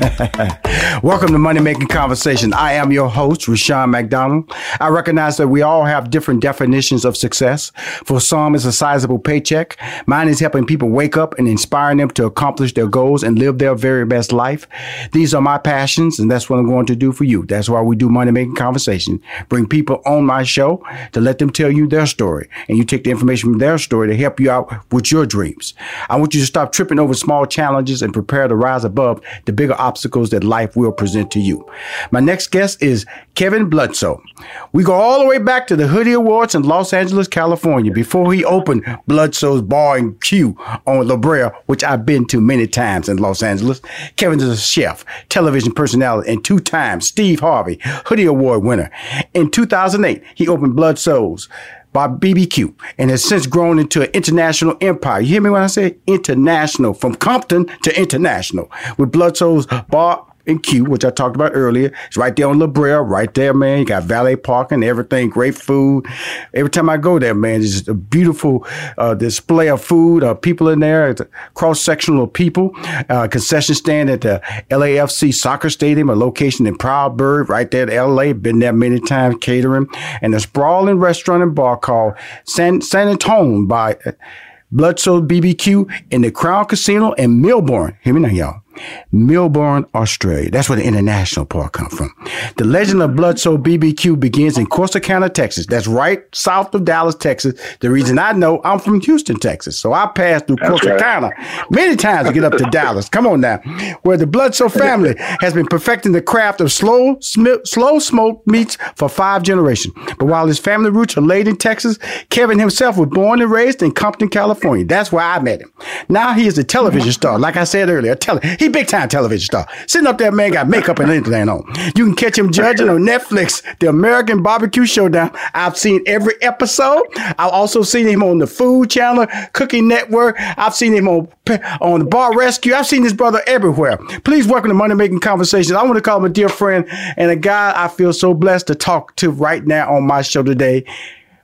Welcome to Money Making Conversation. I am your host, Rushion McDonald. I recognize that we all have different definitions of success. For some, it's a sizable paycheck. Mine is helping people wake up and inspiring them to accomplish their goals and live their very best life. These are my passions, and that's what I'm going to do for you. That's why we do Money Making Conversation. Bring people on my show to let them tell you their story, and you take the information from their story to help you out with your dreams. I want you to stop tripping over small challenges and prepare to rise above the bigger obstacles that life will present to you. My next guest is Kevin Bludso. We go all the way back to the Hoodie Awards in Los Angeles, California, before he opened Bludso's Bar and Q on La Brea, which I've been to many times in Los Angeles. Kevin is a chef, television personality, and two-time Steve Harvey Hoodie Award winner. In 2008, he opened Bludso's by BBQ and has since grown into an international empire. You hear me when I say international, from Compton to international, with Bludso's Bar and Q, which I talked about earlier. It's right there on La Brea, right there, man. You got valet parking, everything, great food. Every time I go there, man, it's just a beautiful uh, display of food, uh, people in there, cross sectional of people. Uh, concession stand at the LAFC soccer stadium, a location in Proud Bird, right there at LA. Been there many times, catering. And a sprawling restaurant and bar called San, San Antonio by Bludso BBQ in the Crown Casino in Melbourne. Hear me now, y'all. Melbourne, Australia. That's where the international part comes from. The legend of Bludso BBQ begins in Corsicana, Texas. That's right south of Dallas, Texas. The reason I know I'm from Houston, Texas. So I passed through That's Corsicana right. many times to get up to Dallas. Come on now. Where the Bludso family has been perfecting the craft of slow, sm- slow smoked meats for five generations. But while his family roots are laid in Texas, Kevin himself was born and raised in Compton, California. That's where I met him. Now he is a television star. Like I said earlier, tele- he big time television star. Sitting up there, man, got makeup and anything on. You can catch him judging on Netflix, the American Barbecue Showdown. I've seen every episode. I've also seen him on the Food Channel, Cooking Network. I've seen him on on the Bar Rescue. I've seen this brother everywhere. Please welcome to Money Making Conversations. I want to call him a dear friend and a guy I feel so blessed to talk to right now on my show today.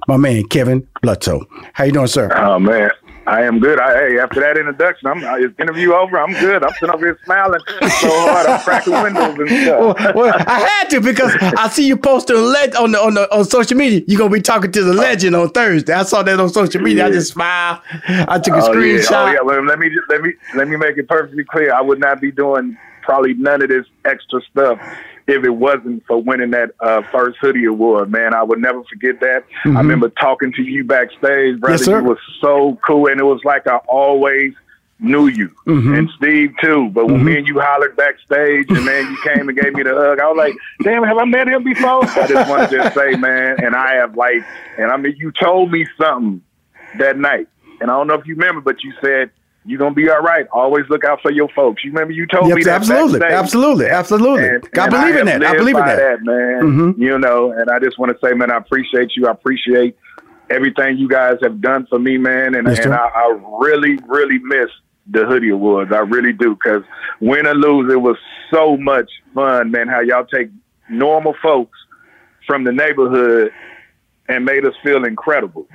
My man Kevin Bludso. How you doing, sir? Oh man, I am good. I, hey, after that introduction, I'm uh, interview over. I'm good. I'm sitting over here smiling so hard. I'm cracking windows and stuff. Well, well, I had to because I see you posting on the on the on social media. You're gonna be talking to the legend on Thursday. I saw that on social media. Yeah. I just smiled. I took a oh, screenshot. Yeah. Oh yeah. Well, let me just, let me let me make it perfectly clear. I would not be doing probably none of this extra stuff if it wasn't for winning that uh, first hoodie award, man. I would never forget that. Mm-hmm. I remember talking to you backstage, brother. Yes. You was so cool, and it was like I always knew you Mm-hmm. and Steve too. But when me and you hollered backstage and man, you came and gave me the hug, I was like, damn, have I met him before? I just want to just say, man, and I have like, and I mean, you told me something that night, and I don't know if you remember, but you said. You're gonna be all right. Always look out for your folks. You remember you told me that absolutely, absolutely, absolutely. And, I and believe in that. I believe in by that. man. Mhm. You know, and I just want to say, man, I appreciate you. I appreciate everything you guys have done for me, man. And, Yes, and. I, I really, really miss the Hoodie Awards. I really do. Because win or lose, it was so much fun, man, how y'all take normal folks from the neighborhood and made us feel incredible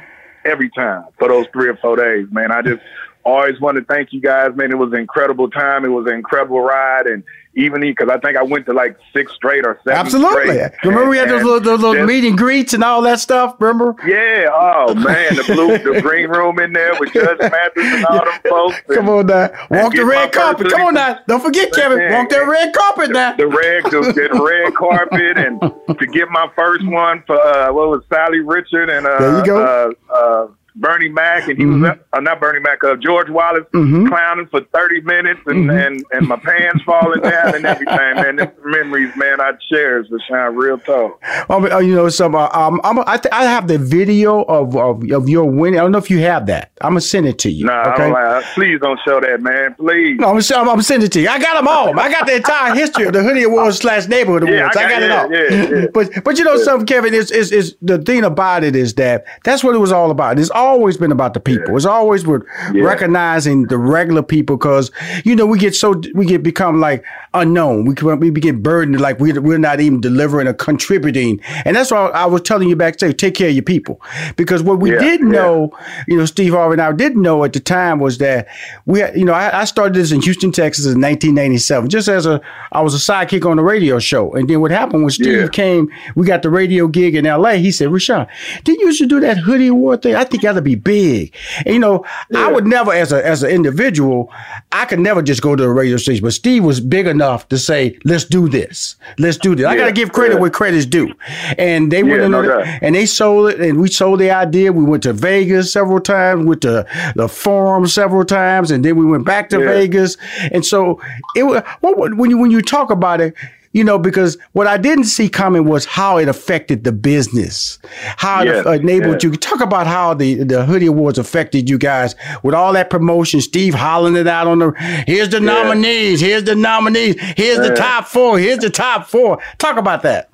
every time for those three or four days, man. I just always want to thank you guys, man. It was an incredible time. It was an incredible ride, and even because I think I went to like six straight or seven. Absolutely. straight. Remember we had those little, those little meet and greets and all that stuff. Remember? Yeah. Oh man, the blue, the green room in there with Judge Mathis and all them folks. Come on now, walk the red carpet. Come on now, don't forget Kevin. Man, Walk that red carpet now. the red, the, the red carpet, and to get my first one for uh, what was Sally Richard and uh, There you go. Uh, uh, Bernie Mac, and he was uh, not Bernie Mac, uh, George Wallace Mm-hmm. clowning for thirty minutes, and, and and my pants falling down and everything. Man, them memories, man, I cherish. The shine real tall. Oh, you know, some uh, um, I'm, I, th- I have the video of, of of your winning. I don't know if you have that. I'm gonna send it to you. Nah, okay. don't please don't show that, man. Please. No, I'm, gonna- I'm, I'm sending it to you. I got them all. I got the entire history of the Hoodie Awards slash Neighborhood Yeah, Awards. I I got, got- it all. yeah, yeah, yeah. But but you know something, Kevin is is is the thing about it is that that's what it was all about. It's always been about the people. It's always with Yeah. recognizing the regular people because you know we get so we get become like unknown. We we get burdened like we we're not even delivering or contributing, and that's why I was telling you backstage. Take care of your people because what we Yeah, didn't yeah. know, you know, Steve Harvey and I didn't know at the time was that we, you know, I, I started this in Houston, Texas in 1997, just as a I was a sidekick on the radio show, and then what happened when Steve Yeah. came, we got the radio gig in L.A. He said, "Rushion, didn't you used to do that hoodie war thing? I think that'll be big." And, you know, I would never, as a as an individual, I could never just go to a radio station, but Steve was big enough to say, "Let's do this. Let's do this." I got to give credit yeah. where credit's due, and they went Yeah, in no there, and they sold it, and we sold the idea. We went to Vegas several times, went to the forum several times, and then we went back to Yeah. Vegas. And so it was when you when you talk about it. You know, because what I didn't see coming was how it affected the business, how Yeah, it enabled yeah. you. Talk about how the the hoodie awards affected you guys with all that promotion. Steve hollering it out on the. Here's the nominees. Here's the nominees. Here's the top four. Here's the top four. Talk about that.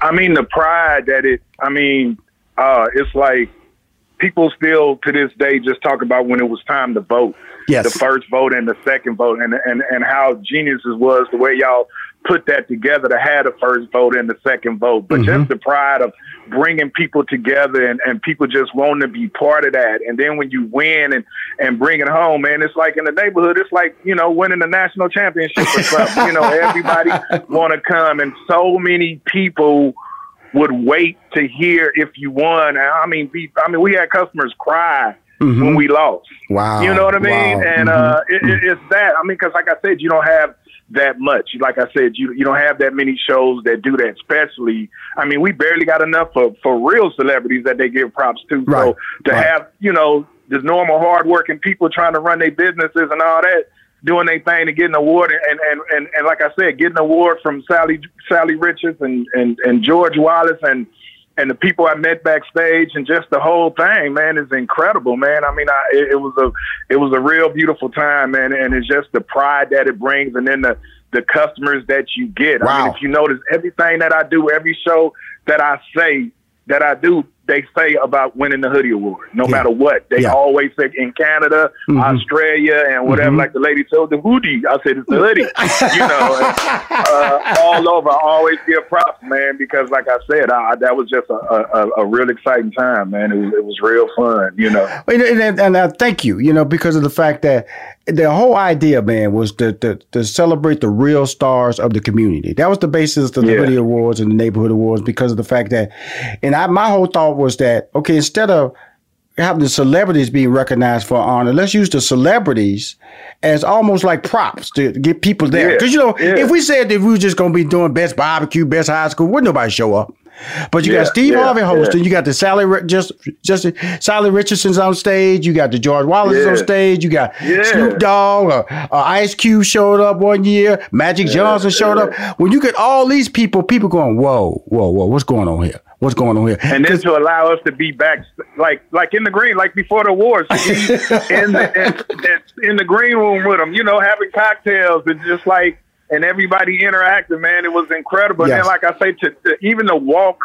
I mean, the pride that it, I mean, uh, it's like people still to this day just talk about when it was time to vote. Yes. The first vote and the second vote, and, and, and how geniuses was the way y'all put that together to have the first vote and the second vote. But just mm-hmm. the pride of bringing people together and, and people just wanting to be part of that. And then when you win and, and bring it home, man, it's like in the neighborhood, it's like, you know, winning the national championship or something. you know, everybody want to come and so many people would wait to hear if you won. I mean, be, I mean, we had customers cry when mm-hmm. we lost. Wow. You know what I mean? Wow. And mm-hmm. uh, it, it, it's that. I mean, because like I said, you don't have that much. Like I said, you you don't have that many shows that do that. Especially, I mean, we barely got enough for for real celebrities that they give props to. Right. So to Right. have you know the normal hardworking people trying to run their businesses and all that. Doing their thing and getting an award and, and, and, and like I said, getting an award from Sally Sally Richards and, and, and George Wallace and and the people I met backstage and just the whole thing, man, is incredible, man. I mean, I, it, it was a it was a real beautiful time, man, and it's just the pride that it brings, and then the the customers that you get. I mean, if you notice, everything that I do, every show that I say that I do, they say about winning the hoodie award, no Yeah. matter what. They Yeah. always say in Canada, Australia, and whatever. Mhm. Like the lady told the hoodie, I said it's the hoodie. you know, and, uh, all over. I always give props, man, because like I said, I, that was just a, a, a real exciting time, man. It was, it was real fun, you know. And, and, and I thank you, you know, because of the fact that the whole idea, man, was to, to, to celebrate the real stars of the community. That was the basis of the Yeah. Hoodie Awards and the Neighborhood Awards because of the fact that, and I, my whole thought was that, okay, instead of having the celebrities being recognized for honor, let's use the celebrities as almost like props to get people there. Yeah. Because, you know, Yeah. if we said that we were just going to be doing best barbecue, best high school, wouldn't nobody show up? But you Yeah, got Steve yeah, Harvey hosting. yeah. You got the Sally just just Sally Richardson's on stage. You got the George Wallace on stage. You got Yeah. Snoop Dogg. Uh, uh, Ice Cube showed up one year. Magic Johnson showed up. When you get all these people, people going, whoa, whoa, whoa, what's going on here? What's going on here? and then to allow us to be back, like like in the green, like before the to be in the in, in the green room with them, you know, having cocktails and just like and everybody interacting, man, it was incredible. Yes. And then, like I say, to, to even the walk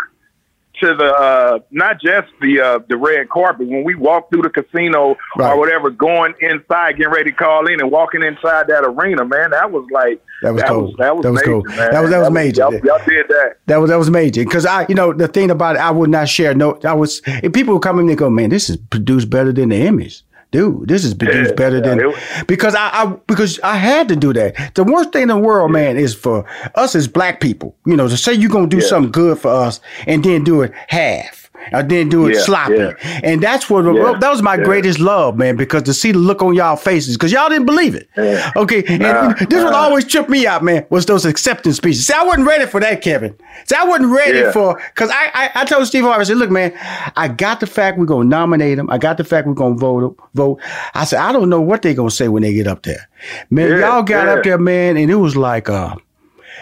to the uh, not just the uh, the red carpet when we walked through the casino Right. or whatever, going inside, getting ready to call in and walking inside that arena, man, that was like That was cool. Was, that was That was major, cool. man. That was- that was major. Y'all, y'all did that. That was that was major because I, you know, the thing about it, I would not share. No, I was. If people would come in and go, man, this is produced better than the image, dude. This is Yeah, better than because I, I because I had to do that. The worst thing in the world, man, is for us as black people, you know, to say you're gonna do Yeah. something good for us and then do it half. Or then do it Yeah, sloppy, yeah. and that's what Yeah, that was my greatest love, man. Because to see the look on y'all faces, because y'all didn't believe it. Okay, and Nah, this nah. always tripped me out, man. Was those acceptance speeches? See, I wasn't ready for that, Kevin. See, I wasn't ready for because I, I I told Steve Harvey, I said, look, man, I got the fact we're gonna nominate him. I got the fact we're gonna vote vote. I said, I don't know what they're gonna say when they get up there. Man, y'all got up there, man, and it was like uh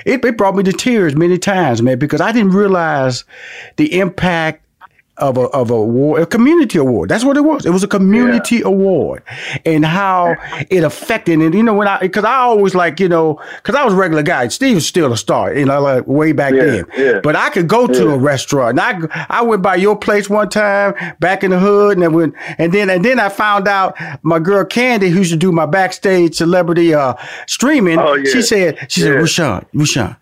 it, it brought me to tears many times, man, because I didn't realize the impact of a of a award, a community award. That's what it was. It was a community award, and how it affected. And you know, when I because I always like you know because I was a regular guy. Steve was still a star, you know, like way back Yeah, then. yeah. But I could go to Yeah. a restaurant. And I I went by your place one time back in the hood, and then when, and then and then I found out my girl Candy, who used to do my backstage celebrity uh streaming. Oh, yeah. She said she said Yeah. Rushion Rushion.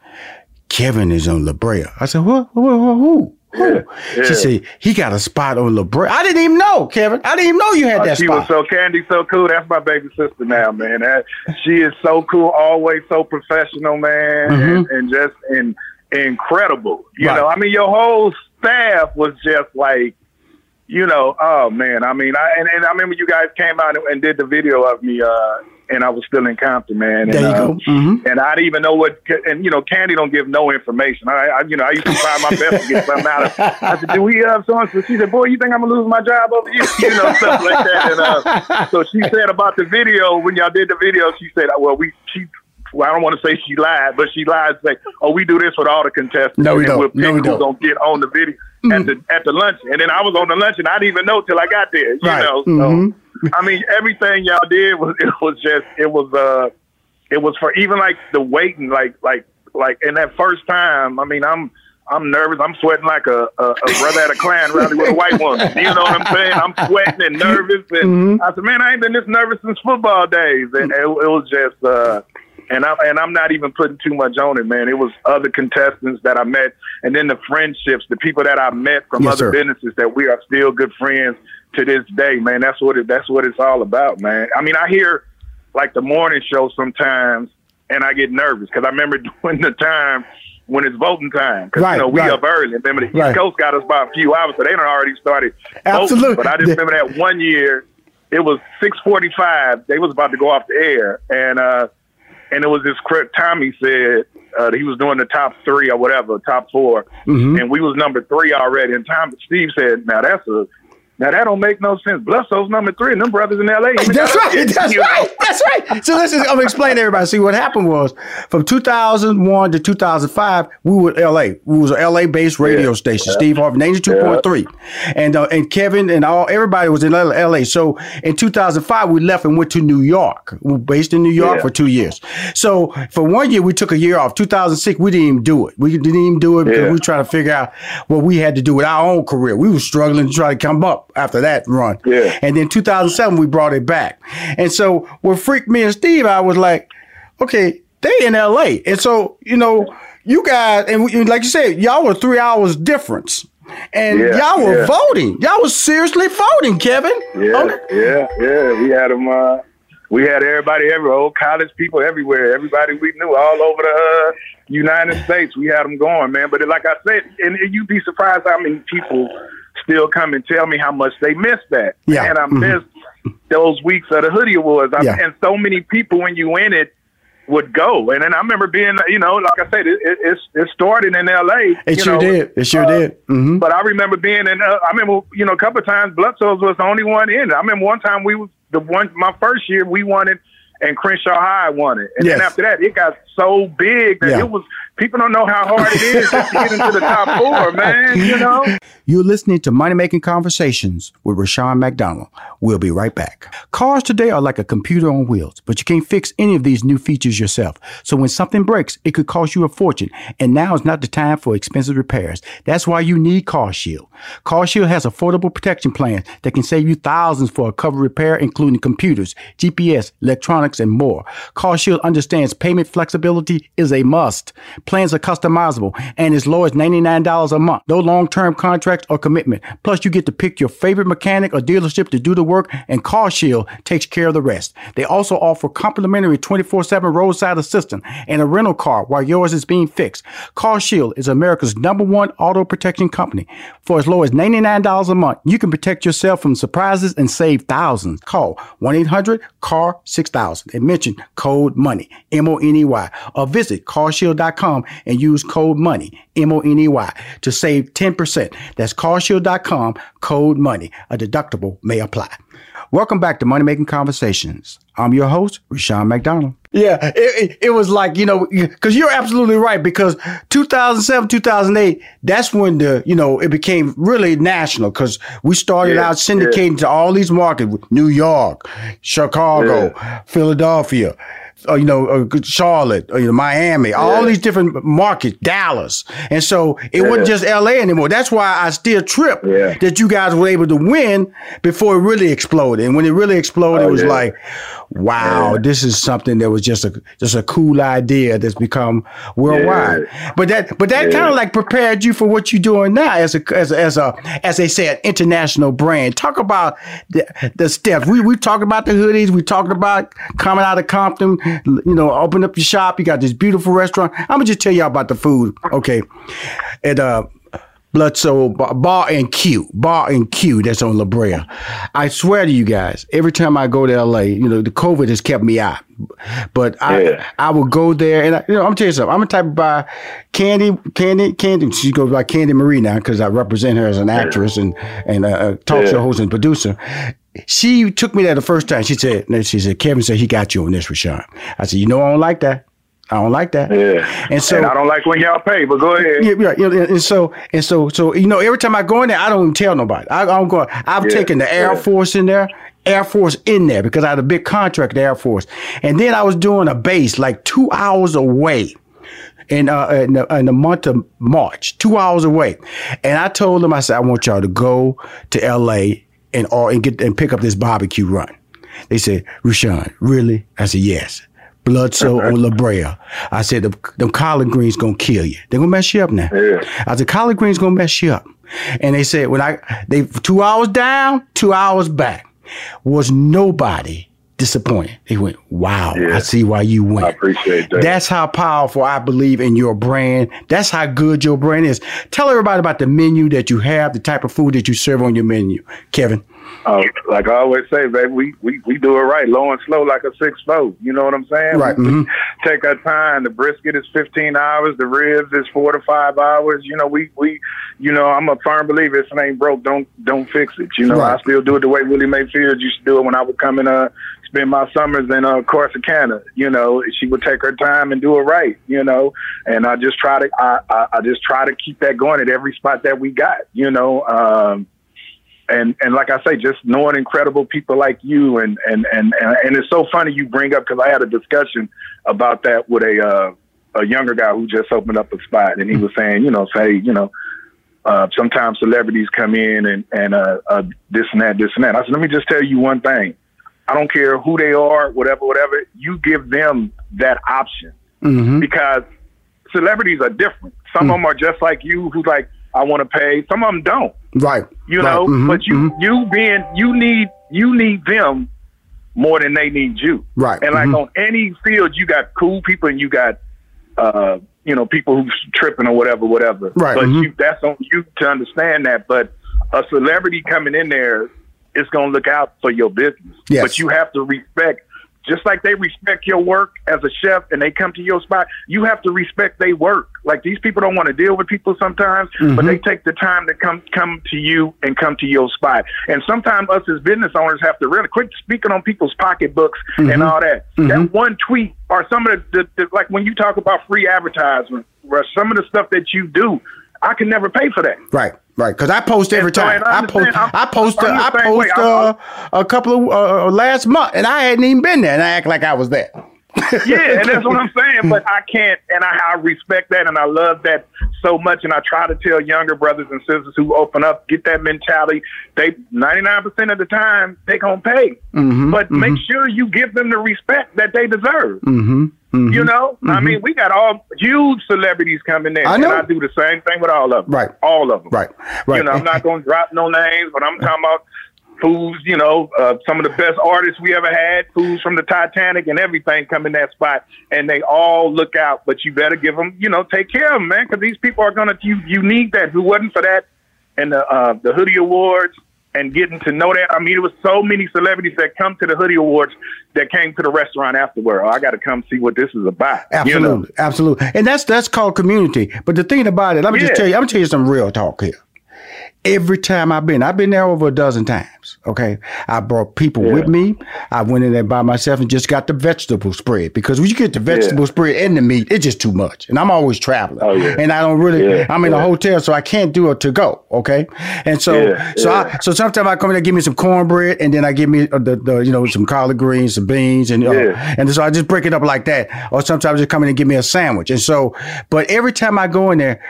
Kevin is on La Brea. I said, what? Who? Who? Who? who? Yeah. She said, he got a spot on La Brea. I didn't even know, Kevin. I didn't even know you had Oh, that she spot. She was so candy, so cool. That's my baby sister now, man. That, she is so cool, always so professional, man, and, and just in, incredible. You Right. know, I mean, your whole staff was just like, you know, oh man. I mean, I and, and I remember you guys came out and, and did the video of me, uh, and I was still in Compton, man. And, There you uh, go. Mhm. And I didn't even know what, and you know, Candy don't give no information. I, I you know, I used to try my best to get something out of. I said, "Do we have so and so?" She said, "Boy, you think I'm gonna lose my job over you?" You know, stuff like that. And uh, so she said about the video when y'all did the video. She said, "Well, we she." Well, I don't want to say she lied, but she lied. Say, "Oh, we do this with all the contestants, No, we don't. we'll pick No, we who's don't. gonna get on the video at the at the lunch." And then I was on the lunch, and I didn't even know till I got there. You Right. know, so Mhm. I mean, everything y'all did was it was just it was uh it was for even like the waiting like like like in that first time. I mean, I'm I'm nervous. I'm sweating like a a, a brother at a Klan rally with a white woman. You know what I'm saying? I'm sweating and nervous. And I said, man, I ain't been this nervous since football days. And it, it was just. uh and I'm and I'm not even putting too much on it, man. It was other contestants that I met, and then the friendships, the people that I met from Yes, other sir. businesses that we are still good friends to this day, man. That's what it that's what it's all about, man. I mean, I hear like the morning show sometimes, and I get nervous because I remember doing the time when it's voting time because Right, you know we right. up early. And remember the Right. East Coast got us by a few hours, so they done already started. Absolutely. Voting. But I just remember that one year, it was six forty five. They was about to go off the air, and uh, and it was this Tommy said uh, he was doing the top three or whatever, top 4 Mm-hmm. and we was number three already. And Tom Steve said, "Now that's a now that don't make no sense. Bludso's number three, and them brothers in L.A. That's right. That's right. That's right. So listen, I'm gonna explain to everybody. See, what happened was from 2001 to 2005, we were LA. We was an LA based radio Yeah. station. Steve Harvey, 92.3, and uh, and Kevin and all everybody was in LA. So in 2005, we left and went to New York. We were based in New York Yeah. for two years. So for one year, we took a year off. 2006, we didn't even do it. We didn't even do it because Yeah. we were trying to figure out what we had to do with our own career. We were struggling to try to come up after that run. Yeah. And then 2007, we brought it back. And so what freaked me and Steve, I was like, okay, they in LA. And so, you know, you guys, and we, like you said, y'all were three hours difference. And Yeah, y'all were yeah. voting. Y'all was seriously voting, Kevin. Yeah, Okay. yeah, yeah. We had them. Uh, we had everybody every old college people everywhere. Everybody we knew all over the uh, United States. We had them going, man. But like I said, and you'd be surprised how many people still come and tell me how much they missed that. Yeah. And I Mhm. missed those weeks of the Hoodie Awards. I, Yeah. And so many people, when you in it, would go. And then I remember being, you know, like I said, it, it, it started in L.A. It sure know, did. It sure uh, did. Mm-hmm. But I remember being in. Uh, I remember, you know, a couple of times Bludso's was the only one in. I remember one time we was the one my first year we won it, and Crenshaw High won it. And Yes. then after that, it got so big that Yeah. it was. People don't know how hard it is to get into the top four, man. You know. You're listening to Money Making Conversations with Rushion McDonald. We'll be right back. Cars today are like a computer on wheels, but you can't fix any of these new features yourself. So when something breaks, it could cost you a fortune. And now is not the time for expensive repairs. That's why you need Car Shield. Car Shield has affordable protection plans that can save you thousands for a covered repair, including computers, GPS, electronics, and more. Car Shield understands payment flexibility is a must. Plans are customizable and as low as $99 a month. No long-term contracts or commitment. Plus, you get to pick your favorite mechanic or dealership to do the work, and Car Shield takes care of the rest. They also offer complimentary 24-7 roadside assistance and a rental car while yours is being fixed. Car Shield is America's number one auto protection company. For as low as $99 a month, you can protect yourself from surprises and save thousands. Call 1-800-CAR-6000 and mention code MONEY, M-O-N-E-Y, or visit carshield.com and use code MONEY, M-O-N-E-Y, to save 10%. That's carshield.com, code MONEY. A deductible may apply. Welcome back to Money Making Conversations. I'm your host, Rushion McDonald. Yeah, it, it, it was like, you know, because you're absolutely right. Because 2007, 2008, that's when the, you know, it became really national because we started Yeah, out syndicating to all these markets New York, Chicago, Philadelphia. Uh, you know, uh, Charlotte, uh, you know, Miami, all these different markets, Dallas, and so it wasn't just L.A. anymore. That's why I still trip Yeah. that you guys were able to win before it really exploded. And when it really exploded, Oh, it was yeah. like, wow, this is something that was just a just a cool idea that's become worldwide. But that but that kind of like prepared you for what you're doing now as a as a, as a as they say an international brand. Talk about the, the steps. We we talked about the hoodies. We talked about coming out of Compton. You know, open up your shop. You got this beautiful restaurant. I'm gonna just tell y'all about the food. Okay, and uh. Bludso Bar, Bar and Q, Bar and Q. That's on La Brea. I swear to you guys, every time I go to LA, you know, the COVID has kept me out. But I, Yeah. I would go there, and I, you know, I'm gonna tell you something. I'm a type of buy Candy, Candy, Candy. She goes by Candy Marie now because I represent her as an actress and and a, talk show Yeah. host and producer. She took me there the first time. She said, she said, Kevin said he got you on this, Rushion. I said, you know, I don't like that. I don't like that. Yeah. And so I don't like when y'all pay, but go ahead. yeah, right. Know, and so and so so you know, every time I go in there, I don't even tell nobody. I, I'm going. I've Yeah, taken the Air yeah. Force in there, Air Force in there because I had a big contract the Air Force, and then I was doing a base like two hours away. In, uh, in, the, in the month of March, two hours away, and I told them, I said, I want y'all to go to L.A. and or and get and pick up this barbecue run. They said, Rushion, really? I said, yes. Bludso on La Brea. I said, them, them collard greens gonna kill you. They're gonna mess you up now. I said, collard greens gonna mess you up. And they said, when I, they, two hours down, two hours back, was nobody disappointed. They went, wow, I see why you went. I appreciate that. That's how powerful I believe in your brand. That's how good your brand is. Tell everybody about the menu that you have, the type of food that you serve on your menu, Kevin. Uh, like I always say, baby, we, we, we do it right, low and slow, like a six four. You know what I'm saying? Right, We, mhm. take our time. The brisket is 15 hours. The ribs is four to five hours. You know, we, we, you know, I'm a firm believer. If it ain't broke, don't don't fix it. You know, Right. I still do it the way Willie Mayfield used to do it when I would come and uh spend my summers in uh Corsicana. You know, she would take her time and do it right. You know, and I just try to I I, I just try to keep that going at every spot that we got. You know. um and and like I say, just knowing incredible people like you, and and and and, it's so funny you bring up because I had a discussion about that with a uh, a younger guy who just opened up a spot, and he was saying, you know, say, you know, uh, sometimes celebrities come in and and uh, uh, this and that, this and that. I said, let me just tell you one thing. I don't care who they are, whatever, whatever. You give them that option Mm-hmm. because celebrities are different. Some of them are just like you, who's like, I want to pay. Some of them don't Right. you Right. know Mhm, but you mhm. you being you need you need them more than they need you Right, and like mhm. on any field you got cool people and you got uh you know people who's tripping or whatever whatever Right, but you that's on you to understand that but a celebrity coming in there is going to look out for your business Yes. but you have to respect just like they respect your work as a chef and they come to your spot, you have to respect their work. Like these people don't want to deal with people sometimes, Mm-hmm. but they take the time to come come to you and come to your spot. And sometimes us as business owners have to really quit speaking on people's pocketbooks Mm-hmm. and all that. That one tweet or some of the, the, the like when you talk about free advertisement, or some of the stuff that you do, I can never pay for that. Right, right. Because I post every so, time. I I post. I post. Uh, I'm I post uh, a couple of uh, last month, and I hadn't even been there, and I act like I was there. Yeah, and that's what I'm saying. But I can't, and I, I respect that, and I love that so much. And I try to tell younger brothers and sisters who open up, get that mentality. They 99 percent of the time they gonna pay, Mm-hmm, but make sure you give them the respect that they deserve. Mm-hmm, You know, I mean, we got all huge celebrities coming in, I know. and I do the same thing with all of them. Right. all of them. Right, right. You know, I'm not gonna drop no names, but I'm talking about fools, you know, uh, some of the best artists we ever had, fools from the Titanic and everything come in that spot, and they all look out. But you better give them, you know, take care of them, man, because these people are gonna. You you need that. If it wasn't for that, and the uh, the Hoodie Awards. And getting to know that, I mean, it was so many celebrities that come to the Hoodie Awards that came to the restaurant afterward. Oh, I got to come see what this is about. you know? Absolutely, absolutely, and that's that's called community. But the thing about it, let me just tell you, I'm gonna tell you some real talk here. Every time I've been, I've been there over a dozen times. Okay, I brought people with me. I went in there by myself and just got the vegetable spread because when you get the vegetable spread and the meat, it's just too much. And I'm always traveling, Oh, yeah. and I don't really. Yeah, I'm in a hotel, so I can't do it to go. Okay, and so Yeah, so yeah. I so sometimes I come in there, give me some cornbread, and then I give me uh, the, the you know some collard greens, some beans, and uh, Yeah. and so I just break it up like that. Or sometimes just come in and give me a sandwich. And so, but every time I go in there,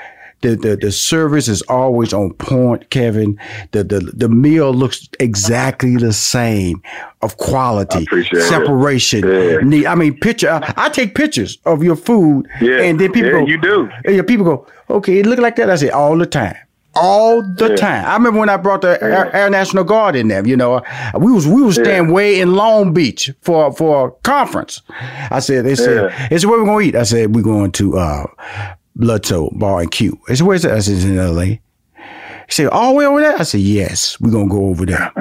the, the, the service is always on point, Kevin. The, the the meal looks exactly the same of quality, separation. Yeah. I mean, picture. I, I take pictures of your food, Yeah. and then people Yeah, go, you do. Yeah, people go, okay, it look like that. I say all the time. All the Yeah. time. I remember when I brought the Air, Air National Guard in there. You know, we was we was staying way in Long Beach for for a conference. I said, they said, Yeah. they said, where we gonna eat? I said, we're going to uh, Bludso Bar and Q. They said, where's that? I said, it's in L.A. He said, all the way over there? I said, yes, we're gonna go over there.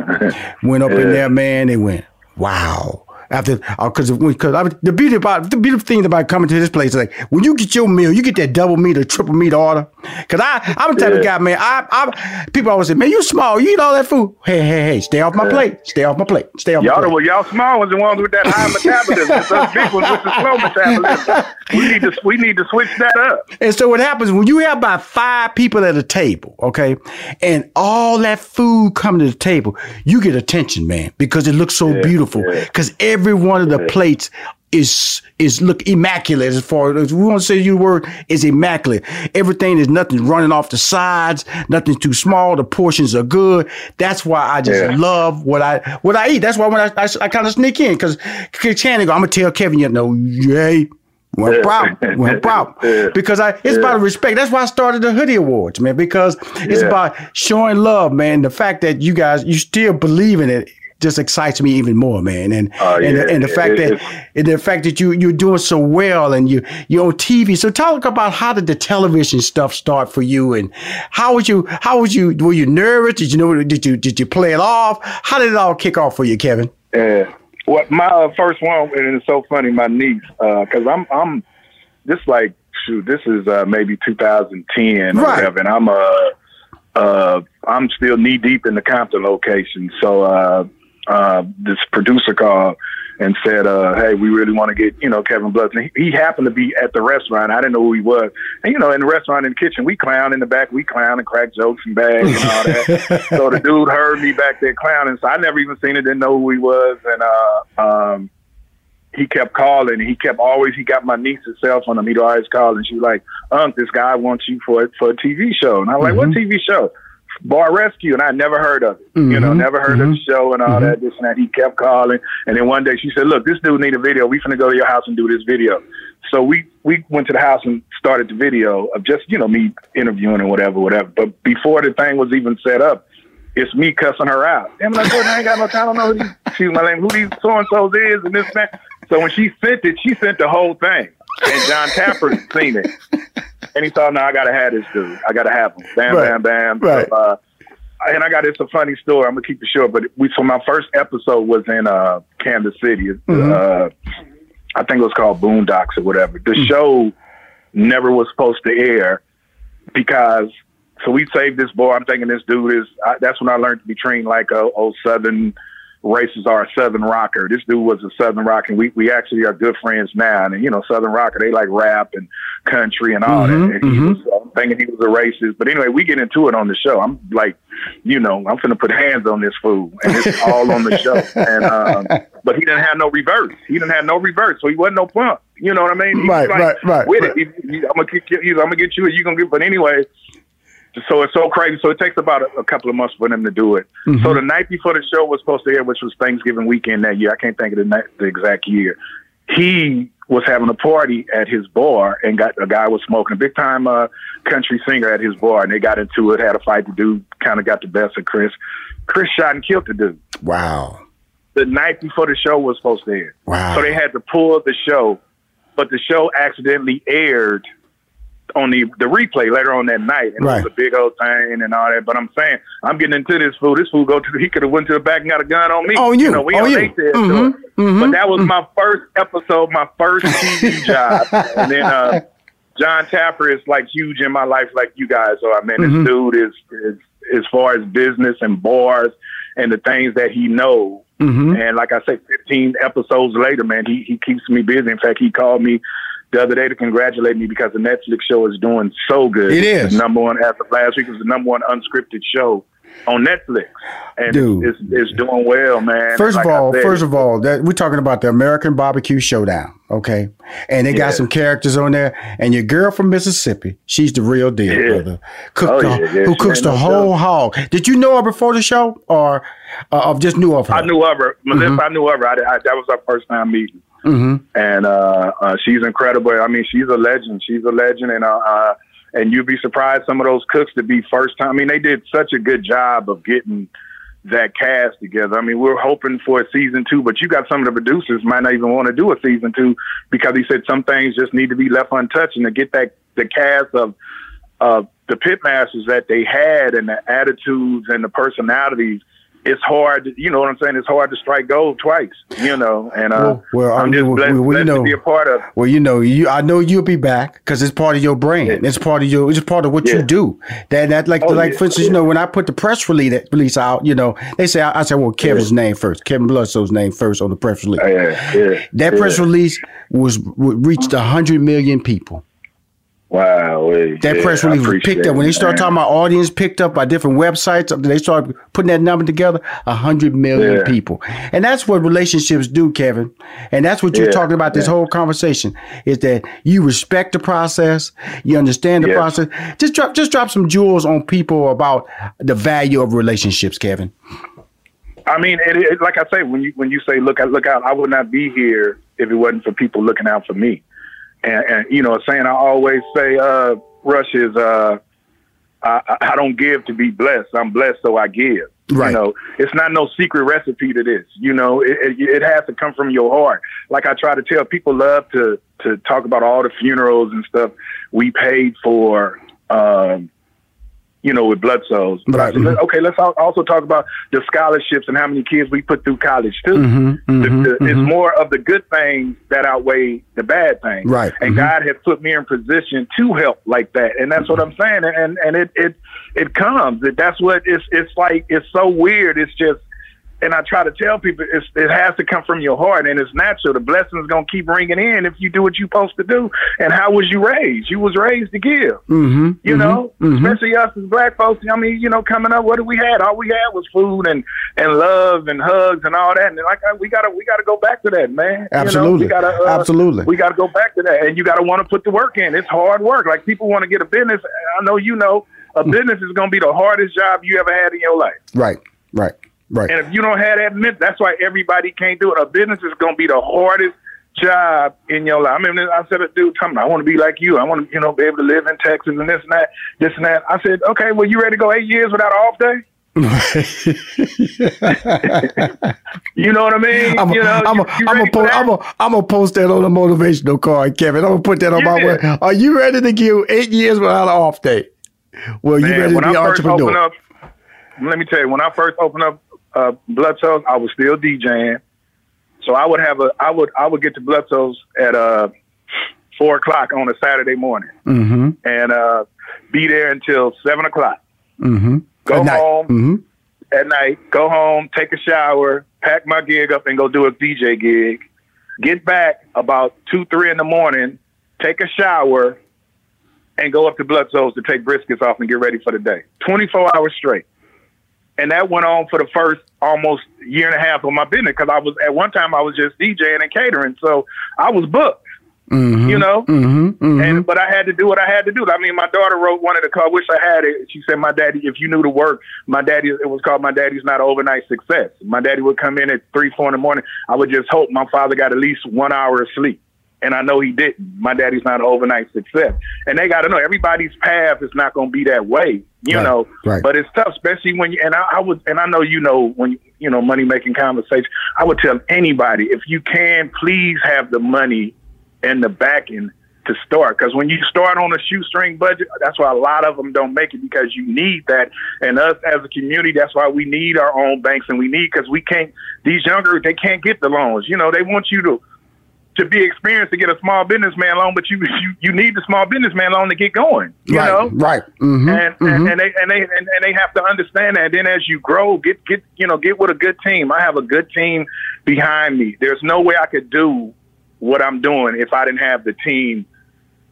went up in there, man. They went, wow. After, uh, because because I mean, the beauty about the beautiful thing about coming to this place is like when you get your meal, you get that double meat or triple meat order. Cause I I'm the type of guy, man. I I people always say, man, you small, you eat all that food. Hey hey hey, stay off my plate, stay off my plate, stay off Y'all, my the, plate. well, y'all small ones, the ones with that high metabolism. It's us big ones with the slow metabolism. We need to we need to switch that up. And so what happens when you have about five people at a table, okay, and all that food come to the table, you get attention, man, because it looks so beautiful. yeah. Because every one of the plates is is look immaculate as far as we want to say you word is immaculate. Everything is nothing running off the sides, nothing too small. The portions are good. That's why I just Yeah. love what I what I eat. That's why when I I, I kind of sneak in because Channing I'm gonna tell Kevin, you know, yay. One Yeah. problem. One problem. Yeah. Because I it's about respect. That's why I started the Hoodie Awards, man. Because it's Yeah. about showing love, man. The fact that you guys you still believe in it just excites me even more, man. And Oh, and, yeah. and the fact It- that and the fact that you you're doing so well and you you're on TV. So talk about how did the television stuff start for you and how was you how was you were you nervous? Did you know did you did you play it off? How did it all kick off for you, Kevin? Yeah. What my uh, first one, and it's so funny, my niece, because I'm I'm this like shoot, this is uh, maybe 2010 or whatever, and I'm uh uh I'm still knee deep in the Compton location. So uh this producer called and said, uh, hey, we really want to get, you know, Kevin Bloods. And he, he happened to be at the restaurant. I didn't know who he was. And, you know, in the restaurant, in the kitchen, we clown in the back. We clown and crack jokes and bags and all that. so the dude heard me back there clowning. So I never even seen it, didn't know who he was. And uh, um, he kept calling. He kept always, he got my niece's cell phone. Him. He'd always call. And she was like, Unc, this guy wants you for, for a TV show. And I'm like, what TV show? Bar Rescue, and I never heard of it. You know, mm-hmm. never heard of the mm-hmm. show and all mm-hmm. that, this and that. He kept calling, and then one day she said, "Look, this dude need a video. We finna go to your house and do this video." So we we went to the house and started the video of just you know me interviewing and whatever, whatever. But before the thing was even set up, it's me cussing her out. Damn, like, I ain't got no time. I don't know who these, she my name, who these so and so's is, and this and that. So when she sent it, she sent the whole thing, and Jon Taffer seen it. And he thought, no, I gotta have this dude. I gotta have him. Bam, Right. bam, bam. Right. So, uh, and I got it's a funny story. I'm gonna keep it short, but we so my first episode was in uh, Kansas City. Mm-hmm. Uh, I think it was called Boondocks or whatever. The Mm. show never was supposed to air because so we saved this boy. I'm thinking this dude is. I, that's when I learned to be trained like a old Southern races are a Southern rocker. This dude was a Southern rocker. And we we actually are good friends now. And you know, Southern rocker they like rap and country and all Mhm, that. And he was I'm thinking he was a racist. But anyway, we get into it on the show. I'm like, you know, I'm finna put hands on this fool, and it's all on the show. And um, but he didn't have no reverse. He didn't have no reverse, so he wasn't no punk. You know what I mean? He Right, was right, right, With right. it, He- he- I'm gonna kick you. he's- I'm gonna get you. You gonna get. But anyway. So it's so crazy. So it takes about a, a couple of months for them to do it. Mm-hmm. So the night before the show was supposed to air, which was Thanksgiving weekend that year, I can't think of the, night, the exact year. He was having a party at his bar, and got a guy was smoking a big time uh, country singer at his bar, and they got into it, had a fight. The dude kind of got the best of Chris. Chris shot and killed the dude Wow. the night before the show was supposed to air. Wow. So they had to pull the show, but the show accidentally aired on the the replay later on that night, and Right. it was a big old thing and all that. But I'm saying, I'm getting into this fool. This fool go to he could have went to the back and got a gun on me. Oh, you. know, we on you. said Mhm. to it. But that was my first episode, my first TV job, and then. uh Jon Taffer is like huge in my life, like you guys are. I mean, Mm-hmm. this dude is, is as far as business and bars and the things that he knows. Mm-hmm. And like I said, 15 episodes later, man, he, he keeps me busy. In fact, he called me the other day to congratulate me because the Netflix show is doing so good. It is. The number one, as of last week, it was the number one unscripted show on Netflix. And Dude. It's, it's doing well, man. First of Like I all, said, first of all, that we're talking about the American Barbecue Showdown, okay? And they got Yeah. some characters on there. And your girl from Mississippi, she's the real deal, Yeah. brother. Cooked Oh, the, yeah, who cooks the whole joke. hog? Did you know her before the show, or uh, just knew of her? I knew of her. Mm-hmm. Melissa, I knew of her. I, I, that was our first time meeting. Hmm and uh, uh, she's incredible. I mean, she's a legend. She's a legend, and uh, uh, and you'd be surprised some of those cooks to be first time. I mean, they did such a good job of getting that cast together. I mean, we're hoping for a season two, but you got some of the producers might not even want to do a season two because he said some things just need to be left untouched, and to get that the cast of of the pitmasters that they had and the attitudes and the personalities. It's hard, to, you know what I'm saying. It's hard to strike gold twice, you know. And uh, Well, well, I I'm mean, just well, blessed, well, blessed know- to be a part of. Well, you know, you I know you'll be back because it's part of your brand. Yeah. It's part of your. It's part of what you do. That that like Oh, like yeah. for instance, you know, when I put the press release release out, you know, they say I, I said, well, Kevin's name first, Kevin Bludso's name first on the press release. Yeah, yeah. That yeah. press release was reached hundred million people. Wow. hey, That yeah, press release was picked up when they started man. talking about audience picked up by different websites. They started putting that number together. hundred million Yeah. people, and that's what relationships do, Kevin. And that's what you're Yeah, talking about this whole conversation is that you respect the process, you understand the process. Just drop, just drop some jewels on people about the value of relationships, Kevin. I mean, it, it, like I say, when you when you say look out, look out, I would not be here if it wasn't for people looking out for me. And, and you know, a saying I always say, uh, Rush is, uh, I, I- I don't give to be blessed. I'm blessed, so I give. Right. You know, it's not no secret recipe to this. You know, it, it, it has to come from your heart. Like I try to tell people, love to to talk about all the funerals and stuff we paid for. Um, you know, with Bludso's. But I Right. said, let- okay, let's also talk about the scholarships and how many kids we put through college too. Mhm, The- mhm, the- It's mhm. more of the good things that outweigh the bad things. Right. And Mhm. God has put me in position to help like that, and that's what I'm saying. And and it it it comes. That's what it's it's like. It's so weird. It's just. And I try to tell people it's, it has to come from your heart and it's natural. The blessings gonna keep ringing in if you do what you're supposed to do. And how was you raised? You was raised to give. Mhm, You mhm, know, mhm. especially us as black folks. I mean, you know, coming up, what did we had? All we had was food and and love and hugs and all that. And like we gotta we gotta go back to that, man. You know, Absolutely. we gotta, uh, Absolutely. We gotta go back to that, and you gotta want to put the work in. It's hard work. Like people want to get a business. I know you know a Mm. business is gonna be the hardest job you ever had in your life. Right. Right. Right. And if you don't have that, mint, that's why everybody can't do it. A business is going to be the hardest job in your life. I mean, I said, a dude, tell me, I want to be like you. I want to, you know, be able to live in Texas and this and that, this and that. I said, okay, well, you ready to go eight years without an off day? You know what I mean? I'm you know, I'm you, you I'm post? I'm a, I'm post that on a motivational card, Kevin. I'm gonna put that on my web. Are you ready to give eight years without an off day? Well, you ready to be I an entrepreneur? up, let me tell you, when I first opened up uh, Bludso's, I was still DJing. So I would have a, I would, I would get to Bludso's at uh, four o'clock on a Saturday morning, Mm-hmm. and uh, be there until seven o'clock. Mm-hmm. Go At home Mm-hmm. at night, go home, take a shower, pack my gig up, and go do a DJ gig. Get back about two, three in the morning, take a shower, and go up to Bludso's to take briskets off and get ready for the day. 24 hours straight. And that went on for the first almost year and a half of my business because I was at one time I was just DJing and catering, so I was booked. Mm-hmm. You know, Mm-hmm. Mm-hmm. and but I had to do what I had to do. I mean, my daughter wrote one of the call. Wish I had it. She said, "My daddy, if you knew the work, my daddy. It was called My Daddy's Not an Overnight Success. My daddy would come in at three, four in the morning. I would just hope my father got at least one hour of sleep, and I know he didn't. My daddy's not an overnight success, and they got to know everybody's path is not going to be that way. You Right, know, right. but it's tough, especially when you and I, I would, and I know you know when you know money making conversation. I would tell anybody if you can, please have the money and the backing to start. Because when you start on a shoestring budget, that's why a lot of them don't make it because you need that. And us as a community, that's why we need our own banks and we need because we can't. These younger they can't get the loans. You know, they want you to to be experienced to get a small businessman loan, but you you, you need the small businessman loan to get going. You right. know, Right. Mm-hmm. and, and and they and they and, and they have to understand that. And then as you grow, get get you know get with a good team. I have a good team behind me. There's no way I could do what I'm doing if I didn't have the team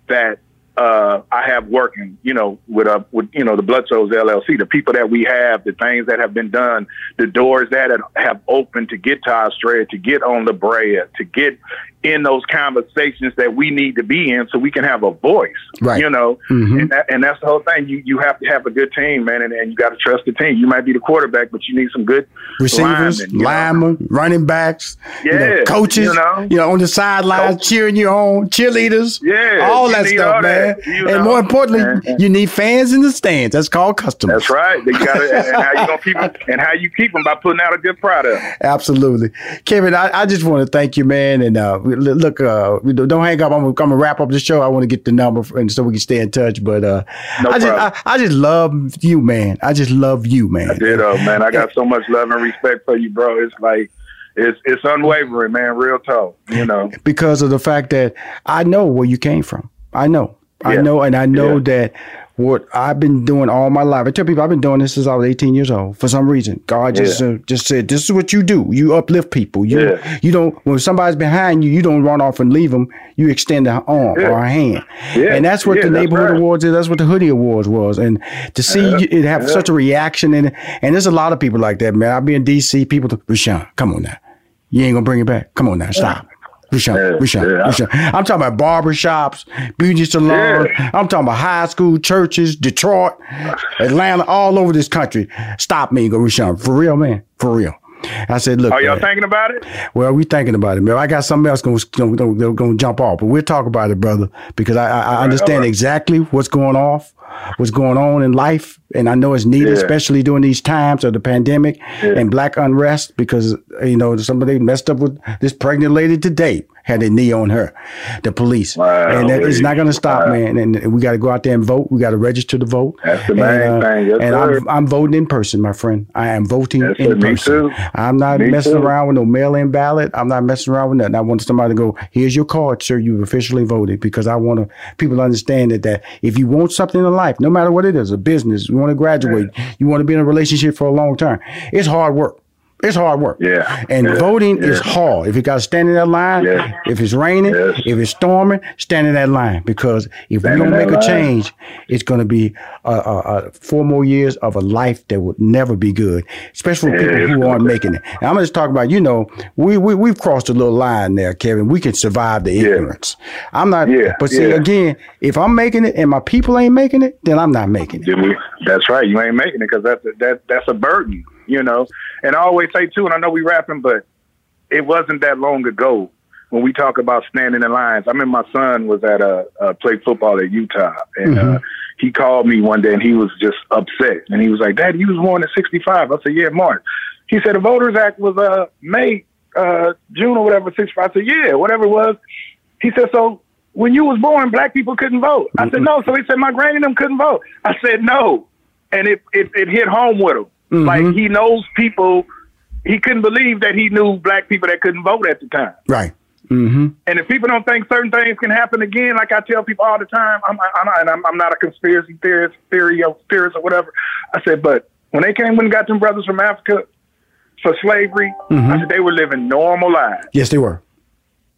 that uh, I have working. You know, with uh, with you know the Bludso's LLC, the people that we have, the things that have been done, the doors that have opened to get to Australia, to get on La Brea, to get in those conversations that we need to be in, so we can have a voice. Right. You know, Mhm. and that, and that's the whole thing. You you have to have a good team, man, and, and you got to trust the team. You might be the quarterback, but you need some good Receivers, linemen, you linemen, running backs, you know, Yeah, coaches, you know. on the sidelines Coach. cheering you on, cheerleaders, Yeah, all you that stuff, all man. that, you and know. more importantly, And- you need fans in the stands. That's called customers. That's right. You got to, and how you gonna keep them, and how you keep them by putting out a good product. Absolutely, Kevin. I, I just want to thank you, man. And uh, we- look, uh, we don't hang up. I'm, gonna- I'm gonna wrap up the show. I want to get the number for, and so we can stay in touch. But uh, No I just, I. I just love you, man. I just love you, man. Ditto, man. I got so much love and respect for you, bro. It's like it's it's unwavering, man. Real talk. You know. because of the fact that I know where you came from. I know. I know, and I know Yeah. that what I've been doing all my life. I tell people I've been doing this since I was 18 years old. For some reason, God just Yeah. uh, just said, "This is what you do. You uplift people. You Yeah. you don't when somebody's behind you, you don't run off and leave them. You extend a arm Yeah. or a hand, Yeah. and that's what the neighborhood right. awards is. That's what the hoodie awards was, and to see you, it have such a reaction and and there's a lot of people like that, man. I'll be in D.C. People, Rushion, come on now, you ain't gonna bring it back. Come on now, stop. Rushion, yeah. Rushion. I'm talking about barber shops, beauty salons. Yeah. I'm talking about high school, churches, Detroit, Atlanta, all over this country. Stop me, go Rushion. For real, man. For real. I said, look, Are y'all man, thinking about it? well, we thinking about it, man. I got something else going to going going to jump off, but we'll talk about it, brother, because I, I, I understand right. exactly what's going off, what's going on in life, and I know it's needed, Yeah. especially during these times of the pandemic and black unrest, because you know somebody messed up with this pregnant lady today. Had a knee on her, the police, Wow, and that, it's not going to stop, wow. man. And we got to go out there and vote. We got to register to vote. That's the and, main uh, thing. Yes, and sir. I'm, I'm voting in person, my friend. I am voting in person. too. I'm not Me messing too. around with no mail-in ballot. I'm not messing around with nothing. I want somebody to go, here's your card, sir. You've officially voted because I want to people to understand that that if you want something in life, no matter what it is, a business, you want to graduate, you want to be in a relationship for a long time, it's hard work. It's hard work. Yeah. And Yeah. voting is hard. If you got to stand in that line, Yeah. if it's raining, Yes. if it's storming, stand in that line because if Stand we don't make a line. change, it's going to be uh, four more years of a life that would never be good, especially for Yeah, people who aren't making it. And I'm just talking about, you know, we, we, we've crossed a little line there, Kevin. We can survive the ignorance. I'm not, Yeah, but see, yeah. again, if I'm making it and my people ain't making it, then I'm not making it. That's right. You ain't making it because that's that that's a burden, you know. And I always say too, and I know we rapping, but it wasn't that long ago when we talk about standing in lines. I mean, my son was at a, uh played football at Utah, and uh, he called me one day and he was just upset, and he was like, "Dad, you was born at 65." I said, "Yeah, Mark." He said, "The Voters Act was uh May, uh June or whatever 65." I said, "Yeah, whatever it was." He said, "So." When you was born, black people couldn't vote. I said no. So he said my granny and them couldn't vote. I said no, and it it, it hit home with him. Mm-hmm. Like he knows people. He couldn't believe that he knew black people that couldn't vote at the time. Right. Mm-hmm. And if people don't think certain things can happen again, like I tell people all the time, I'm, I'm, and I'm, I'm not a conspiracy theorist, theory of theorist or whatever. I said, but when they came and got them brothers from Africa for slavery, mm-hmm. I said they were living normal lives. Yes, they were.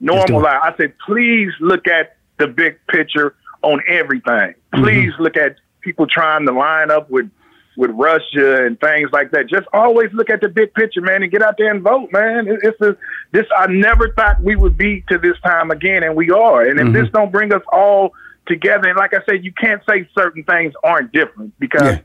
Normal yes, lives. I said, please look at the big picture on everything. Mm-hmm. Please mm-hmm. look at people trying to line up with with Russia and things like that. Just always look at the big picture, man, and get out there and vote, man. It's a, this. I never thought we would be to this time again, and we are. And if mm-hmm. this don't bring us all together, and like I said, you can't say certain things aren't different because. Yeah.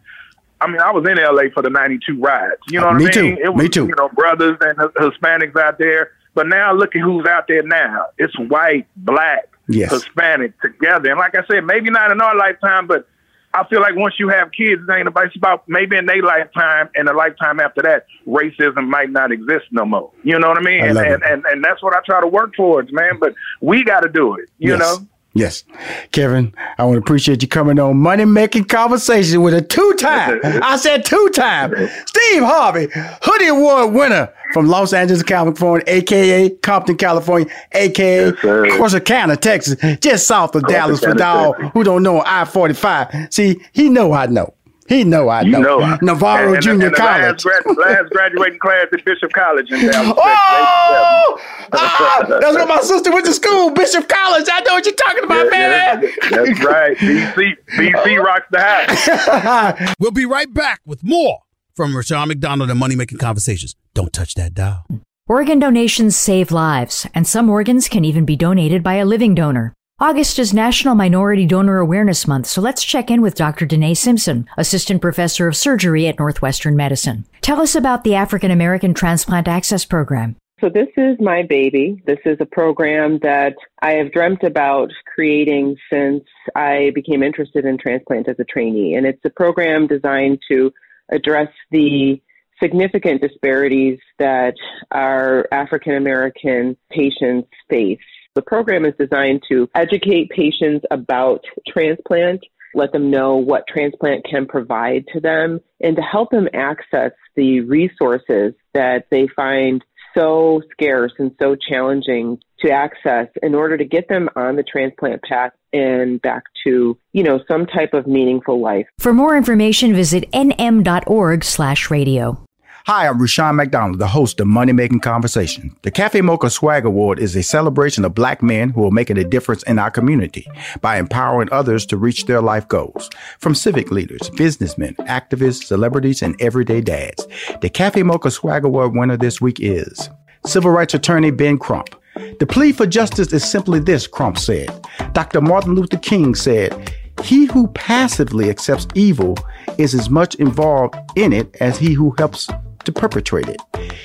I mean, I was in LA for the '92 riots. You know what me I mean? Too. It was, me too. You know, brothers and Hispanics out there. But now look at who's out there now. It's white, black, yes. Hispanic together. And like I said, maybe not in our lifetime, but I feel like once you have kids, it ain't about, about maybe in their lifetime and a lifetime after that, racism might not exist no more. You know what I mean? I and, and, and, and that's what I try to work towards, man. But we got to do it, you yes. know? Yes. Kevin, I want to appreciate you coming on Money Making Conversation with a two time, I said two time, Steve Harvey, Hoodie Award winner from Los Angeles, California, aka Compton, California, aka yes, Corsicana, Texas, just south of Dallas for y'all who don't know I 45. See, he know I know. He know I know. know. Navarro and, Junior and College. Last, grad, last, graduating class at Bishop College in Dallas. oh, ah, that's where my sister went to school, Bishop College. I know what you're talking about, yeah, man. Yeah, that's right. BC, BC rocks the house. we'll be right back with more from Rushion McDonald and Money Making Conversations. Don't touch that dial. Organ donations save lives, and some organs can even be donated by a living donor. August is National Minority Donor Awareness Month, so let's check in with Dr. Dinee Simpson, Assistant Professor of Surgery at Northwestern Medicine. Tell us about the African American Transplant Access Program. So, this is my baby. This is a program that I have dreamt about creating since I became interested in transplant as a trainee. And it's a program designed to address the significant disparities that our African American patients face the program is designed to educate patients about transplant, let them know what transplant can provide to them, and to help them access the resources that they find so scarce and so challenging to access in order to get them on the transplant path and back to, you know, some type of meaningful life. For more information, visit nm.org slash radio. Hi, I'm Rushion McDonald, the host of Money Making Conversation. The Cafe Mocha Swag Award is a celebration of black men who are making a difference in our community by empowering others to reach their life goals. From civic leaders, businessmen, activists, celebrities, and everyday dads. The Cafe Mocha Swag Award winner this week is civil rights attorney Ben Crump. The plea for justice is simply this, Crump said. Dr. Martin Luther King said, he who passively accepts evil is as much involved in it as he who helps to perpetrate it.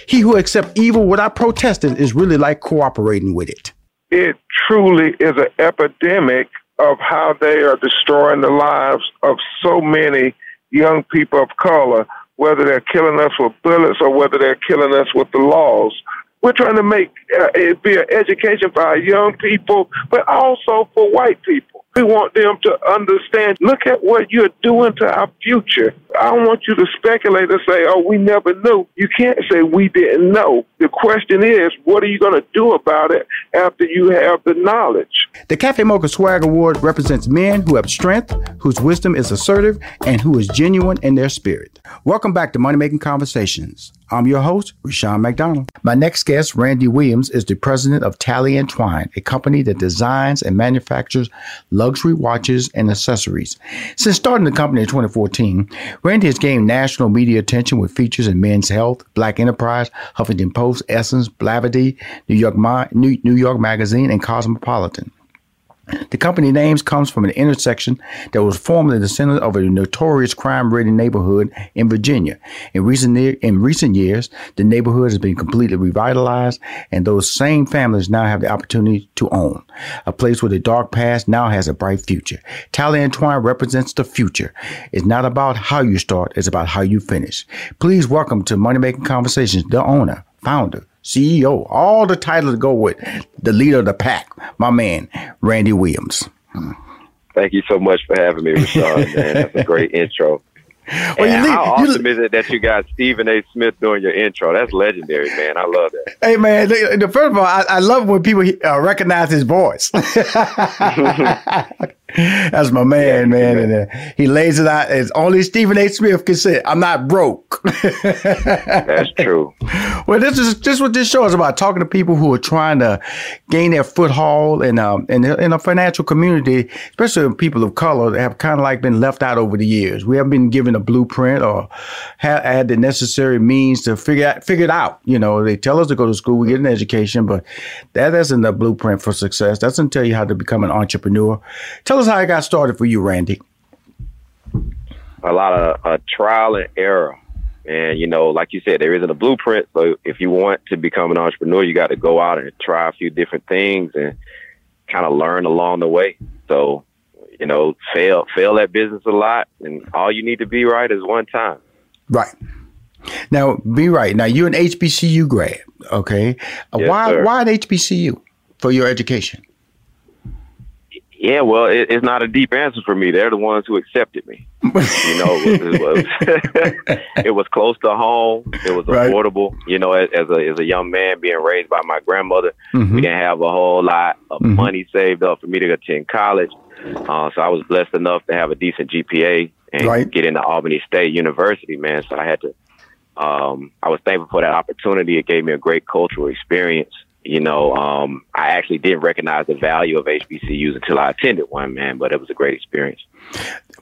He who accepts evil without protesting is really like cooperating with it. It truly is an epidemic of how they are destroying the lives of so many young people of color, whether they're killing us with bullets or whether they're killing us with the laws. We're trying to make uh, it be an education for our young people, but also for white people. We want them to understand, look at what you're doing to our future. I don't want you to speculate and say, oh, we never knew. You can't say we didn't know. The question is, what are you going to do about it after you have the knowledge? The Cafe Mocha Swag Award represents men who have strength, whose wisdom is assertive, and who is genuine in their spirit. Welcome back to Money Making Conversations. I'm your host, Rushion McDonald. My next guest, Randy Williams, is the president of Talley and Twine, a company that designs and manufactures luxury watches and accessories. Since starting the company in 2014, Randy has gained national media attention with features in Men's Health, Black Enterprise, Huffington Post, Essence, Blavity, New York, New York Magazine, and Cosmopolitan. The company names comes from an intersection that was formerly the center of a notorious crime-ridden neighborhood in Virginia. In recent in recent years, the neighborhood has been completely revitalized, and those same families now have the opportunity to own a place where the dark past now has a bright future. Talley and Twine represents the future. It's not about how you start; it's about how you finish. Please welcome to Money Making Conversations the owner, founder, CEO, all the titles go with the leader of the pack, my man, Randy Williams. Hmm. Thank you so much for having me, Rushion. man, that's a great intro. Well, and leave, how awesome is it that you got Stephen A. Smith doing your intro? That's legendary, man. I love that. Hey, man. First of all, I, I love when people uh, recognize his voice. That's my man, yeah, man. And uh, he lays it out as only Stephen A. Smith can say. I'm not broke. That's true. Well, this is just what this show is about: talking to people who are trying to gain their foothold in um in, in a financial community, especially people of color that have kind of like been left out over the years. We haven't been given a blueprint or had, had the necessary means to figure out, figure it out. You know, they tell us to go to school, we get an education, but that isn't the blueprint for success. That doesn't tell you how to become an entrepreneur. Tell us how it got started for you, Randy. A lot of uh, trial and error. And, you know, like you said, there isn't a blueprint. So if you want to become an entrepreneur, you got to go out and try a few different things and kind of learn along the way. So, you know, fail, fail at business a lot. And all you need to be right is one time. Right. Now, be right. Now, you're an HBCU grad, okay? Yes, why, sir. why an HBCU for your education? Yeah, well, it, it's not a deep answer for me. They're the ones who accepted me. You know, it was, it was, it was close to home. It was affordable. You know, as, as, a as a young man being raised by my grandmother, mm-hmm. we didn't have a whole lot of mm-hmm. money saved up for me to attend college. Uh, so I was blessed enough to have a decent GPA and right. get into Albany State University, man. So I had to. Um, I was thankful for that opportunity. It gave me a great cultural experience you know, um, I actually didn't recognize the value of HBCUs until I attended one, man, but it was a great experience.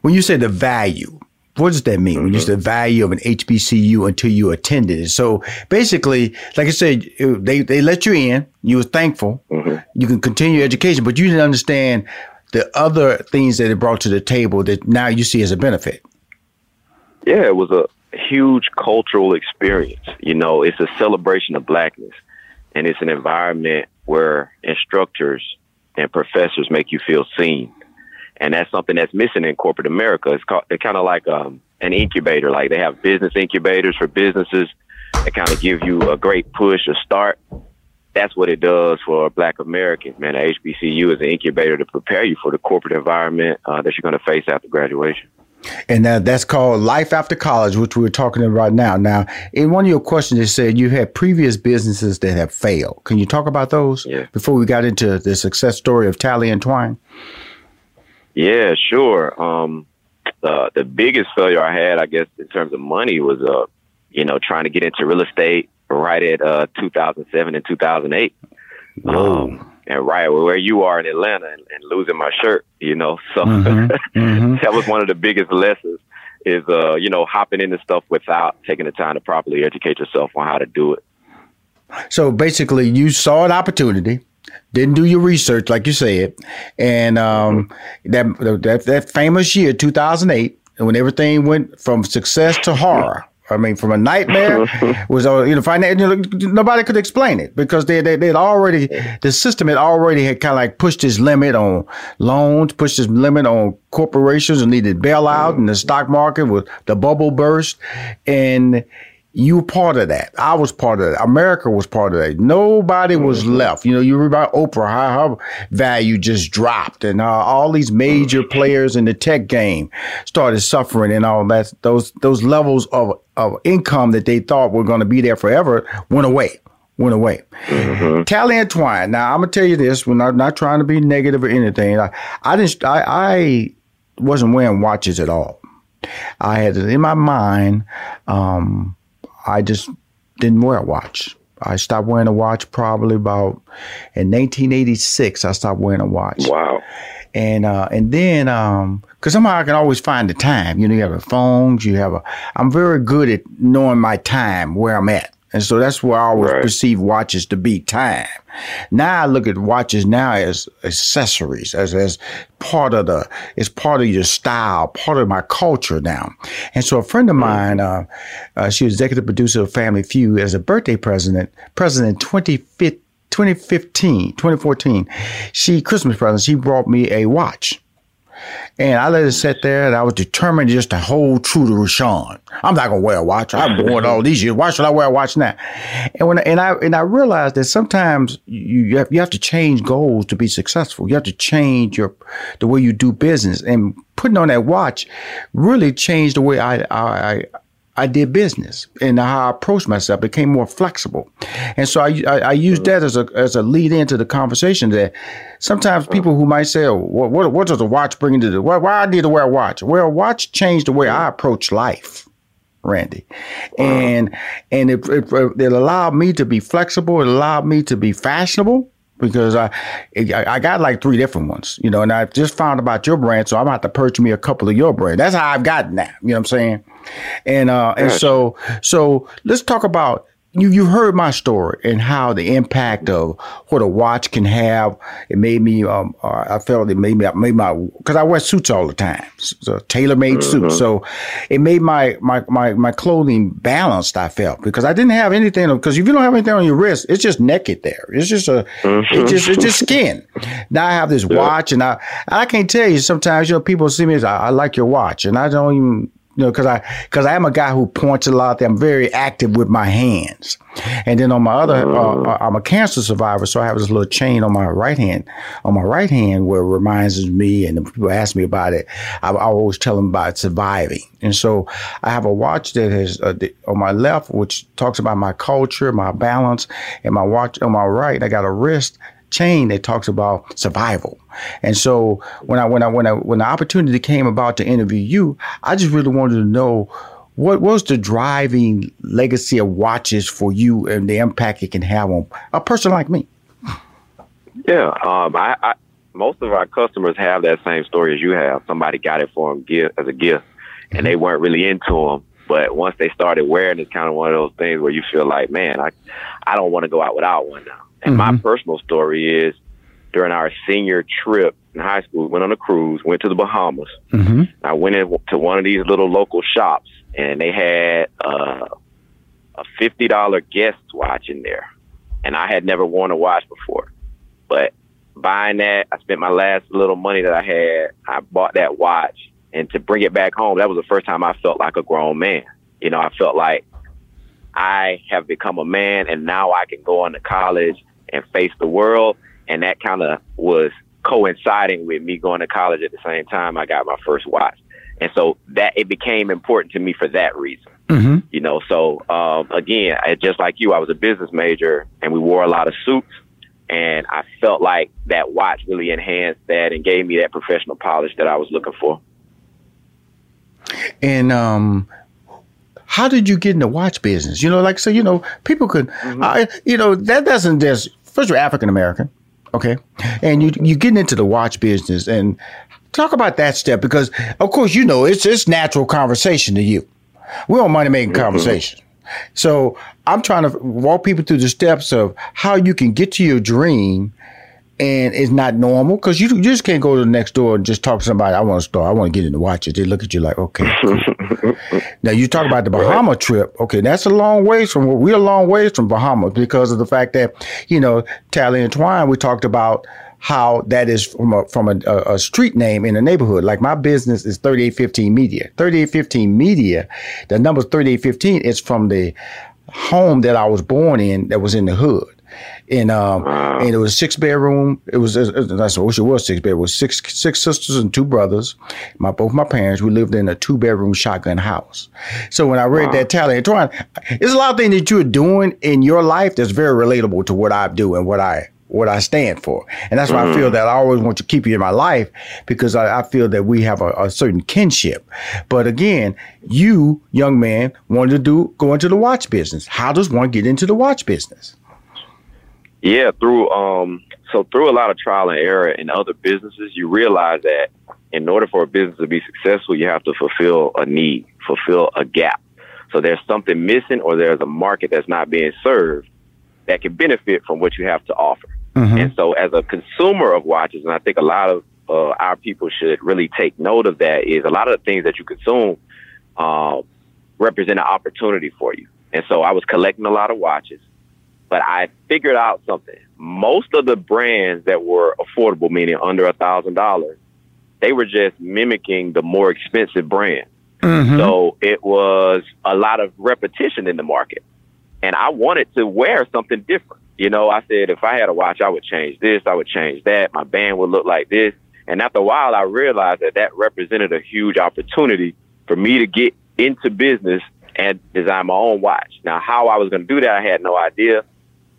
When you say the value, what does that mean mm-hmm. when you say the value of an HBCU until you attended it? So basically, like I said, they, they let you in, you were thankful, mm-hmm. you can continue your education, but you didn't understand the other things that it brought to the table that now you see as a benefit. Yeah, it was a huge cultural experience. You know, it's a celebration of blackness and it's an environment where instructors and professors make you feel seen. And that's something that's missing in corporate America. It's called, it's kind of like um, an incubator. Like they have business incubators for businesses that kind of give you a great push, a start. That's what it does for Black Americans, man. The HBCU is an incubator to prepare you for the corporate environment uh, that you're going to face after graduation. And uh, that's called Life After College, which we're talking about now. Now, in one of your questions, it said you had previous businesses that have failed. Can you talk about those yeah. before we got into the success story of Talley and Twine? Yeah, sure. Um, uh, the biggest failure I had, I guess, in terms of money was, uh, you know, trying to get into real estate right at uh, 2007 and 2008. Um, and right where you are in Atlanta and, and losing my shirt, you know. So mm-hmm. mm-hmm. that was one of the biggest lessons is uh, you know, hopping into stuff without taking the time to properly educate yourself on how to do it. So basically you saw an opportunity, didn't do your research like you said, and um, mm-hmm. that, that that famous year 2008 when everything went from success to horror I mean, from a nightmare was uh, you know, financial, nobody could explain it because they they had already the system had already had kind of like pushed its limit on loans, pushed its limit on corporations and needed bailout, and the stock market was the bubble burst, and you were part of that. I was part of that. America was part of that. Nobody was mm-hmm. left. You know, you read about Oprah, how her value just dropped, and uh, all these major mm-hmm. players in the tech game started suffering, and all that. Those those levels of of income that they thought were going to be there forever went away. Went away. Mm-hmm. Talley and Twine. Now I'm gonna tell you this. We're not not trying to be negative or anything. I, I didn't. I, I wasn't wearing watches at all. I had it in my mind. Um, I just didn't wear a watch. I stopped wearing a watch probably about in 1986. I stopped wearing a watch. Wow. And uh, and then um, because somehow I can always find the time. You know, you have a phones. You have a. I'm very good at knowing my time where I'm at. And so that's where I always right. perceive watches to be time. Now I look at watches now as accessories, as, as part of the, it's part of your style, part of my culture now. And so a friend of mine, uh, uh, she was executive producer of Family Feud as a birthday present, president 2015, 2015, 2014. She, Christmas present, she brought me a watch And I let it sit there and I was determined just to hold true to Rushion. I'm not gonna wear a watch. I've worn all these years. Why should I wear a watch now? And when and I and I realized that sometimes you you have, you have to change goals to be successful. You have to change your the way you do business. And putting on that watch really changed the way I I, I did business and how I approached myself became more flexible. And so I, I, I used that as a, as a lead into the conversation that sometimes people who might say, oh, what, what, what does a watch bring into the, why, why I need to wear a watch? Well, a watch changed the way I approach life. Randy, and and it, it, it allowed me to be flexible. It allowed me to be fashionable because I I got like three different ones, you know, and I just found about your brand, so I'm about to purchase me a couple of your brand. That's how I've gotten that. You know what I'm saying? And uh and so so let's talk about you you heard my story and how the impact of what a watch can have. It made me um uh, I felt it made me made my because I wear suits all the time, so tailor made mm-hmm. suits. So it made my my my my clothing balanced. I felt because I didn't have anything because if you don't have anything on your wrist, it's just naked there. It's just a mm-hmm. it's just it's just skin. Now I have this yeah. watch and I I can't tell you sometimes you know people see me as I, I like your watch and I don't even you know, because I because I am a guy who points a lot. I'm very active with my hands, and then on my other, uh, mm. uh, I'm a cancer survivor, so I have this little chain on my right hand, on my right hand, where it reminds me, and people ask me about it. I, I always tell them about surviving, and so I have a watch that has uh, the, on my left, which talks about my culture, my balance, and my watch on my right. I got a wrist chain that talks about survival. And so when I when I when I when the opportunity came about to interview you, I just really wanted to know what was the driving legacy of watches for you and the impact it can have on a person like me. Yeah, um, I, I, most of our customers have that same story as you have. Somebody got it for them gift, as a gift, and they weren't really into them. But once they started wearing, it's kind of one of those things where you feel like, man, I, I don't want to go out without one now. And mm-hmm. my personal story is during our senior trip in high school, we went on a cruise, went to the Bahamas. Mm-hmm. I went into one of these little local shops, and they had uh, a fifty dollar Guess watch in there, and I had never worn a watch before. But buying that, I spent my last little money that I had. I bought that watch, and to bring it back home, that was the first time I felt like a grown man. You know, I felt like I have become a man, and now I can go on to college and face the world. And that kind of was coinciding with me going to college at the same time I got my first watch. And so that it became important to me for that reason. Mm-hmm. You know, so um, again, I, just like you, I was a business major and we wore a lot of suits. And I felt like that watch really enhanced that and gave me that professional polish that I was looking for. And um, how did you get in the watch business? You know, like so, you know, people could, mm-hmm. I, you know, that doesn't just first you're African American, okay, and you you getting into the watch business and talk about that step because of course you know it's it's natural conversation to you. We're on money making mm-hmm. conversation. So I'm trying to walk people through the steps of how you can get to your dream and it's not normal because you, you just can't go to the next door and just talk to somebody. I want to start. I want to get in the watches. They look at you like, okay. now you talk about the Bahama trip. Okay, that's a long ways from we're a long ways from Bahamas because of the fact that you know Talley and Twine. We talked about how that is from a from a, a, street name in a neighborhood. Like my business is 3815 Media. 3815 Media, the number 3815 is from the home that I was born in that was in the hood and um, and it was six bedroom. It was that's I wish it was six bed. It was six six sisters and two brothers. My both my parents. We lived in a two bedroom shotgun house. So when I read wow. that Talley and Twine, there's a lot of things that you're doing in your life that's very relatable to what I do and what I what I stand for. And that's why mm. I feel mm. that I always want to keep you in my life because I, I feel that we have a, a, certain kinship. But again, you, young man, wanted to do go into the watch business. How does one get into the watch business? Yeah, through um, so through a lot of trial and error in other businesses, you realize that in order for a business to be successful, you have to fulfill a need, fulfill a gap. So there's something missing, or there's a market that's not being served that can benefit from what you have to offer. Mm-hmm. And so, as a consumer of watches, and I think a lot of uh, our people should really take note of that, is a lot of the things that you consume uh, represent an opportunity for you. And so, I was collecting a lot of watches. But I figured out something. Most of the brands that were affordable, meaning under a thousand dollars, they were just mimicking the more expensive brand. Mm-hmm. So it was a lot of repetition in the market. And I wanted to wear something different. You know, I said if I had a watch, I would change this, I would change that. My band would look like this. And after a while, I realized that that represented a huge opportunity for me to get into business and design my own watch. Now, how I was going to do that, I had no idea.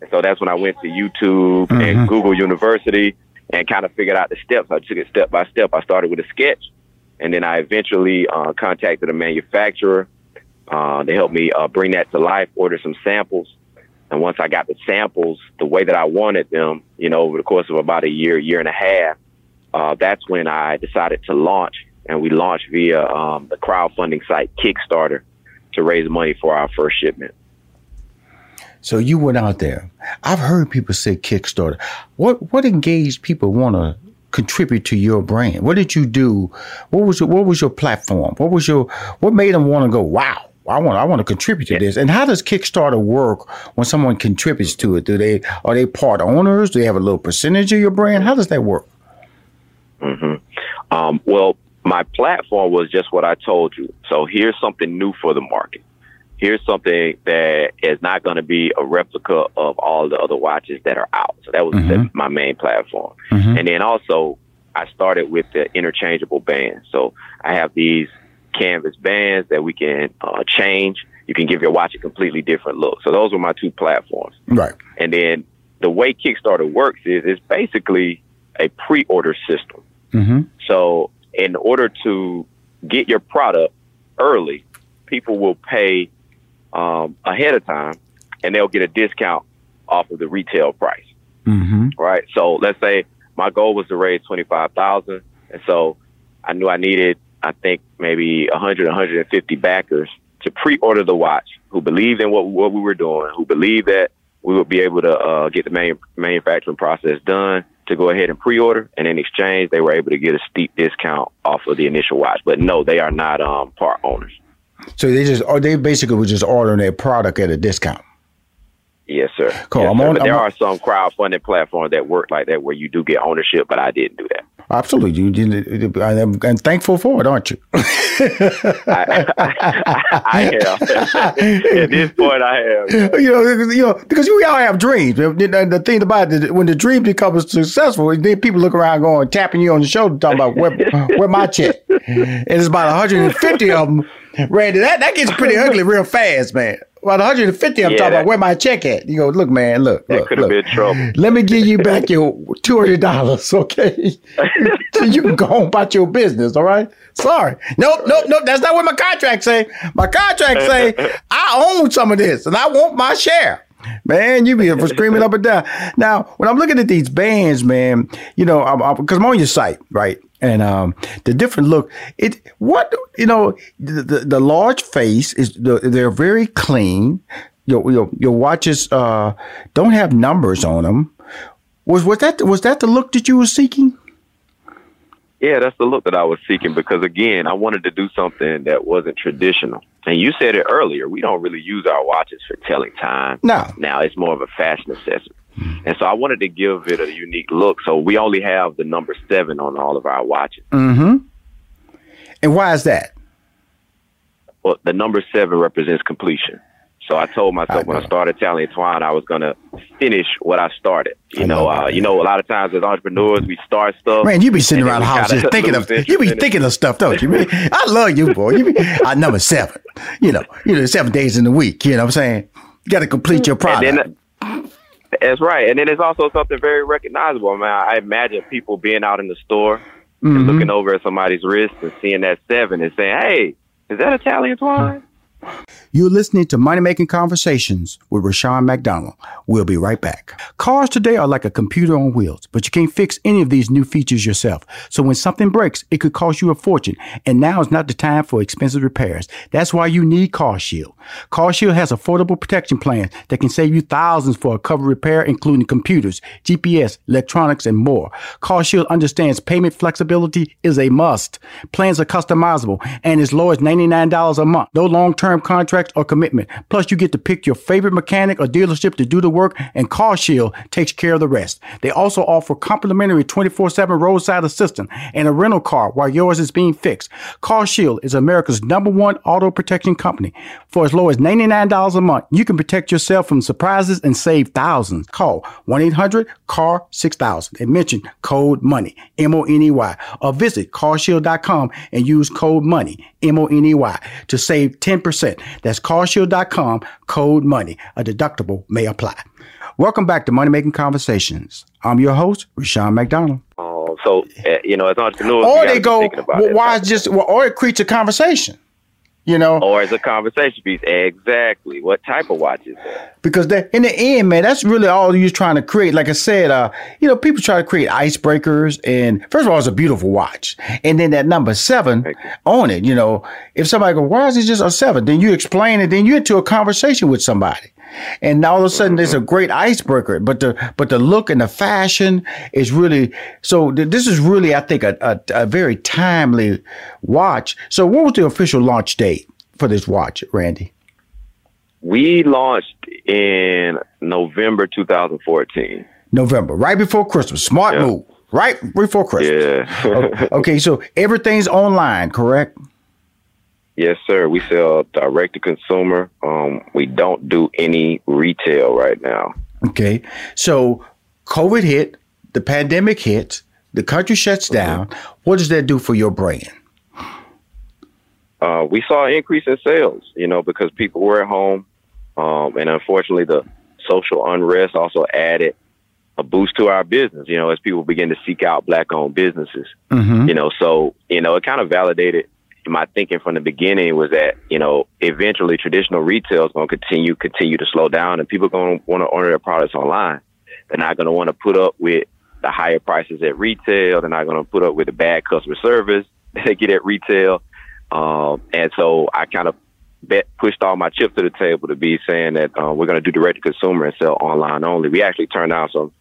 And so that's when I went to YouTube Mm-hmm. and Google University and kind of figured out the steps. I took it step by step. I started with a sketch, and then I eventually uh, contacted a manufacturer. Uh, they helped me uh, bring that to life, order some samples. And once I got the samples the way that I wanted them, you know, over the course of about a year, year and a half, uh, that's when I decided to launch. And we launched via um, the crowdfunding site Kickstarter to raise money for our first shipment. So you went out there. I've heard people say Kickstarter. What what engaged people want to contribute to your brand? What did you do? What was your, what was your platform? What was your what made them want to go? Wow, I want I want to contribute to this. And how does Kickstarter work when someone contributes to it? Do they are they part owners? Do they have a little percentage of your brand? How does that work? hmm Um, well, my platform was just what I told you. So here's something new for the market. Here's something that is not going to be a replica of all the other watches that are out. So that was Mhm. my main platform. Mhm. And then also, I started with the interchangeable bands. So I have these canvas bands that we can uh, change. You can give your watch a completely different look. So those were my two platforms. Right. And then the way Kickstarter works is it's basically a pre-order system. Mm-hmm. So in order to get your product early, people will pay um, ahead of time, and they'll get a discount off of the retail price. Mm-hmm. Right. So let's say my goal was to raise twenty five thousand, and so I knew I needed, I think maybe 100, 150 backers to pre-order the watch who believed in what what we were doing, who believed that we would be able to uh, get the manu- manufacturing process done to go ahead and pre-order, and in exchange, they were able to get a steep discount off of the initial watch. But no, they are not um, part owners. So they just or they basically were just ordering their product at a discount. Yes, sir. Cool. Yes, I'm sir. on- there I'm on- are some crowdfunding platforms that work like that where you do get ownership, but I didn't do that. Absolutely, you did, I'm, I'm thankful for it, aren't you? I have. At this point, I have. you know, you know, because we all have dreams. The thing about it, when the dream becomes successful, then people look around going, tapping you on the shoulder, talking about where, where my check. And it's about 150 of them. Randy, that, that gets pretty ugly real fast, man. About 150 I'm Yeah, talking that- about where my check at. You go, look, man, look, That could have been trouble. Let me give you back your two hundred dollars, okay? so you can go on about your business, all right? Sorry, nope, nope, nope. That's not what my contract say. My contract say I own some of this and I want my share. Man, you be for screaming up and down. Now, when I'm looking at these bands, man, you know, I'm, I'm, cause I'm on your site, right? And um, the different look, it what you know, the, the, the large face is the, they're very clean. Your your, your watches uh, don't have numbers on them. Was was that was that the look that you were seeking? Yeah, that's the look that I was seeking because again, I wanted to do something that wasn't traditional. And you said it earlier, we don't really use our watches for telling time. No. Now it's more of a fashion accessory. And so I wanted to give it a unique look. So we only have the number seven on all of our watches. Mm-hmm. And why is that? Well, the number seven represents completion. So I told myself when I started Talent Twine, I was gonna finish what I started. You know, uh, you know, a lot of times as entrepreneurs, we start stuff. Man, you be sitting around the house just thinking of you be thinking of stuff, don't you? Man? I love you, boy. You be uh, number seven. You know, you know, seven days in the week. You know what I'm saying? You got to complete your product. And then, that's right. And then it's also something very recognizable. I mean, I imagine people being out in the store and Mhm. looking over at somebody's wrist and seeing that seven and saying, "Hey, is that Italian twine?" You're listening to Money Making Conversations with Rushion McDonald. We'll be right back. Cars today are like a computer on wheels, but you can't fix any of these new features yourself. So when something breaks, it could cost you a fortune. And now is not the time for expensive repairs. That's why you need CarShield. CarShield has affordable protection plans that can save you thousands for a covered repair, including computers, GPS, electronics, and more. CarShield understands payment flexibility is a must. Plans are customizable and as low as $99 a month. No long-term contracts or commitment. Plus, you get to pick your favorite mechanic or dealership to do the work, and CarShield takes care of the rest. They also offer complimentary 24 7 roadside assistance and a rental car while yours is being fixed. CarShield is America's number one auto protection company. For as low as $99 a month, you can protect yourself from surprises and save thousands. Call 1 800 CAR 6000 and mention code MONEY, M O N E Y, or visit carshield.com and use code MONEY, M O N E Y, to save 10%. That's carshield.com, code MONEY. A deductible may apply. Welcome back to Money Making Conversations. I'm your host, Rushion McDonald. Oh, so uh, you know, as entrepreneurs, or they go, well, why is just, well, or it creates a conversation you know? Or as a conversation piece. Exactly. What type of watch is that? Because they, in the end man that's really all you're trying to create. Like i said uh you know people try to create icebreakers and first of all it's a beautiful watch. And then that number seven on it you know if somebody go why is it just a seven? Then you explain it then you're into a conversation with somebody and all of a sudden there's a great icebreaker but the but the look and the fashion is really so th- this is really i think a, a, a, very timely watch. So what was the official launch date for this watch randy? We launched in november 2014 november right before christmas. Smart yeah. move. Right before christmas. Yeah. Okay so everything's online correct Yes, sir. We sell direct to consumer. Um, we don't do any retail right now. Okay. So COVID hit, the pandemic hit, the country shuts down. Mm-hmm. What does that do for your brand? Uh, we saw an increase in sales, you know, because people were at home. Um, and unfortunately, the social unrest also added a boost to our business, you know, as people begin to seek out black owned businesses. Mm-hmm. You know, so, you know, it kind of validated my thinking from the beginning was that you know eventually traditional retail is going to continue continue to slow down, and people are going to want to order their products online. They're not going to want to put up with the higher prices at retail. They're not going to put up with the bad customer service they get at retail. Um, and so I kind of bet, pushed all my chips to the table to be saying that uh, we're going to do direct to consumer and sell online only. We actually turned down some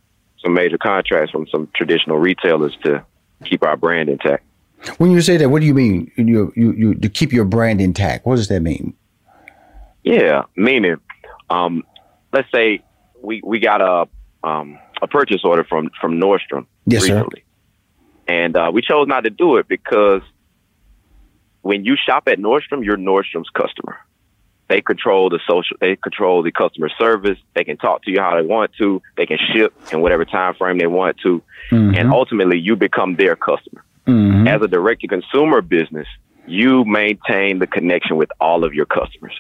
some major contracts from some traditional retailers to keep our brand intact. When you say that, what do you mean? You, you, you to keep your brand intact. What does that mean? Yeah, meaning, um, let's say we we got a um, a purchase order from from Nordstrom yes, recently, sir. and uh, we chose not to do it because when you shop at Nordstrom, you're Nordstrom's customer. They control the social. They control the customer service. They can talk to you how they want to. They can ship in whatever time frame they want to, mm-hmm. and ultimately, you become their customer. Mm-hmm. As a direct to consumer business, you maintain the connection with all of your customers.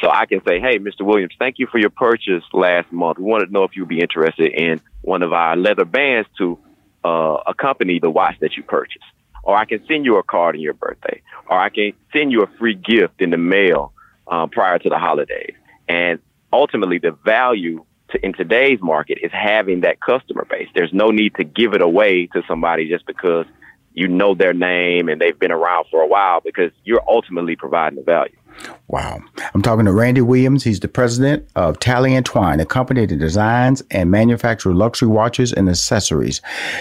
So I can say, hey, Mr. Williams, thank you for your purchase last month. We wanted to know if you'd be interested in one of our leather bands to uh, accompany the watch that you purchased. Or I can send you a card on your birthday. Or I can send you a free gift in the mail um, prior to the holidays. And ultimately, the value to, in today's market is having that customer base. There's no need to give it away to somebody just because you know their name and they've been around for a while because you're ultimately providing the value. Wow. I'm talking to Randy Williams. He's the president of Talley and Twine, a company that designs and manufactures luxury watches and accessories.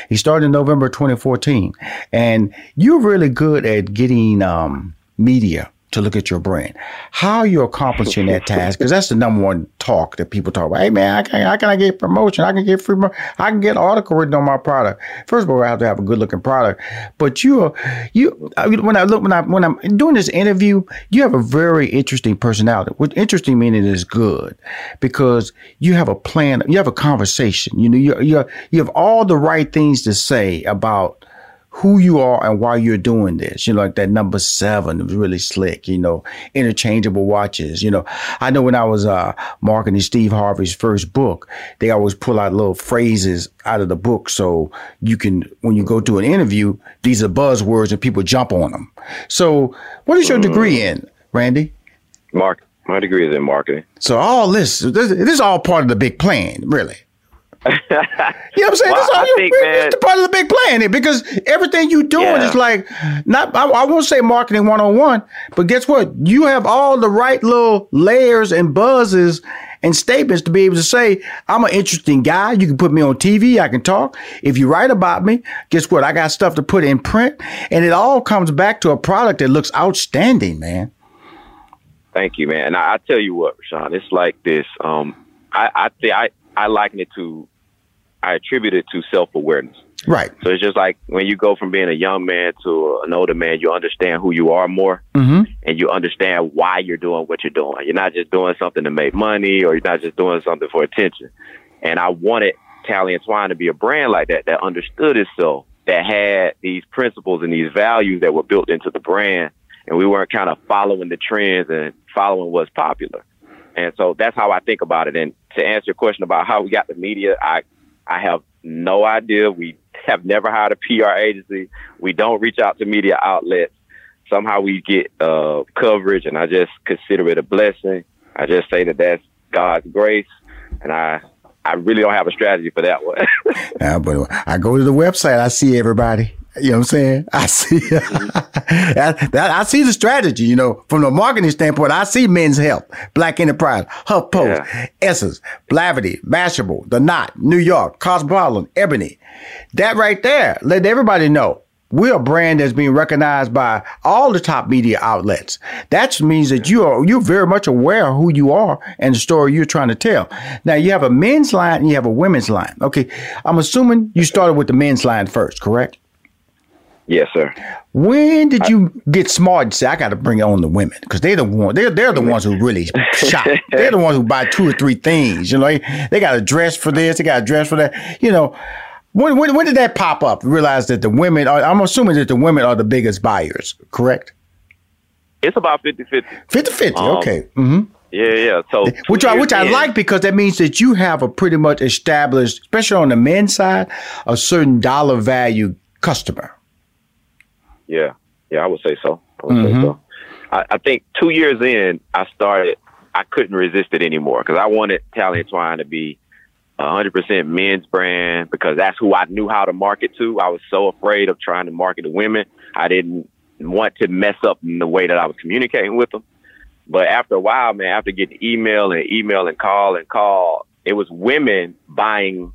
He started in November 2014. And you're really good at getting um, media to look at your brand. How are you accomplishing that task? Because that's the number one talk that people talk about. Hey man, I can, how can I get promotion? I can get free. I can get article written on my product. First of all, I have to have a good looking product. But you, are, you, when I look, when I when I'm doing this interview, you have a very interesting personality. What interesting meaning is good, because you have a plan. You have a conversation. You know, you you you have all the right things to say about who you are and why you're doing this. You know, like that number seven was really slick, you know, interchangeable watches. You know, I know when I was uh, marketing Steve Harvey's first book, they always pull out little phrases out of the book. So you can, when you go to an interview, these are buzzwords and people jump on them. So what is your mm. degree in, Randy? Mark. My degree is in marketing. So all this, this, this is all part of the big plan, really you know what I'm saying? Well, all you, think, it's part of the big plan here because everything you doing yeah. is like not I, I, won't say marketing 101, but guess what? You have all the right little layers and buzzes and statements to be able to say, I'm an interesting guy. You can put me on TV, I can talk. If you write about me, guess what? I got stuff to put in print. And it all comes back to a product that looks outstanding, man. Thank you, man. And I, I tell you what, Rushion, it's like this. Um, I I, th- I I liken it to, I attribute it to self awareness. Right. So it's just like when you go from being a young man to an older man, you understand who you are more, mm-hmm. and you understand why you're doing what you're doing. You're not just doing something to make money, or you're not just doing something for attention. And I wanted Talley and Twine to be a brand like that that understood itself, that had these principles and these values that were built into the brand, and we weren't kind of following the trends and following what's popular. And so that's how I think about it. And to answer your question about how we got the media, I I have no idea. We have never hired a PR agency. We don't reach out to media outlets. Somehow we get uh, coverage, and I just consider it a blessing. I just say that that's God's grace, and I I really don't have a strategy for that one. yeah, but I go to the website, I see everybody. You know what I'm saying? I see, that, that, I see the strategy. You know, from the marketing standpoint, I see Men's Health, Black Enterprise, HuffPost, yeah. Essence, Blavity, Mashable, The Knot, New York, Cosmopolitan, Ebony. That right there, let everybody know we're a brand that's being recognized by all the top media outlets. That means that you are you're very much aware of who you are and the story you're trying to tell. Now you have a men's line and you have a women's line. Okay, I'm assuming you started with the men's line first, correct? Yes, sir. When did you get smart and say I got to bring on the women because they're the one they're they're the ones who really shop. they're the ones who buy two or three things. You know, they, they got a dress for this, they got a dress for that. You know, when, when, when did that pop up? Realize that the women are, I'm assuming that the women are the biggest buyers, correct? It's about 50 50. 50 50, um, okay. Mm-hmm. Yeah, yeah. So which I which I like because that means that you have a pretty much established, especially on the men's side, a certain dollar value customer. Yeah, yeah, I would say so. I would mm-hmm. say so. I, I, think two years in, I started. I couldn't resist it anymore because I wanted Talley Twine to be 100% men's brand because that's who I knew how to market to. I was so afraid of trying to market to women. I didn't want to mess up in the way that I was communicating with them. But after a while, man, after getting email and email and call and call, it was women buying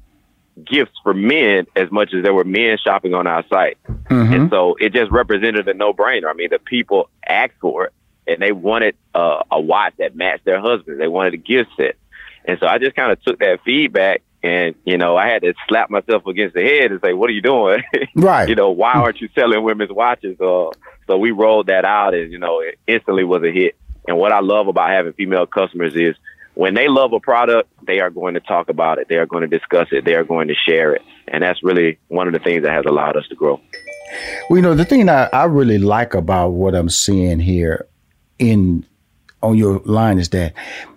gifts for men as much as there were men shopping on our site. Mm-hmm. And so it just represented a no brainer. I mean, the people asked for it and they wanted uh, a watch that matched their husband. They wanted a gift set. And so I just kind of took that feedback and, you know, I had to slap myself against the head and say, what are you doing? Right. you know, why aren't you selling women's watches? Uh, so we rolled that out and, you know, it instantly was a hit. And what I love about having female customers is when they love a product, they are going to talk about it. They are going to discuss it. They are going to share it. And that's really one of the things that has allowed us to grow. Well, you know, the thing I, I really like about what I'm seeing here in on your line is that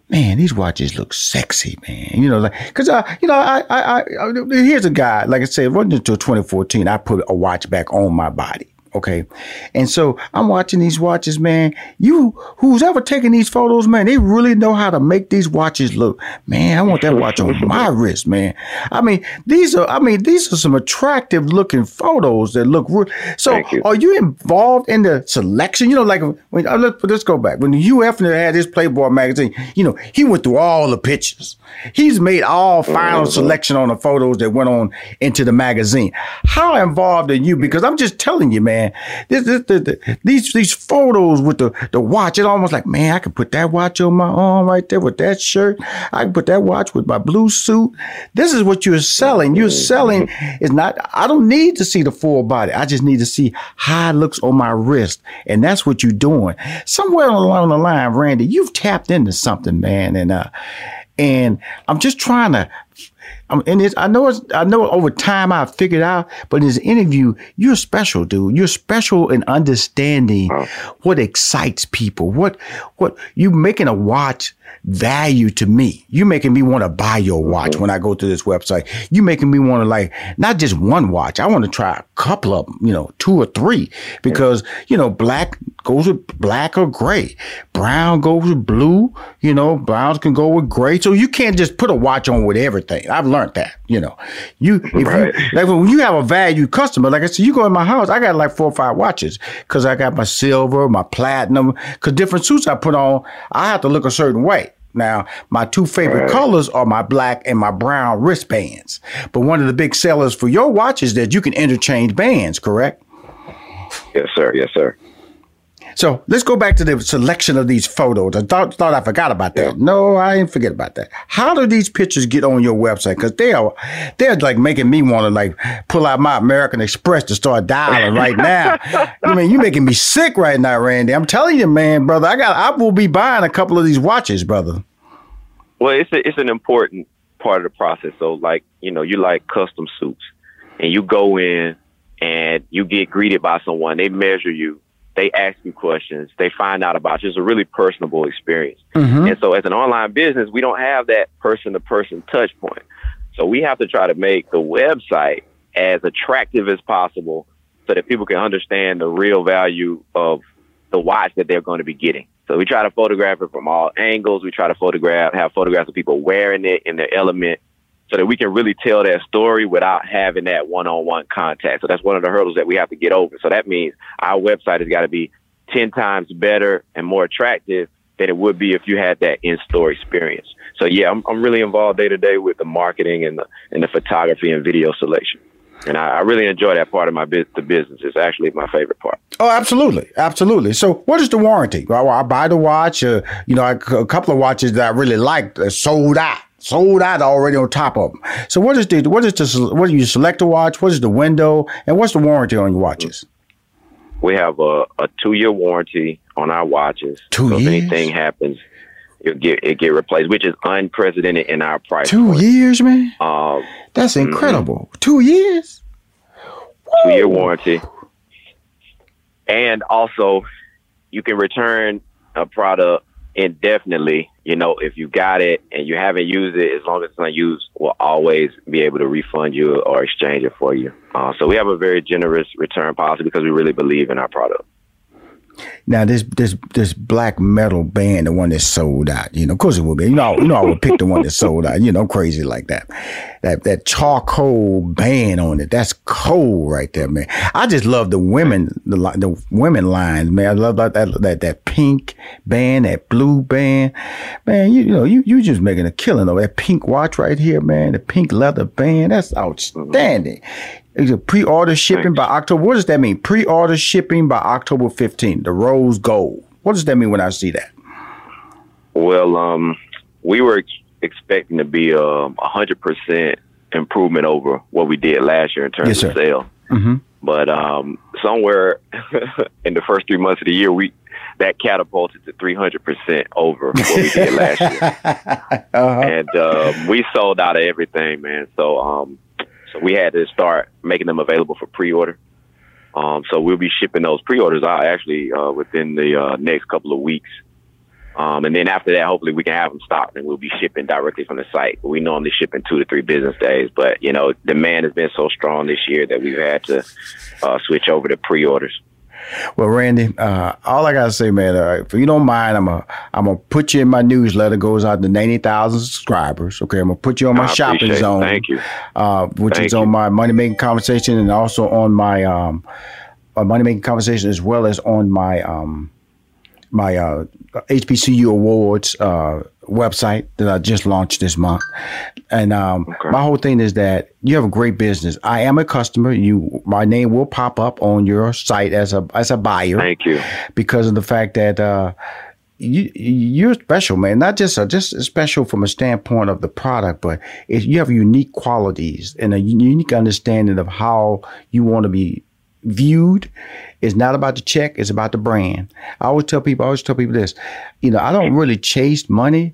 man, these watches look sexy, man. You know, like, cause, uh, you know, I, I, I, here's a guy, like I said, wasn't until 2014 I put a watch back on my body. Okay. And so I'm watching these watches, man. You, who's ever taking these photos, man, they really know how to make these watches look. Man, I want that watch on my wrist, man. I mean, these are, I mean, these are some attractive looking photos that look real. So you. are you involved in the selection? You know, like when, uh, let's, let's go back. When Hugh Hefner had his Playboy magazine, you know, he went through all the pictures. He's made all final mm-hmm. selection on the photos that went on into the magazine. How involved are you? Because I'm just telling you, man, man. This, this, this, these these photos with the, the watch, it's almost like, man, I could put that watch on my arm right there with that shirt. I can put that watch with my blue suit. This is what you're selling. You're selling is not, I don't need to see the full body. I just need to see how it looks on my wrist. And that's what you're doing. Somewhere along the line, Randy, you've tapped into something, man. And, uh, and I'm just trying to and it's, I know it's, I know over time I figured out, but in this interview, you're special, dude. You're special in understanding oh. what excites people. What, what you making a watch value to me. You making me want to buy your watch mm-hmm. when I go to this website. You making me want to like not just one watch. I want to try a couple of them, you know, two or three because, you know, black goes with black or gray. Brown goes with blue, you know, browns can go with gray. So you can't just put a watch on with everything. I've learned that, you know. You if right. you like when you have a valued customer, like I said, you go in my house, I got like four or five watches because I got my silver, my platinum, because different suits I put on, I have to look a certain way. Now, my two favorite colors are my black and my brown wristbands. But one of the big sellers for your watch is that you can interchange bands, correct? Yes, sir. Yes, sir. So let's go back to the selection of these photos. I thought thought I forgot about that. Yeah. No, I didn't forget about that. How do these pictures get on your website? Because they are they're like making me want to like pull out my American Express to start dialing right now. I mean, you're making me sick right now, Randy. I'm telling you, man, brother. I got I will be buying a couple of these watches, brother. Well, it's a, it's an important part of the process. So, like you know, you like custom suits, and you go in and you get greeted by someone. They measure you. They ask you questions. They find out about you. It's a really personable experience. Mm-hmm. And so, as an online business, we don't have that person to person touch point. So, we have to try to make the website as attractive as possible so that people can understand the real value of the watch that they're going to be getting. So we try to photograph it from all angles. We try to photograph, have photographs of people wearing it in their element so that we can really tell that story without having that one-on-one contact. So that's one of the hurdles that we have to get over. So that means our website has got to be 10 times better and more attractive than it would be if you had that in-store experience. So yeah, I'm, I'm really involved day to day with the marketing and the, and the photography and video selection and I, I, really enjoy that part of my business. The business is actually my favorite part. Oh, absolutely, absolutely. So, what is the warranty? I, I buy the watch. Uh, you know, a couple of watches that I really liked uh, sold out. Sold out already on top of them. So, what is the what is the what do you select a watch? What is the window, and what's the warranty on your watches? We have a, a two year warranty on our watches. Two so years. If anything happens, it get it get replaced, which is unprecedented in our price. Two point. years, man. Um, That's mm-hmm. incredible. Mm-hmm. Two years. Two year warranty, and also you can return a product indefinitely. You know, if you got it and you haven't used it, as long as it's not used, we'll always be able to refund you or exchange it for you. Uh, so we have a very generous return policy because we really believe in our product. Now this this this black metal band, the one that sold out, you know, of course it would be. You know, you know, I would pick the one that sold out. You know, crazy like that. That that charcoal band on it, that's cold right there, man. I just love the women, the the women lines, man. I love that that that, that pink band, that blue band, man. You, you know, you you just making a killing over that pink watch right here, man. The pink leather band, that's mm-hmm. outstanding. Pre-order shipping by October? What does that mean? Pre-order shipping by October 15th. The rose gold. What does that mean when I see that? Well, um, we were ex- expecting to be um, a hundred percent improvement over what we did last year in terms yes, of sales. Mm-hmm. But um, somewhere in the first three months of the year, we that catapulted to 300% over what we did last year. uh-huh. And um, we sold out of everything, man. So um, so we had to start making them available for pre-order. Um, so we'll be shipping those pre-orders out actually uh, within the uh, next couple of weeks. Um, and then after that, hopefully we can have them stocked and we'll be shipping directly from the site. We normally ship in two to three business days, but you know, demand has been so strong this year that we've had to uh, switch over to pre-orders. Well, Randy, uh, all I gotta say, man, uh, if you don't mind, I'm gonna I'm gonna put you in my newsletter. Goes out to ninety thousand subscribers. Okay, I'm gonna put you on my I shopping zone. Thank you. Uh, which Thank is on my money making conversation and also on my um, money making conversation as well as on my um, my uh, HBCU awards uh, website that I just launched this month. And um, okay. my whole thing is that you have a great business. I am a customer. You, my name will pop up on your site as a as a buyer. Thank you. Because of the fact that. Uh, you you're special, man. Not just a, just special from a standpoint of the product, but you have unique qualities and a unique understanding of how you want to be viewed. It's not about the check, it's about the brand. I always tell people, I always tell people this, you know, I don't really chase money.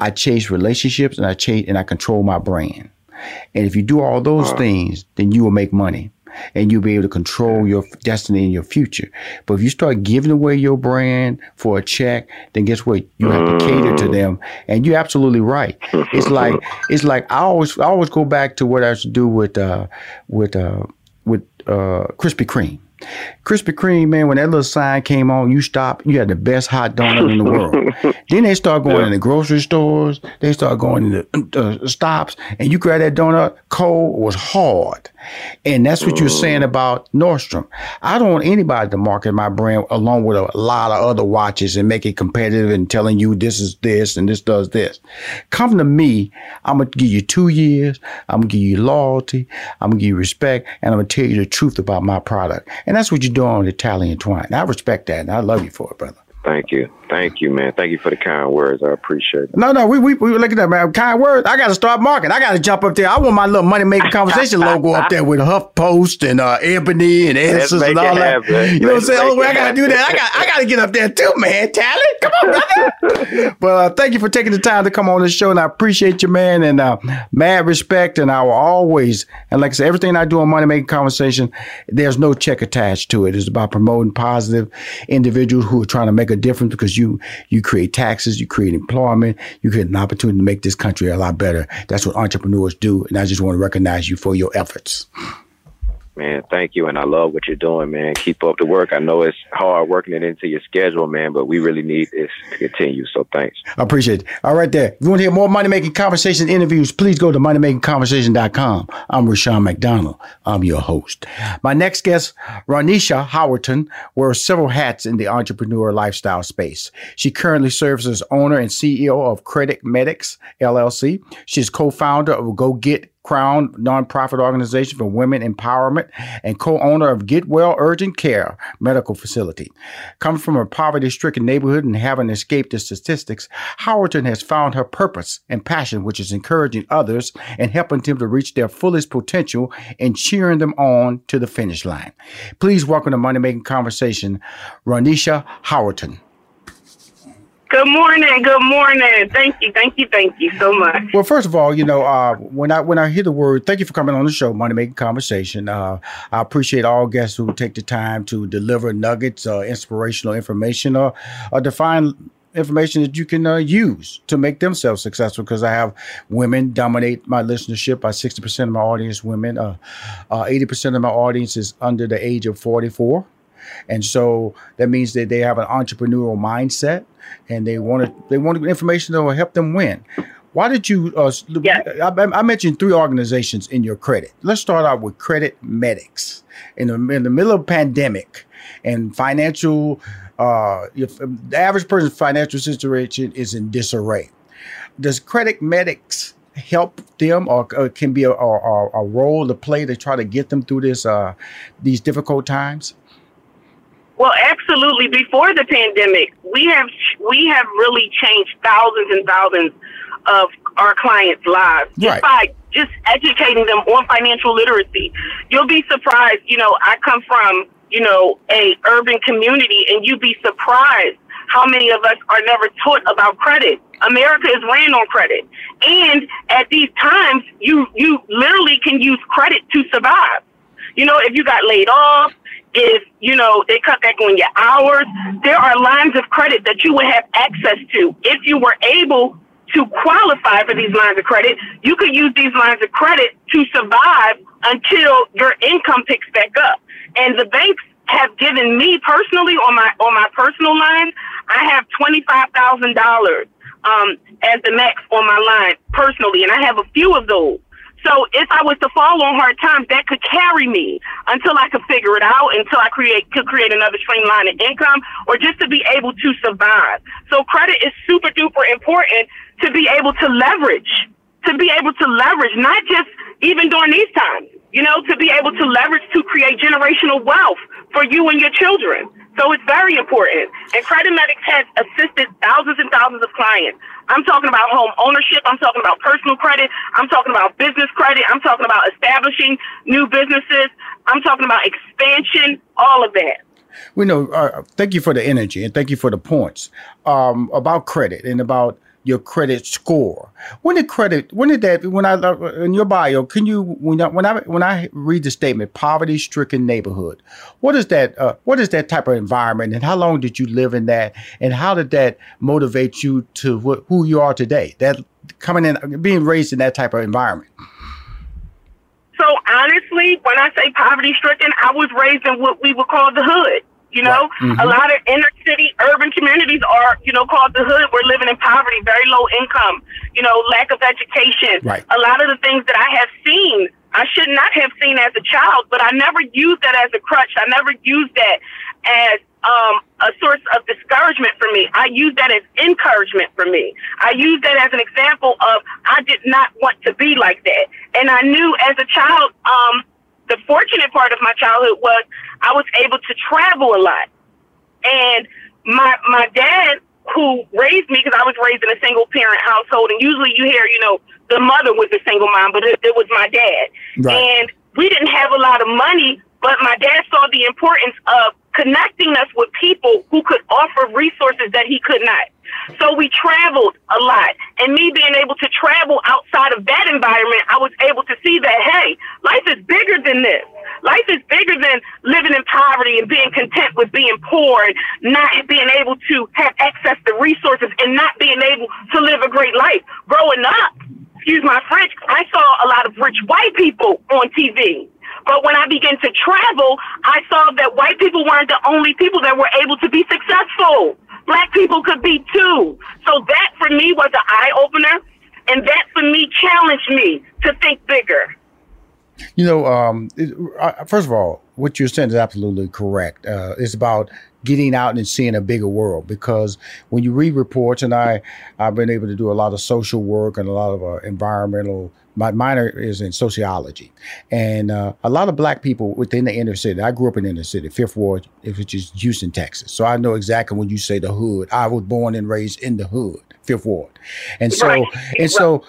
I chase relationships and I chase and I control my brand. And if you do all those things, then you will make money and you'll be able to control your destiny and your future. But if you start giving away your brand for a check, then guess what? You have to cater to them. And you're absolutely right. It's like it's like I always I always go back to what I used to do with uh with uh with uh, Krispy Kreme. Krispy Kreme, man, when that little sign came on, you stop, you had the best hot donut in the world. then they start going yeah. in the grocery stores, they start going in the uh, stops, and you grab that donut, cold was hard. And that's what you're mm. saying about Nordstrom. I don't want anybody to market my brand along with a lot of other watches and make it competitive and telling you this is this and this does this. Come to me, I'm gonna give you two years, I'm gonna give you loyalty, I'm gonna give you respect, and I'm gonna tell you the truth about my product. And that's what you're doing on Talley & Twine. I respect that, and I love you for it, brother. Thank you. Thank you, man. Thank you for the kind words. I appreciate it. No, no, we we, we look at that, man. Kind words. I got to start marketing. I got to jump up there. I want my little money making conversation logo up there with HuffPost and uh, Ebony and Essence and all that. Happen. You know what I'm saying? Oh, I got to do that. I got I got to get up there too, man. Talent. Come on, brother. well, uh, thank you for taking the time to come on the show, and I appreciate you, man. And uh, mad respect, and I will always and like I said, everything I do on money making conversation, there's no check attached to it. It's about promoting positive individuals who are trying to make a difference because you you create taxes, you create employment, you create an opportunity to make this country a lot better. That's what entrepreneurs do, and I just want to recognize you for your efforts. Man, thank you, and I love what you're doing, man. Keep up the work. I know it's hard working it into your schedule, man, but we really need this to continue. So thanks. I appreciate it. All right, there. If you want to hear more money making conversation interviews, please go to moneymakingconversation.com. I'm Rushion McDonald. I'm your host. My next guest, Rhonesha Howerton, wears several hats in the entrepreneur lifestyle space. She currently serves as owner and CEO of Credit Medics LLC. She's co-founder of Go Get Crown nonprofit organization for women empowerment and co-owner of Get Well Urgent Care Medical Facility. Coming from a poverty-stricken neighborhood and having escaped the statistics, Howerton has found her purpose and passion, which is encouraging others and helping them to reach their fullest potential and cheering them on to the finish line. Please welcome to Money Making Conversation, Rhonesha Howerton. Good morning. Good morning. Thank you. Thank you. Thank you so much. Well, first of all, you know, uh, when I when I hear the word, thank you for coming on the show, Money Making Conversation. Uh, I appreciate all guests who take the time to deliver nuggets, uh, inspirational information, or, or define information that you can uh, use to make themselves successful because I have women dominate my listenership by 60% of my audience women uh, uh, 80% of my audience is under the age of 44 and so that means that they have an entrepreneurial mindset and they want to they want information that will help them win. Why did you? Uh, I, I, mentioned three organizations in your credit. Let's start out with Credit Medics. In the in the middle of pandemic and financial, uh, if, the average person's financial situation is in disarray. Does Credit Medics help them, or, or can be a, a, a, role to play to try to get them through this uh, these difficult times? Well, absolutely. Before the pandemic, we have we have really changed thousands and thousands of our clients' lives just right. by just educating them on financial literacy. You'll be surprised. You know, I come from you know a urban community, and you'd be surprised how many of us are never taught about credit. America is ran on credit, and at these times, you you literally can use credit to survive. You know, if you got laid off, if you know they cut back on your hours, there are lines of credit that you would have access to if you were able to qualify for these lines of credit. You could use these lines of credit to survive until your income picks back up. And the banks have given me personally on my on my personal line, I have twenty five thousand dollars um, as the max on my line personally, and I have a few of those. So if I was to fall on hard times, that could carry me until I could figure it out, until I create could create another streamline of income, or just to be able to survive. So credit is super duper important to be able to leverage, to be able to leverage, not just even during these times, you know, to be able to leverage to create generational wealth for you and your children. So it's very important. And Credit Medics has assisted thousands and thousands of clients. I'm talking about home ownership. I'm talking about personal credit. I'm talking about business credit. I'm talking about establishing new businesses. I'm talking about expansion, all of that. We know. Uh, thank you for the energy and thank you for the points um, about credit and about your credit score. When did credit? When did that? When I in your bio, can you when I when I when I read the statement poverty stricken neighborhood, what is that? Uh, what is that type of environment, and how long did you live in that, and how did that motivate you to wh- who you are today? That coming in, being raised in that type of environment. So honestly, when I say poverty stricken, I was raised in what we would call the hood. You know, mm-hmm. a lot of inner city urban communities are, you know, called the hood. We're living in poverty, very low income, you know, lack of education. Right. A lot of the things that I have seen, I should not have seen as a child, but I never used that as a crutch. I never used that as um, a source of discouragement for me. I use that as encouragement for me. I use that as an example of I did not want to be like that. And I knew as a child, um, the fortunate part of my childhood was I was able to travel a lot. And my my dad who raised me because I was raised in a single parent household and usually you hear, you know, the mother was a single mom, but it, it was my dad. Right. And we didn't have a lot of money, but my dad saw the importance of connecting us with people who could offer resources that he could not. So we traveled a lot. And me being able to travel outside of that environment, I was able to see that, hey, life is bigger than this. Life is bigger than living in poverty and being content with being poor and not being able to have access to resources and not being able to live a great life. Growing up, excuse my French, I saw a lot of rich white people on TV. But when I began to travel, I saw that white people weren't the only people that were able to be successful. Black people could be too. So that for me was an eye opener. And that for me challenged me to think bigger. You know, um, it, uh, first of all, what you're saying is absolutely correct. Uh, it's about getting out and seeing a bigger world because when you read reports, and I, I've been able to do a lot of social work and a lot of uh, environmental my minor is in sociology, and uh, a lot of black people within the inner city. I grew up in the inner city, Fifth Ward, if which is Houston, Texas. So I know exactly when you say the hood. I was born and raised in the hood, Fifth Ward, and so right. and so.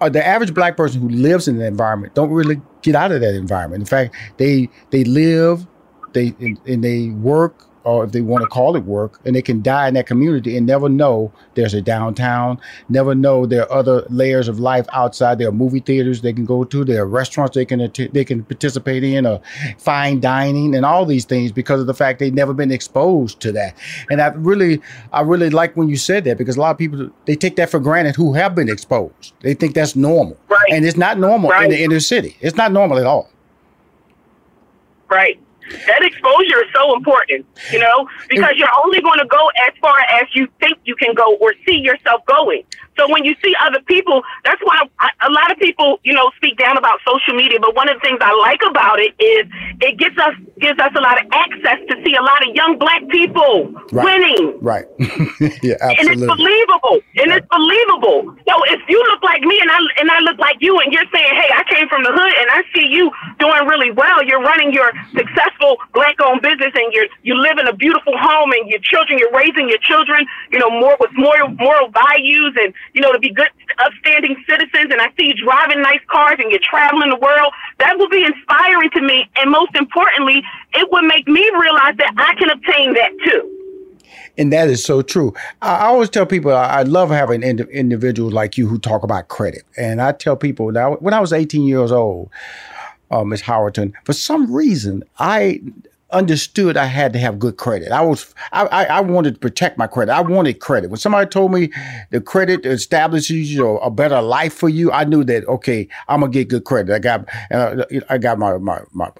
Uh, the average black person who lives in the environment don't really get out of that environment. In fact, they they live, they and, and they work or if they want to call it work, and they can die in that community and never know there's a downtown, never know there are other layers of life outside. There are movie theaters they can go to, there are restaurants they can they can participate in, or fine dining, and all these things because of the fact they've never been exposed to that. And I really, I really like when you said that because a lot of people they take that for granted who have been exposed. They think that's normal, right. and it's not normal right. in the inner city. It's not normal at all. Right that exposure is so important, you know, because you're only going to go as far as you think you can go or see yourself going. So when you see other people, that's why I, a lot of people, you know, speak down about social media. But one of the things I like about it is it gives us gives us a lot of access to see a lot of young black people right. winning. Right. yeah, absolutely. And it's believable. And it's believable. So if you look like me and I and I look like you, and you're saying, "Hey, I came from the hood, and I see you doing really well. You're running your successful black-owned business, and you're you live in a beautiful home, and your children, you're raising your children, you know, more with more moral values and you know, to be good, upstanding citizens, and I see you driving nice cars and you're traveling the world, that will be inspiring to me. And most importantly, it would make me realize that I can obtain that too. And that is so true. I always tell people I love having ind- individuals like you who talk about credit. And I tell people now, when I was 18 years old, uh, Miss Howerton, for some reason, I understood I had to have good credit. I was I, I, I wanted to protect my credit. I wanted credit. When somebody told me the credit establishes you a better life for you, I knew that okay, I'm gonna get good credit. I got uh, I got my my my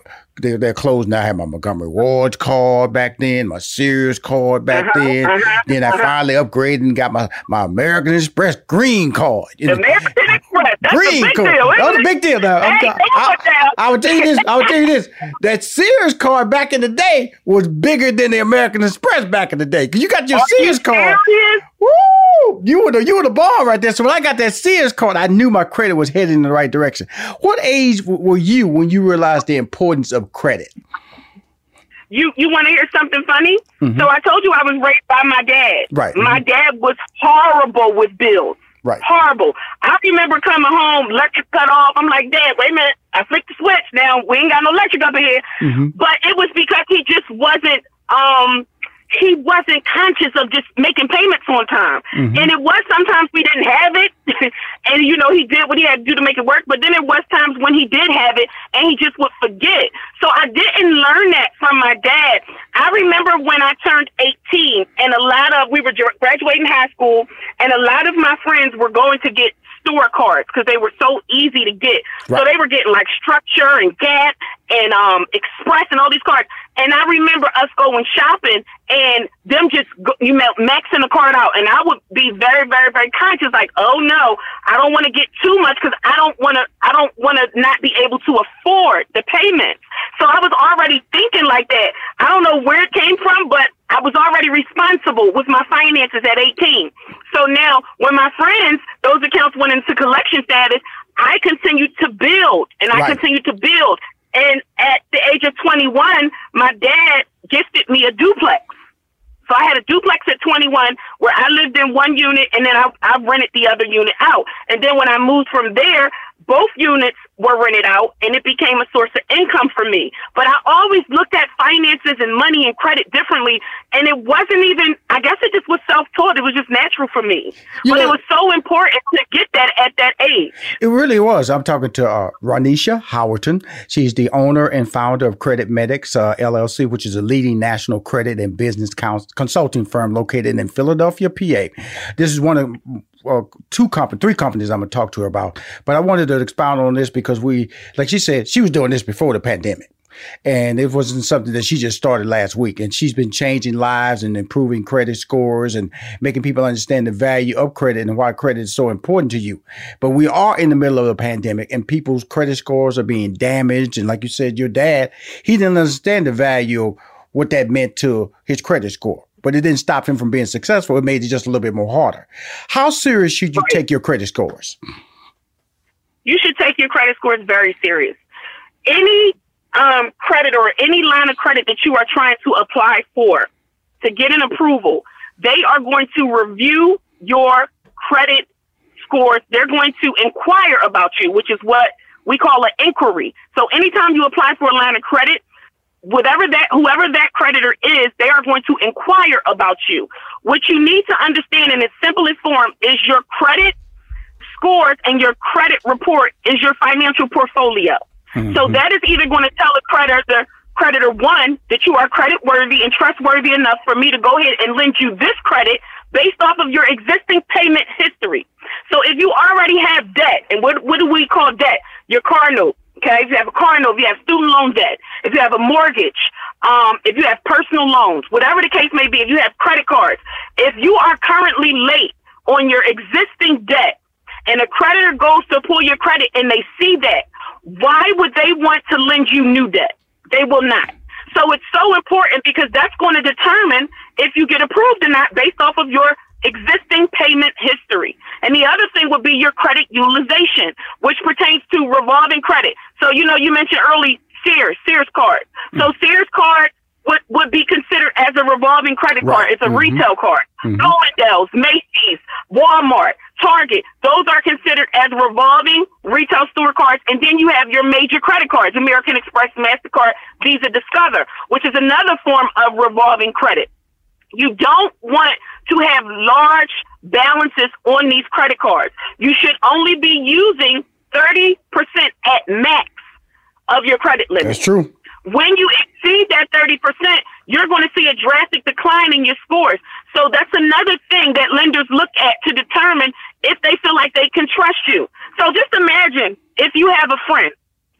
they, they're closed now. I had my Montgomery Ward card back then, my Sears card back uh-huh, then. Uh-huh, then I uh-huh. finally upgraded and got my, my American Express green card. American Express, that's green a big card. deal. That's a big deal now. I, I, I, would tell you this. I would tell you this. That Sears card back in the day was bigger than the American Express back in the day. Cause you got your Are Sears you card. Woo! You were the you were the ball right there. So when I got that Sears card, I knew my credit was heading in the right direction. What age were you when you realized the importance of credit? You you want to hear something funny? Mm-hmm. So I told you I was raised by my dad. Right. My mm-hmm. dad was horrible with bills. Right. Horrible. I remember coming home, electric cut off. I'm like, Dad, wait a minute. I flicked the switch. Now we ain't got no electric up in here. Mm-hmm. But it was because he just wasn't um he wasn't conscious of just making payments on time. Mm-hmm. And it was sometimes we didn't have it. and, you know, he did what he had to do to make it work. But then there was times when he did have it and he just would forget. So I didn't learn that from my dad. I remember when I turned 18 and a lot of, we were graduating high school and a lot of my friends were going to get store cards because they were so easy to get. Right. So they were getting like Structure and Gap and um Express and all these cards. And I remember us going shopping and them just go, you know maxing the card out, and I would be very, very, very conscious, like, oh no, I don't want to get too much because I don't want to, I don't want to not be able to afford the payments. So I was already thinking like that. I don't know where it came from, but I was already responsible with my finances at 18. So now, when my friends, those accounts went into collection status, I continued to build and I right. continued to build And at the age of 21, my dad gifted me a duplex. So I had a duplex at 21 where I lived in one unit and then I, I rented the other unit out. And then when I moved from there, both units were rented out and it became a source of income for me. But I always looked at finances and money and credit differently. And it wasn't even, I guess it just was self taught. It was just natural for me. You but know, it was so important to get that at that age. It really was. I'm talking to uh, Rhonesha Howerton. She's the owner and founder of Credit Medics uh, LLC, which is a leading national credit and business cons- consulting firm located in Philadelphia, PA. This is one of well, two companies, three companies I'm gonna talk to her about. But I wanted to expound on this because we, like she said, she was doing this before the pandemic. And it wasn't something that she just started last week. And she's been changing lives and improving credit scores and making people understand the value of credit and why credit is so important to you. But we are in the middle of a pandemic and people's credit scores are being damaged. And like you said, your dad, he didn't understand the value of what that meant to his credit score but it didn't stop him from being successful. It made it just a little bit more harder. How serious should you take your credit scores? You should take your credit scores very serious. Any um, credit or any line of credit that you are trying to apply for to get an approval, they are going to review your credit scores. They're going to inquire about you, which is what we call an inquiry. So anytime you apply for a line of credit, whatever that whoever that creditor is, they are going to inquire about you. What you need to understand in its simplest form is your credit scores and your credit report is your financial portfolio. Mm-hmm. So that is either going to tell a creditor creditor one that you are credit worthy and trustworthy enough for me to go ahead and lend you this credit based off of your existing payment history. So if you already have debt, and what what do we call debt? Your car note, Okay, if you have a car note, if you have student loan debt, if you have a mortgage, um, if you have personal loans, whatever the case may be, if you have credit cards, if you are currently late on your existing debt and a creditor goes to pull your credit and they see that, why would they want to lend you new debt? They will not. So it's so important because that's going to determine if you get approved or not based off of your existing payment history. And the other thing would be your credit utilization, which pertains to revolving credit. So, you know, you mentioned early Sears, Sears card. So mm. Sears card would, would be considered as a revolving credit right. card. It's a mm-hmm. retail card. mm hmm Bloomingdale's, Macy's, Walmart, Target, those are considered as revolving retail store cards. And then you have your major credit cards, American Express, MasterCard, Visa, Discover, which is another form of revolving credit. You don't want to have large balances on these credit cards. You should only be using 30% at max of your credit limit. That's true. When you exceed that 30%, you're going to see a drastic decline in your scores. So that's another thing that lenders look at to determine if they feel like they can trust you. So just imagine if you have a friend,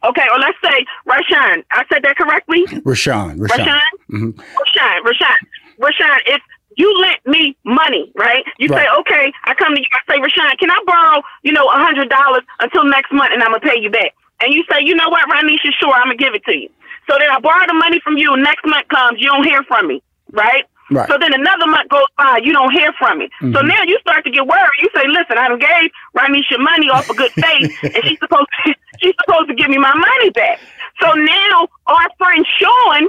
okay, or let's say Rushion. I said that correctly? Rushion. Rushion. Rushion. Mm-hmm. Rushion. Rushion. Rushion, if you lent me money, right? You right. say, okay, I come to you, I say, Rushion, can I borrow, you know, a hundred dollars until next month and I'm gonna pay you back. And you say, you know what, Rhonesha, sure, I'm gonna give it to you. So then I borrow the money from you, next month comes, you don't hear from me, right? Right. So then another month goes by, you don't hear from me. Mm-hmm. So now you start to get worried. You say, "Listen, I done gave Rhonesha money off of good faith, and she's supposed to, she's supposed to give me my money back." So now our friend Sean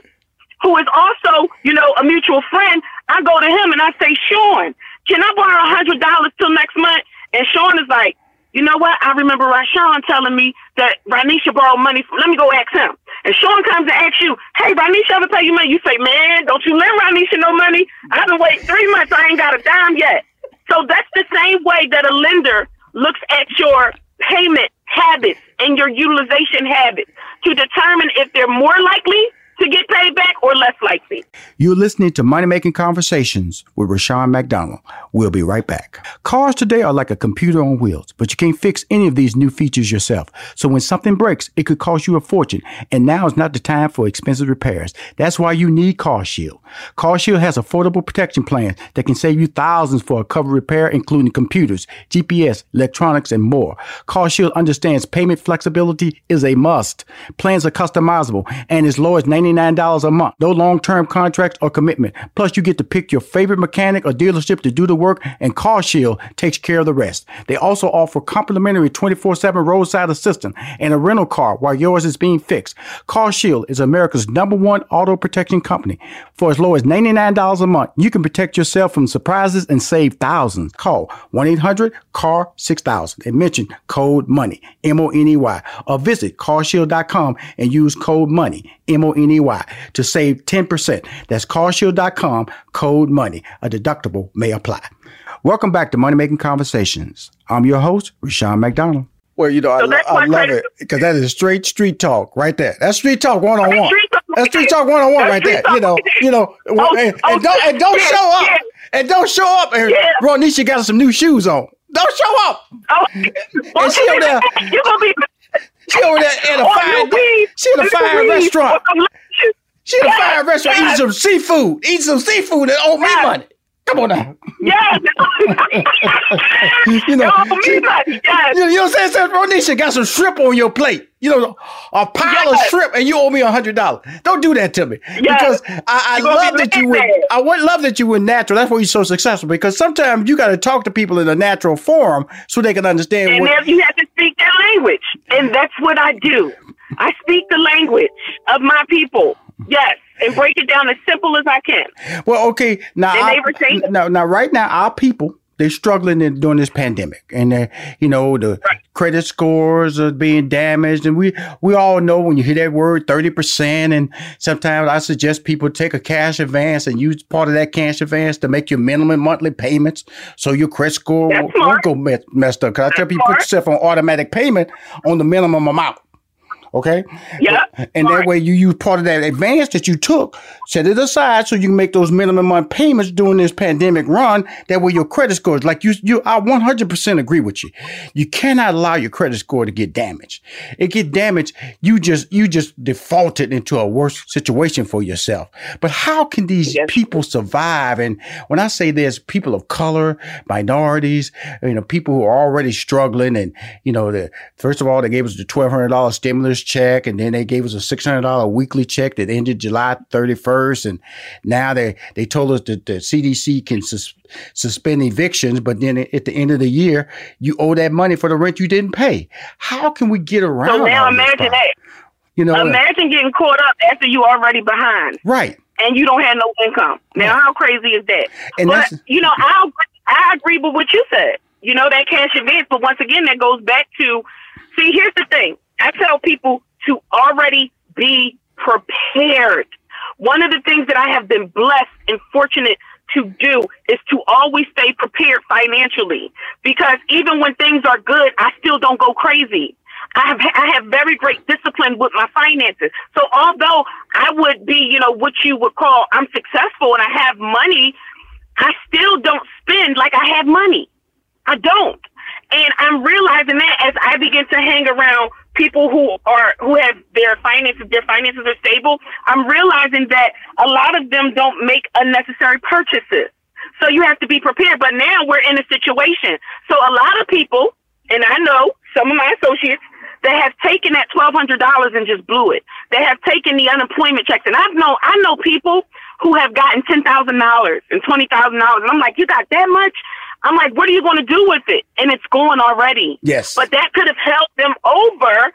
who is also, you know, a mutual friend, I go to him and I say, Sean, can I borrow a hundred dollars till next month? And Sean is like, you know what? I remember Rushion telling me that Rhonesha borrowed money. From, let me go ask him. And Sean comes and asks you, hey, Rhonesha ever pay you money? You say, man, don't you lend Rhonesha no money? I've been waiting three months. I ain't got a dime yet. So that's the same way that a lender looks at your payment habits and your utilization habits to determine if they're more likely to get paid back or less likely. You're listening to Money Making Conversations with Rushion McDonald. We'll be right back. Cars today are like a computer on wheels, but you can't fix any of these new features yourself. So when something breaks, it could cost you a fortune, and now is not the time for expensive repairs. That's why you need CarShield. CarShield has affordable protection plans that can save you thousands for a covered repair, including computers, GPS, electronics, and more. CarShield understands payment flexibility is a must. Plans are customizable and as low as 99 $99 a month. No long-term contracts or commitment. Plus, you get to pick your favorite mechanic or dealership to do the work, and CarShield takes care of the rest. They also offer complimentary 24-7 roadside assistance and a rental car while yours is being fixed. CarShield is America's number one auto protection company. For as low as $99 a month, you can protect yourself from surprises and save thousands. Call 1-800-CAR-6000 and mention code MONEY, M-O-N-E-Y, or visit carshield.com and use code MONEY, M-O-N-E-Y, to save 10%. That's carshield.com, code MONEY. A deductible may apply. Welcome back to Money Making Conversations. I'm your host, Rushion McDonald. Well, you know, so I, I love it because that is straight street talk right there. That's street talk one on one. That's street talk one on one right there. You know, you know, oh, and, oh, and, don't and don't yeah, show up yeah. and don't show up. And yeah. Rhonesha got some new shoes on. Don't show up. Oh, and she over there. You gonna be she over there in a fine. She in a fine restaurant. She in a fine restaurant eating some seafood. Eating some seafood and owe me money. Come on now. Yes. you know, she, yes. you, you know what I'm saying? Rhonesha got some shrimp on your plate. You know, a pile yes. of shrimp, and you owe me a hundred dollars. Don't do that to me yes. because I, I love that you would. I would love that you were natural. That's why you're so successful. Because sometimes you got to talk to people in a natural form so they can understand. And what, you have to speak their language, and that's what I do. I speak the language of my people. Yes and break it down as simple as I can. Well, okay. Now, our, now, now, right now, our people they're struggling in, during this pandemic, and uh, you know the right. credit scores are being damaged, and we we all know when you hear that word thirty percent, and sometimes I suggest people take a cash advance and use part of that cash advance to make your minimum monthly payments, so your credit score won't, won't, go messed up. Because I tell people put yourself on automatic payment on the minimum amount. Okay. Yeah. And that way you use part of that advance that you took, set it aside so you can make those minimum month payments during this pandemic run. That way your credit scores, like you, you, I 100% agree with you. You cannot allow your credit score to get damaged. It get damaged. You just, you just defaulted into a worse situation for yourself. But how can these yes. people survive? And when I say there's people of color, minorities, you know, people who are already struggling and, you know, the, first of all, they gave us the $1,200 stimulus check, and then they gave us a six hundred dollar weekly check that ended July thirty first, and now they they told us that the CDC can sus- suspend evictions, but then at the end of the year you owe that money for the rent you didn't pay. How can we get around? So now imagine that. You know, imagine getting caught up after you are already behind, right? And you don't have no income. Now, right. how crazy is that? And but you know, I I agree with what you said. You know that cash advance, but once again, that goes back to see. Here's the thing: I tell people to already be prepared. One of the things that I have been blessed and fortunate to do is to always stay prepared financially because even when things are good, I still don't go crazy. I have I have very great discipline with my finances. So although I would be, you know, what you would call I'm successful and I have money, I still don't spend like I have money. I don't. And I'm realizing that as I begin to hang around people who are who have their finances their finances are stable, I'm realizing that a lot of them don't make unnecessary purchases. So you have to be prepared. But now we're in a situation. So a lot of people, and I know some of my associates, they have taken that twelve hundred dollars and just blew it. They have taken the unemployment checks, and I've know I know people who have gotten ten thousand dollars and twenty thousand dollars, and I'm like, you got that much? I'm like, what are you going to do with it? And it's gone already. Yes. But that could have helped them over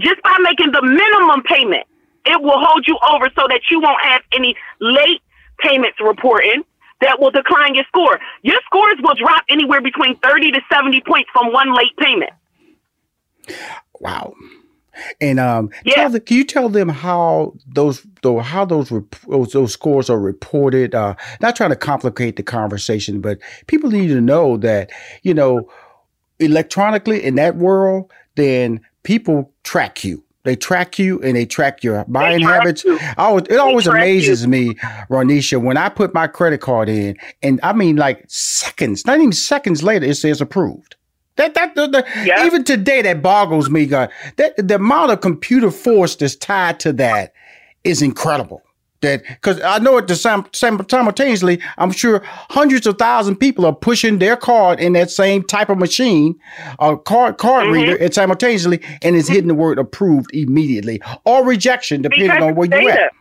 just by making the minimum payment. It will hold you over so that you won't have any late payments reporting that will decline your score. Your scores will drop anywhere between 30 to 70 points from one late payment. Wow. And um, yeah. The, can you tell them how those though how those, those, those scores are reported? Uh, not trying to complicate the conversation, but people need to know that you know electronically in that world, then people track you. They track you and they track your buying habits. Always, it always amazes you. me, Rhonesha, when I put my credit card in, and I mean like seconds, not even seconds later, it says approved. That that the, the yeah. even today that boggles me, God. That the amount of computer force that's tied to that is incredible. That because I know at the same, same simultaneously, I'm sure hundreds of thousand people are pushing their card in that same type of machine, a card card mm-hmm. reader, and simultaneously, and it's hitting the word approved immediately or rejection depending because on where you're at.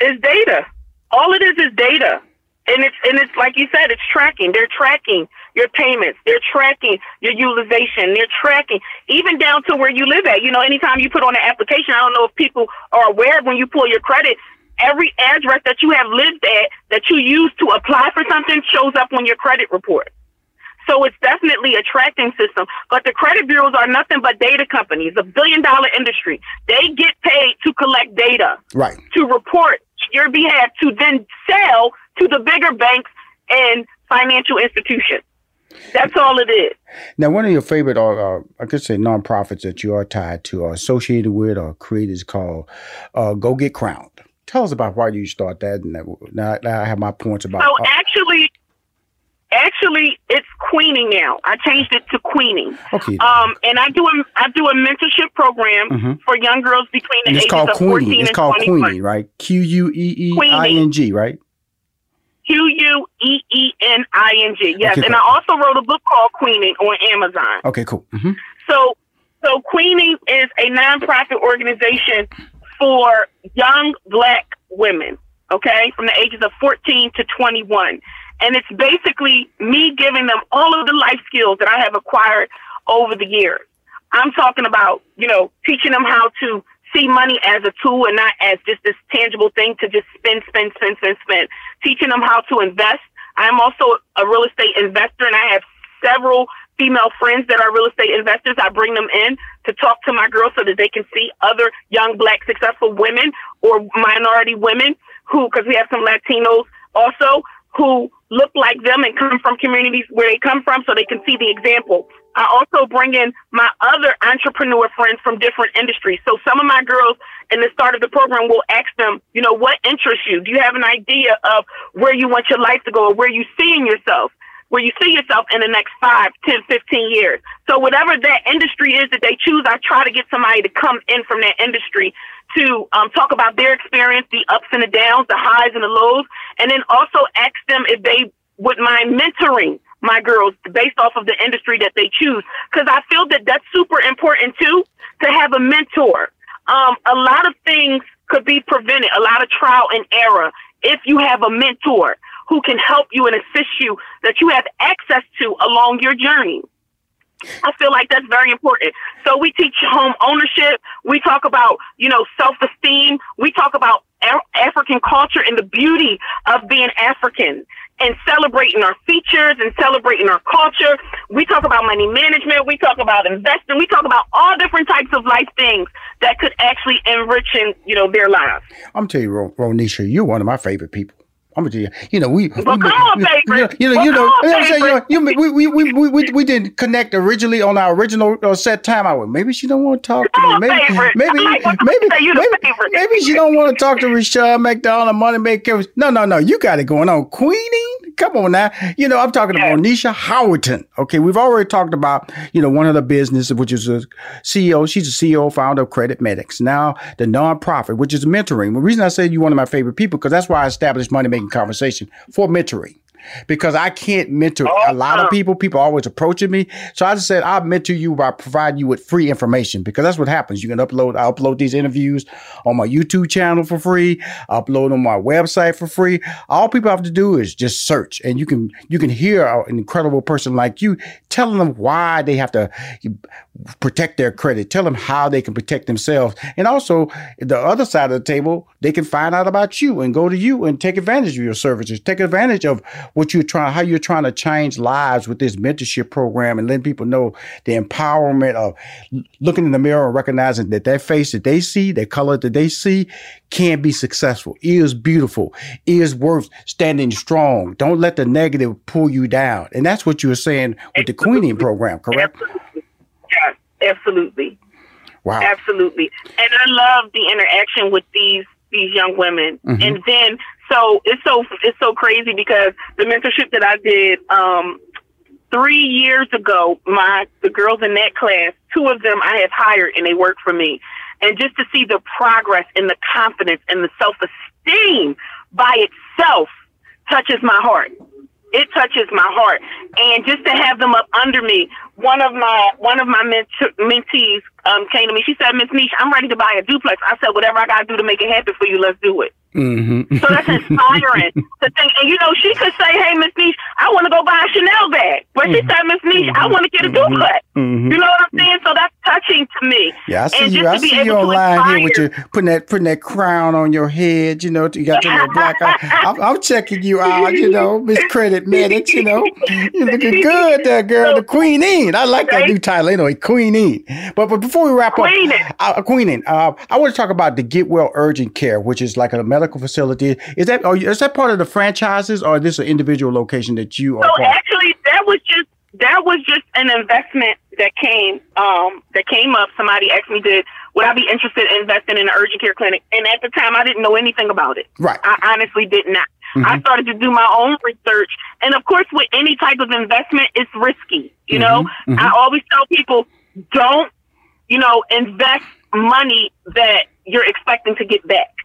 It's data. All it is is data. And it's and it's like you said, it's tracking. They're tracking your payments. They're tracking your utilization. They're tracking even down to where you live at. You know, anytime you put on an application, I don't know if people are aware when you pull your credit, every address that you have lived at that you use to apply for something shows up on your credit report. So it's definitely a tracking system. But the credit bureaus are nothing but data companies, a billion dollar industry. They get paid to collect data. Right. To report your behalf to then sell to the bigger banks and financial institutions. That's all it is. Now, one of your favorite, or uh, I could say, nonprofits that you are tied to, or associated with, or created is called uh, Go Get Crowned. Tell us about why you start that. And now, now I have my points about. So actually, actually, it's queening now. I changed it to queening. Okay. Um, and I do a I do a mentorship program mm-hmm. for young girls between the and it's ages called of queening. 14 It's and called 21. queening, right? Q U E E I N G, right? Q U E E N I N G. Yes, Okay, and cool. I also wrote a book called Queening on Amazon. Okay, cool. hmm So, so Queening is a nonprofit organization for young black women, okay, from the ages of 14 to 21. And it's basically me giving them all of the life skills that I have acquired over the years. I'm talking about, you know, teaching them how to see money as a tool and not as just this tangible thing to just spend, spend, spend, spend, spend. Teaching them how to invest. I'm also a real estate investor and I have several female friends that are real estate investors. I bring them in to talk to my girls so that they can see other young black successful women or minority women who, because we have some Latinos also who look like them and come from communities where they come from so they can see the example. I also bring in my other entrepreneur friends from different industries. So some of my girls in the start of the program will ask them, you know, what interests you? Do you have an idea of where you want your life to go or where you seeing yourself? Where you see yourself in the next five, ten, fifteen years. So whatever that industry is that they choose, I try to get somebody to come in from that industry to um, talk about their experience, the ups and the downs, the highs and the lows, and then also ask them if they would mind mentoring my girls based off of the industry that they choose. Because I feel that that's super important too to have a mentor. Um, a lot of things could be prevented, a lot of trial and error if you have a mentor who can help you and assist you that you have access to along your journey. I feel like that's very important. So we teach home ownership. We talk about, you know, self-esteem. We talk about African culture and the beauty of being African and celebrating our features and celebrating our culture. We talk about money management. We talk about investing. We talk about all different types of life things that could actually enrich in, you know, their lives. I'm tell you, Rhonesha, you're one of my favorite people. I'm gonna tell you, you know, we, we come on, favorite. you know, you know, you know, what I'm saying, you know, you, we, we, we, we, we, we didn't connect originally on our original uh, set time. I went, maybe she don't want to talk to me. Maybe, maybe, I like when maybe, you say you the maybe, maybe she don't want to talk to Rushion McDonald, Money Maker. No, no, no, you got it going on, Queenie. Come on now, you know, I'm talking about Nisha Howerton. Okay, we've already talked about, you know, one of the business, which is a CEO. She's a CEO, founder of Credit Medics. Now, the nonprofit, which is mentoring. The reason I say you're one of my favorite people because that's why I established Money Making Conversation for mentoring because I can't mentor a lot of oh. people. People always approaching me. So I just said I'll mentor you by providing you with free information because that's what happens. You can upload, I upload these interviews on my YouTube channel for free, upload on my website for free. All people have to do is just search and you can you can hear an incredible person like you telling them why they have to protect their credit, tell them how they can protect themselves. And also the other side of the table, they can find out about you and go to you and take advantage of your services, take advantage of what you're trying, how you're trying to change lives with this mentorship program and letting people know the empowerment of looking in the mirror and recognizing that that face that they see, that color that they see can be successful, is beautiful, is worth standing strong. Don't let the negative pull you down. And that's what you were saying with the Queening program, correct? Yes, absolutely. Wow. Absolutely. And I love the interaction with these these young women. Mhm. And then so it's so it's so crazy because the mentorship that I did um three years ago, my the girls in that class, two of them I have hired and they work for me. And just to see the progress and the confidence and the self esteem by itself touches my heart. It touches my heart. And just to have them up under me, one of my one of my ment- mentees um, came to me. She said, Miss Neesh, I'm ready to buy a duplex. I said, whatever I got to do to make it happen for you, let's do it. Mm-hmm. So that's inspiring to think. And you know, she could say, "Hey, Miss Neesh, I want to go buy a Chanel bag," but mm-hmm. she said, "Miss Neesh, I want to get a mm-hmm. cut." Mm-hmm. You know what I'm saying? So that's touching to me. Yeah, I see and you. I see you online here with your putting that putting that crown on your head. You know, you got your little black eye. I'm, I'm, checking you out. You know, Miss Credit Medics. You know, you're looking good, there, girl. So, the Queenine. I like that new title anyway, Queenine. But but before we wrap up, uh, Queenine, uh, I want to talk about the Get Well Urgent Care, which is like a medical facility. Is that are you, is that part of the franchises, or is this an individual location that you? Are? So actually, that was just that was just an investment that came um, that came up. Somebody asked me, "Did would I be interested in investing in an urgent care clinic?" And at the time, I didn't know anything about it. Right. I honestly did not. Mm-hmm. I started to do my own research, and of course, with any type of investment, it's risky. You mm-hmm. know, mm-hmm. I always tell people, don't you know invest money that you're expecting to get back.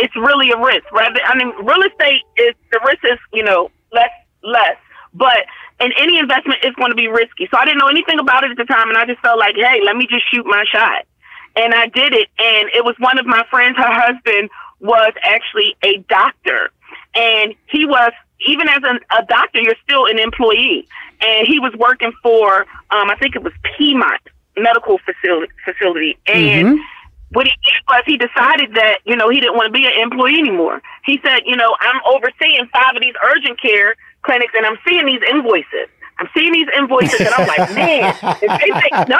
It's really a risk. Rather, I mean, real estate is the risk is you know less less, but and any investment is going to be risky. So I didn't know anything about it at the time, and I just felt like, hey, let me just shoot my shot. And I did it, and it was one of my friends. Her husband was actually a doctor, and he was even as an, a doctor, you're still an employee. And he was working for, um, I think it was Piedmont Medical Facility, facility. and. Mm-hmm what he did was he decided that you know he didn't want to be an employee anymore. He said, you know, I'm overseeing five of these urgent care clinics and I'm seeing these invoices. I'm seeing these invoices and I'm like, man, if they say no,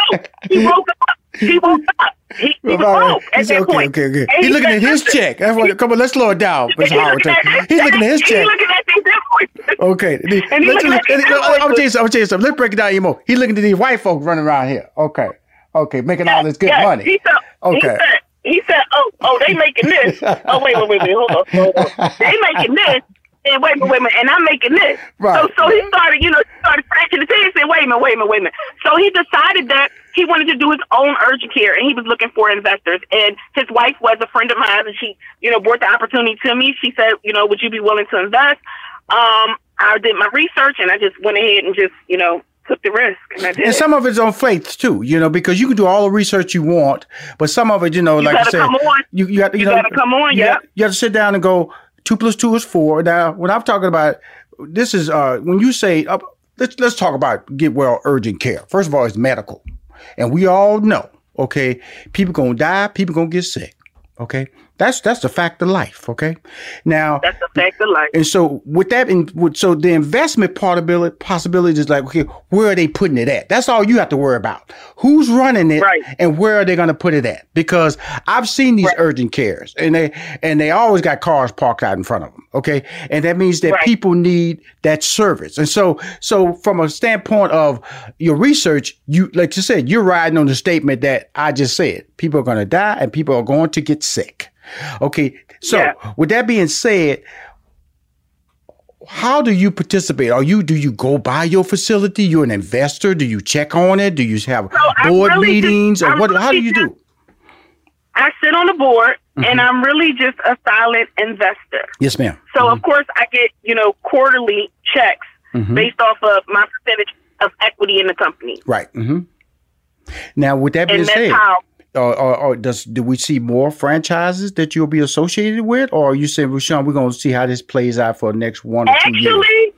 he woke up. He woke up. He, he was broke at that okay, point. Okay, okay. He's looking at his check. That's what, come on, let's slow it down. He's looking, at, he's looking at his check. He's looking at these invoices. Okay. And let's, let's, let's, I'm going to tell you something. Let's break it down even more. He's looking at these white folks running around here. Okay. Okay, making all this good yes. money. He okay. He said, he said, "Oh, oh, they making this. Oh, wait, wait, wait, wait, hold on, hold on. They making this, and wait a minute, wait a minute, and I'm making this. Right. So, so he started, you know, started scratching his head and said, wait a minute, wait a minute, wait a minute. So he decided that he wanted to do his own urgent care, and he was looking for investors. And his wife was a friend of mine, and she, you know, brought the opportunity to me. She said, you know, would you be willing to invest? Um, I did my research, and I just went ahead and just, you know, took the risk. And, and some of it's on faith too, you know, because you can do all the research you want, but some of it, you know, you like I said, come on. you you got you, you know, gotta come on, yeah. Have, you have to sit down and go two plus two is four. Now, when I'm talking about this is uh when you say uh, let's let's talk about get well urgent care. First of all, it's medical, and we all know, okay, people gonna die, people gonna get sick, okay. That's that's the fact of life. Okay, now that's the fact of life. And so with that, in with, so the investment possibility possibility is like, okay, where are they putting it at? That's all you have to worry about. Who's running it, right. and where are they going to put it at? Because I've seen these right. urgent cares, and they and they always got cars parked out in front of them. Okay, and that means that right. people need that service. And so so from a standpoint of your research, you like you said, you're riding on the statement that I just said. People are going to die, and people are going to get sick. Okay, so yeah. with that being said, how do you participate? Are you do you go by your facility? You're an investor. Do you check on it? Do you have so board really meetings? just, or what? Really how do you just, do? I sit on the board, mm-hmm. and I'm really just a silent investor. Yes, ma'am. So mm-hmm. of course I get you know quarterly checks mm-hmm. based off of my percentage of equity in the company. Right. Mm-hmm. Now, with that being and said, how or, or, or, does do we see more franchises that you'll be associated with, or are you saying, Rushion, we're going to see how this plays out for the next one or actually, two years?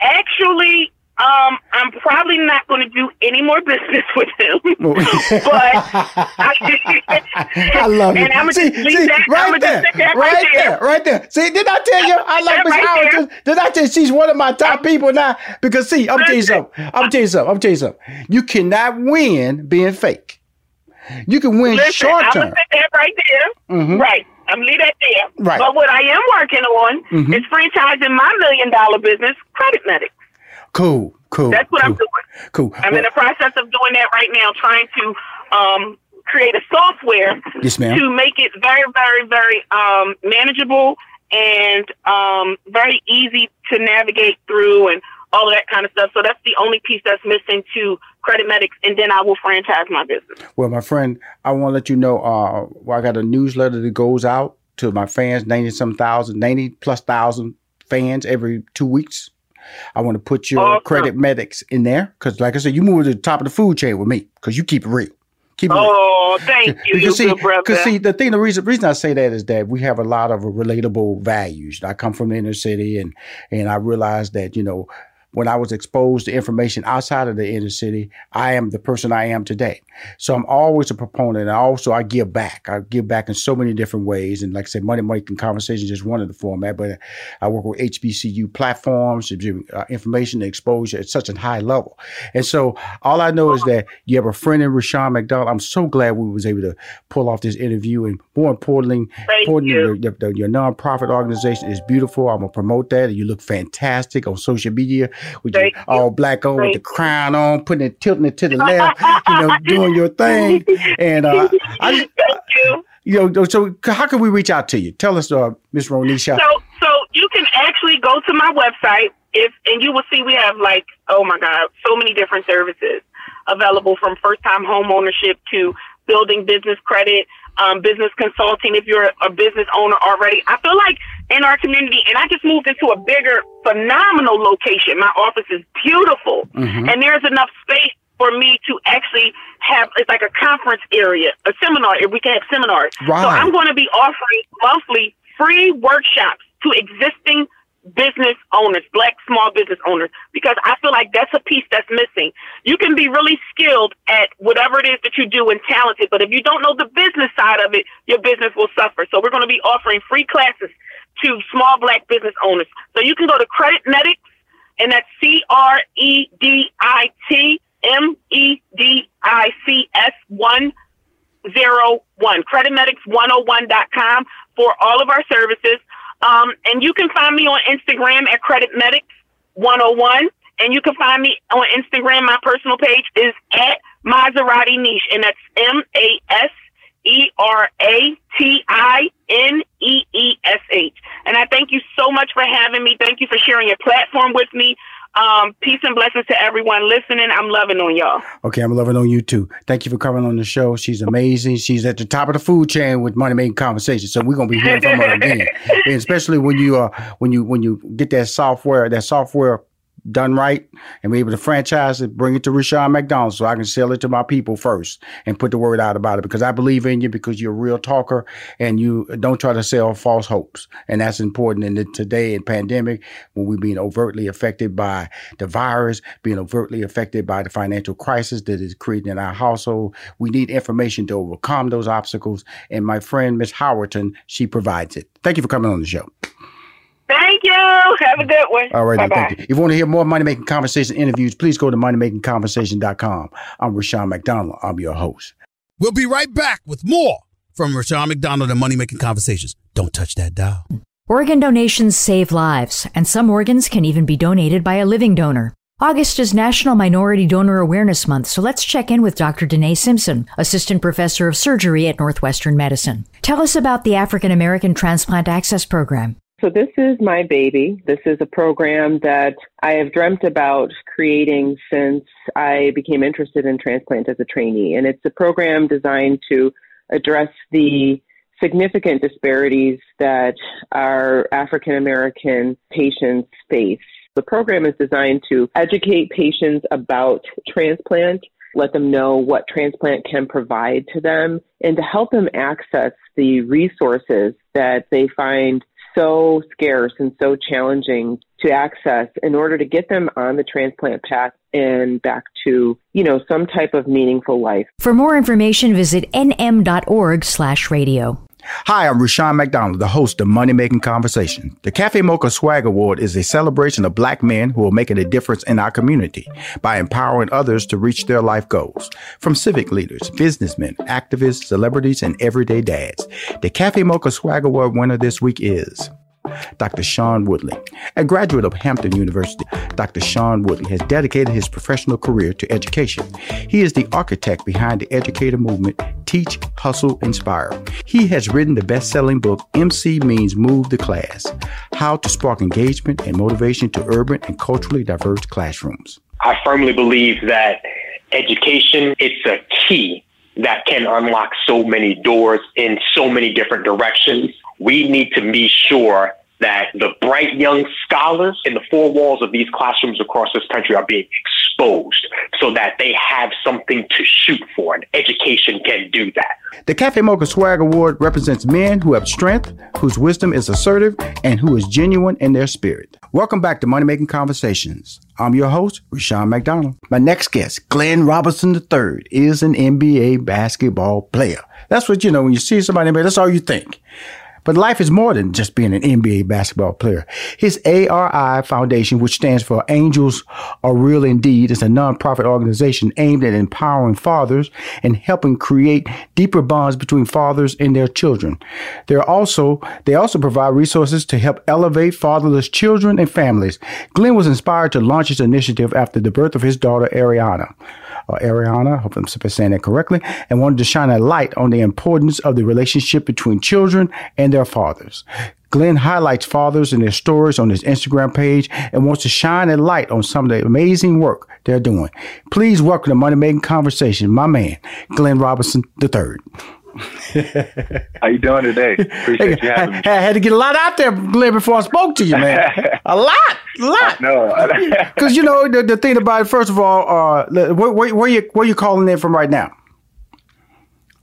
Actually, um, I'm probably not going to do any more business with him. Oh. but I, I love and it. I'm see, see, that, right, there, right, right there, there, right there. See, did I tell you I like Miss right Howard? Did I tell you she's one of my top people now? Because see, I'm telling you something. I'm telling you something. I'm telling you something. You cannot win being fake. You can win Listen, short term. I'm gonna that right there. Mm-hmm. Right. I'm leave that there. Right. But what I am working on Mhm. is franchising my million dollar business, Credit Medics. Cool, cool. That's what cool, I'm doing. Cool. I'm in the process of doing that right now, trying to um, create a software Yes, ma'am. to make it very, very, very um, manageable and um, very easy to navigate through and all of that kind of stuff. So that's the only piece that's missing to Credit Medics, and then I will franchise my business. Well, my friend, I want to let you know. Uh, well, I got a newsletter that goes out to my fans, ninety some thousand, ninety plus thousand fans every two weeks. I want to put your Awesome. credit medics in there because, like I said, you move to the top of the food chain with me because you keep it real. Keep it real. Oh, Oh, thank you, you see, Because see, the thing, the reason, reason I say that is that we have a lot of relatable values. I come from the inner city, and and I realize that you know when I was exposed to information outside of the inner city, I am the person I am today. So I'm always a proponent. And also I give back. I give back in so many different ways. And like I said, money making conversations is just one of the format, but I work with HBCU platforms, uh, information exposure at such a high level. And so all I know is that you have a friend in Rushion McDonald. I'm so glad we was able to pull off this interview. And more importantly, importantly you. your, your, your nonprofit organization is beautiful. I'm going to promote that. And you look fantastic on social media with Thank you. all black on Thank with the crown on, putting it, tilting it to the left, you know, doing your thing. And uh, I, Thank you. You know, so how can we reach out to you? Tell us, uh, Miss Rhonesha. So, so you can actually go to my website if, and you will see we have like, oh my God, so many different services available from first time home ownership to building business credit, um, business consulting if you're a business owner already. I feel like in our community, and I just moved into a bigger, phenomenal location. My office is beautiful, mm-hmm. and there's enough space for me to actually have it's like a conference area, a seminar. If we can have seminars, right. so I'm going to be offering monthly free workshops to existing business owners, black small business owners, because I feel like that's a piece that's missing. You can be really skilled at whatever it is that you do and talented, but if you don't know the business side of it, your business will suffer. So we're going to be offering free classes to small black business owners. So you can go to Credit Medics, and that's C R E D I T M E D I C S 101, creditmedics101.com for all of our services. Um, and you can find me on Instagram at Credit Medics 101. And you can find me on Instagram. My personal page is at Maserati Neesh, and that's M A S E R A T I N E E S H. And I thank you so much for having me. Thank you for sharing your platform with me. Um, peace and blessings to everyone listening. I'm loving on y'all. Okay, I'm loving on you too. Thank you for coming on the show. She's amazing. She's at the top of the food chain with money making conversations. So we're gonna be hearing from her again, and especially when you uh when you when you get that software that software done right and be able to franchise it, bring it to Rushion McDonald so I can sell it to my people first and put the word out about it because I believe in you because you're a real talker and you don't try to sell false hopes. And that's important in the, today in pandemic when we're being overtly affected by the virus, being overtly affected by the financial crisis that is creating in our household. We need information to overcome those obstacles. And my friend, Miss Howerton, she provides it. Thank you for coming on the show. Thank you. Have a good one. All right. Thank you. If you want to hear more Money Making Conversation interviews, please go to moneymakingconversation.com. I'm Rushion McDonald. I'm your host. We'll be right back with more from Rushion McDonald and Money Making Conversations. Don't touch that dial. Organ donations save lives, and some organs can even be donated by a living donor. August is National Minority Donor Awareness Month, so let's check in with Dr. Dinee Simpson, Assistant Professor of Surgery at Northwestern Medicine. Tell us about the African American Transplant Access Program. So, this is my baby. This is a program that I have dreamt about creating since I became interested in transplant as a trainee. And it's a program designed to address the significant disparities that our African American patients face. The program is designed to educate patients about transplant, let them know what transplant can provide to them, and to help them access the resources that they find so scarce and so challenging to access in order to get them on the transplant path and back to, you know, some type of meaningful life. For more information, visit nm.org slash radio. Hi, I'm Rushion McDonald, the host of Money Making Conversation. The Cafe Mocha Swag Award is a celebration of black men who are making a difference in our community by empowering others to reach their life goals. From civic leaders, businessmen, activists, celebrities, and everyday dads. The Cafe Mocha Swag Award winner this week is Dr. Sean Woodley. A graduate of Hampton University, Dr. Sean Woodley has dedicated his professional career to education. He is the architect behind the educator movement Teach, Hustle, Inspire. He has written the best selling book, MC Means Move the Class How to Spark Engagement and Motivation to Urban and Culturally Diverse Classrooms. I firmly believe that education it's a key that can unlock so many doors in so many different directions. We need to be sure that the bright young scholars in the four walls of these classrooms across this country are being exposed so that they have something to shoot for, and education can do that. The Cafe Mocha Swag Award represents men who have strength, whose wisdom is assertive, and who is genuine in their spirit. Welcome back to Money Making Conversations. I'm your host, Rushion McDonald. My next guest, Glenn Robinson III, is an NBA basketball player. That's what you know when you see somebody, that's all you think. But life is more than just being an NBA basketball player. His ARI Foundation, which stands for Angels Are Real Indeed, is a nonprofit organization aimed at empowering fathers and helping create deeper bonds between fathers and their children. They're also they also provide resources to help elevate fatherless children and families. Glenn was inspired to launch his initiative after the birth of his daughter Ariana or Ariana, I hope I'm saying that correctly, and wanted to shine a light on the importance of the relationship between children and their fathers. Glenn highlights fathers and their stories on his Instagram page and wants to shine a light on some of the amazing work they're doing. Please welcome to Money Making Conversation, my man, Glenn Robinson III. How you doing today? Appreciate you having me. I had to get a lot out there, Glenn, before I spoke to you, man. a lot, a lot. No, because you know the, the thing about it. First of all, uh, where, where, where you where you calling in from right now?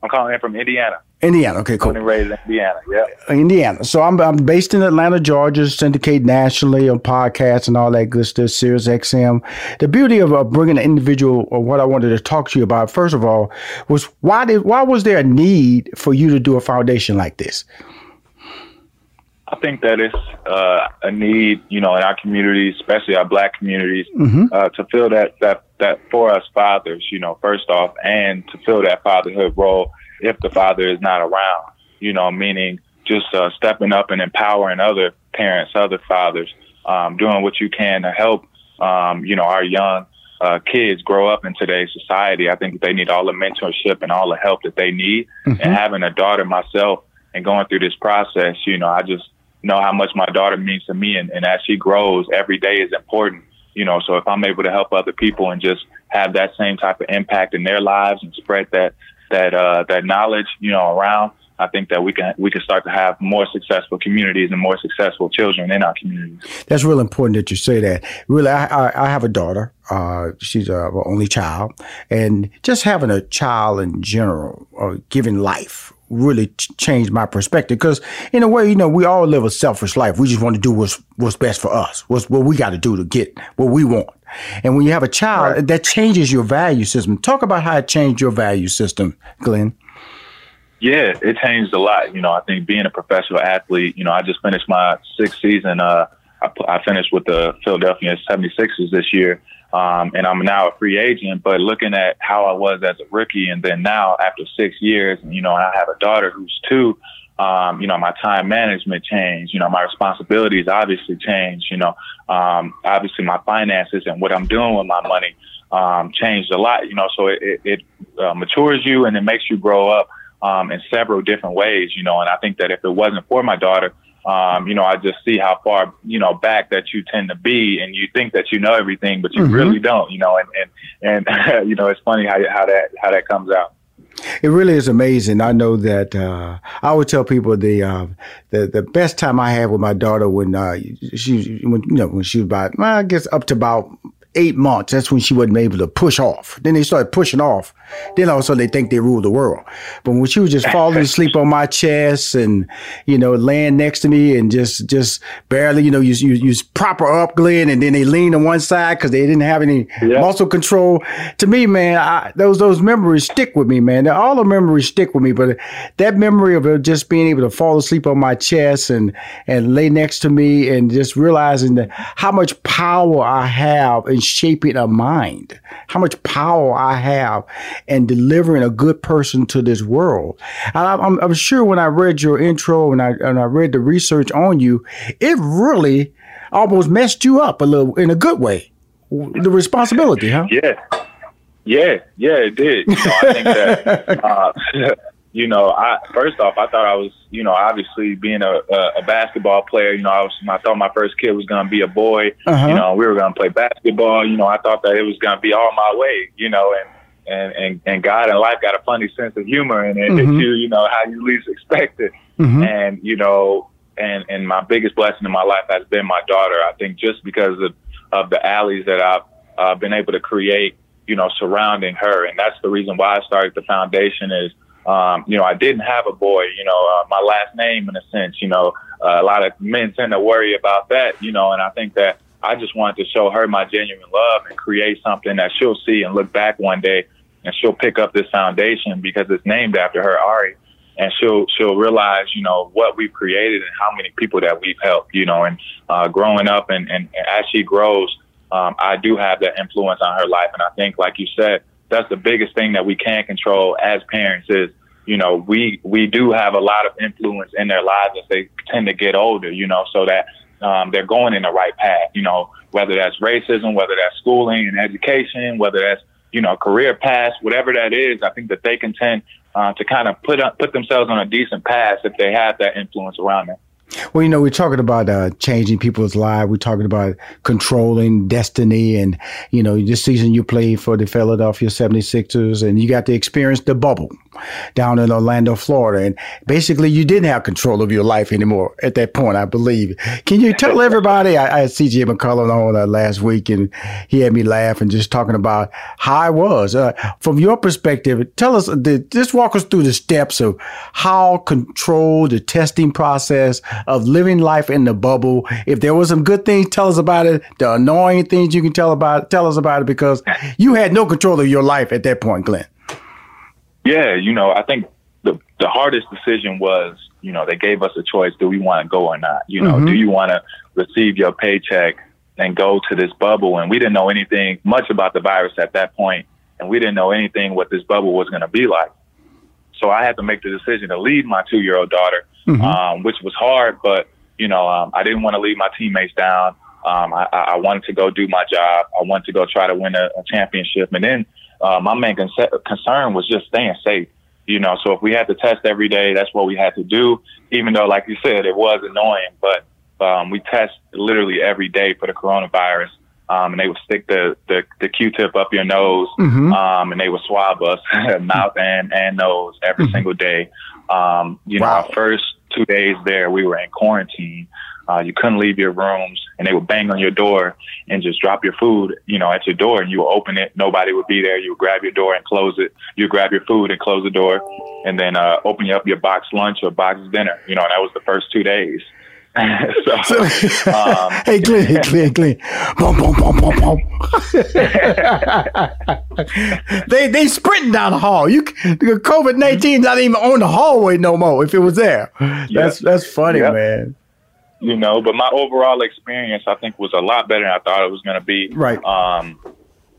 I'm calling in from Indiana. Indiana. Okay, cool. Born and raised in Indiana. Yeah. Indiana. So I'm I'm based in Atlanta, Georgia. Syndicate nationally on podcasts and all that good stuff. Sirius XM. The beauty of uh, bringing an individual, or what I wanted to talk to you about, first of all, was why did why was there a need for you to do a foundation like this? I think that it's uh, a need, you know, in our communities, especially our Black communities, mm-hmm. uh, to fill that that that for us fathers, you know, first off, and to fill that fatherhood role if the father is not around, you know, meaning just uh, stepping up and empowering other parents, other fathers, um, doing what you can to help, um, you know, our young uh, kids grow up in today's society. I think they need all the mentorship and all the help that they need. Mm-hmm. And having a daughter myself and going through this process, you know, I just know how much my daughter means to me. And, and as she grows, every day is important, you know, so if I'm able to help other people and just have that same type of impact in their lives and spread that that uh, that knowledge, you know, around, I think that we can we can start to have more successful communities and more successful children in our communities. That's real important that you say that. Really, I I, I have a daughter. Uh, she's a only child, and just having a child in general, or giving life, really changed my perspective. Because in a way, you know, we all live a selfish life. We just want to do what's what's best for us. What's what we got to do to get what we want. And when you have a child, right. that changes your value system. Talk about how it changed your value system, Glenn. Yeah, it changed a lot. You know, I think being a professional athlete, you know, I just finished my sixth season. Uh, I, I finished with the Philadelphia 76ers this year. Um, and I'm now a free agent, but looking at how I was as a rookie and then now after six years, and, you know, I have a daughter who's two, um, you know, my time management changed. You know, my responsibilities obviously changed. You know, um, obviously my finances and what I'm doing with my money um, changed a lot. You know, so it, it, it uh, matures you and it makes you grow up um, in several different ways. You know, and I think that if it wasn't for my daughter, um, you know, I just see how far, you know, back that you tend to be and you think that you know everything, but you mm-hmm. really don't, you know, and, and, and, you know, it's funny how, how that, how that comes out. It really is amazing. I know that uh, I would tell people the uh, the the best time I had with my daughter when uh, she when you know when she was about well, I guess up to about eight months. That's when she wasn't able to push off. Then they started pushing off. Then all of a sudden they think they rule the world. But when she was just falling asleep on my chest and, you know, laying next to me and just, just barely, you know, you, you, you prop her up, Glenn, and then they lean on one side because they didn't have any yep. muscle control. To me, man, I, those, those memories stick with me, man. All the memories stick with me, but that memory of her just being able to fall asleep on my chest and, and lay next to me and just realizing that how much power I have in shaping a mind, how much power I have and delivering a good person to this world. I, I'm, I'm sure when I read your intro and I, and I read the research on you, it really almost messed you up a little in a good way. The responsibility, huh? Yeah. Yeah, yeah, it did. You know, I think that uh, you know, I first off, I thought I was, you know, obviously being a, a, a basketball player, you know, I was, I thought my first kid was going to be a boy. Uh-huh. You know, we were going to play basketball. You know, I thought that it was going to be all my way. You know, and and and and God and life got a funny sense of humor, and it mm-hmm. hits you, you know, how you least expect it. Mm-hmm. And you know, and and my biggest blessing in my life has been my daughter. I think just because of of the alleys that I've uh, been able to create, you know, surrounding her, and that's the reason why I started the foundation. Is um, you know, I didn't have a boy, you know, uh, my last name in a sense, you know, uh, a lot of men tend to worry about that, you know, and I think that I just wanted to show her my genuine love and create something that she'll see and look back one day and she'll pick up this foundation because it's named after her, Ari. And she'll she'll realize, you know, what we've created and how many people that we've helped, you know, and uh, growing up and, and, and as she grows, um, I do have that influence on her life. And I think, like you said, that's the biggest thing that we can control as parents is, you know, we we do have a lot of influence in their lives as they tend to get older, you know, so that um, they're going in the right path, you know, whether that's racism, whether that's schooling and education, whether that's, you know, career paths, whatever that is, I think that they can tend uh, to kind of put up, put themselves on a decent path if they have that influence around them. Well, you know, we're talking about uh, changing people's lives. We're talking about controlling destiny. And, you know, this season you played for the Philadelphia 76ers and you got to experience the bubble down in Orlando, Florida. And basically, you didn't have control of your life anymore at that point, I believe. Can you tell everybody? I, I had CJ McCollum on uh, last week and he had me laughing just talking about how I was. Uh, from your perspective, tell us, the, just walk us through the steps of how control the testing process of living life in the bubble. If there was some good things, tell us about it. The annoying things you can tell about, tell us about it because you had no control of your life at that point, Glenn. Yeah, you know, I think the the hardest decision was, you know, they gave us a choice: do we want to go or not? You know, mm-hmm. do you want to receive your paycheck and go to this bubble? And we didn't know anything much about the virus at that point, and we didn't know anything what this bubble was going to be like. So I had to make the decision to leave my two year old daughter, mm-hmm. um, which was hard, but you know, um, I didn't want to leave my teammates down. Um, I, I wanted to go do my job. I wanted to go try to win a, a championship, and then uh, my main con- concern was just staying safe. You know, so if we had to test every day, that's what we had to do. Even though, like you said, it was annoying, but um, we test literally every day for the coronavirus. Um, and they would stick the, the, the Q-tip up your nose, mm-hmm. um, and they would swab us mouth and, and nose every mm-hmm. single day. Um, you wow. know, our first two days there, we were in quarantine. Uh, you couldn't leave your rooms, and they would bang on your door and just drop your food, you know, at your door, and you would open it. Nobody would be there. You would grab your door and close it. You grab your food and close the door, and then uh, open up your box lunch or box dinner. You know, and that was the first two days. so, so um, hey Glenn, hey Glenn, Glenn, boom, boom, boom, boom, boom. they they sprinting down the hall. You COVID nineteen not even on the hallway no more. If it was there, that's that's funny, yep. man you know. But my overall experience, I think, was a lot better than I thought it was going to be. Right. Um,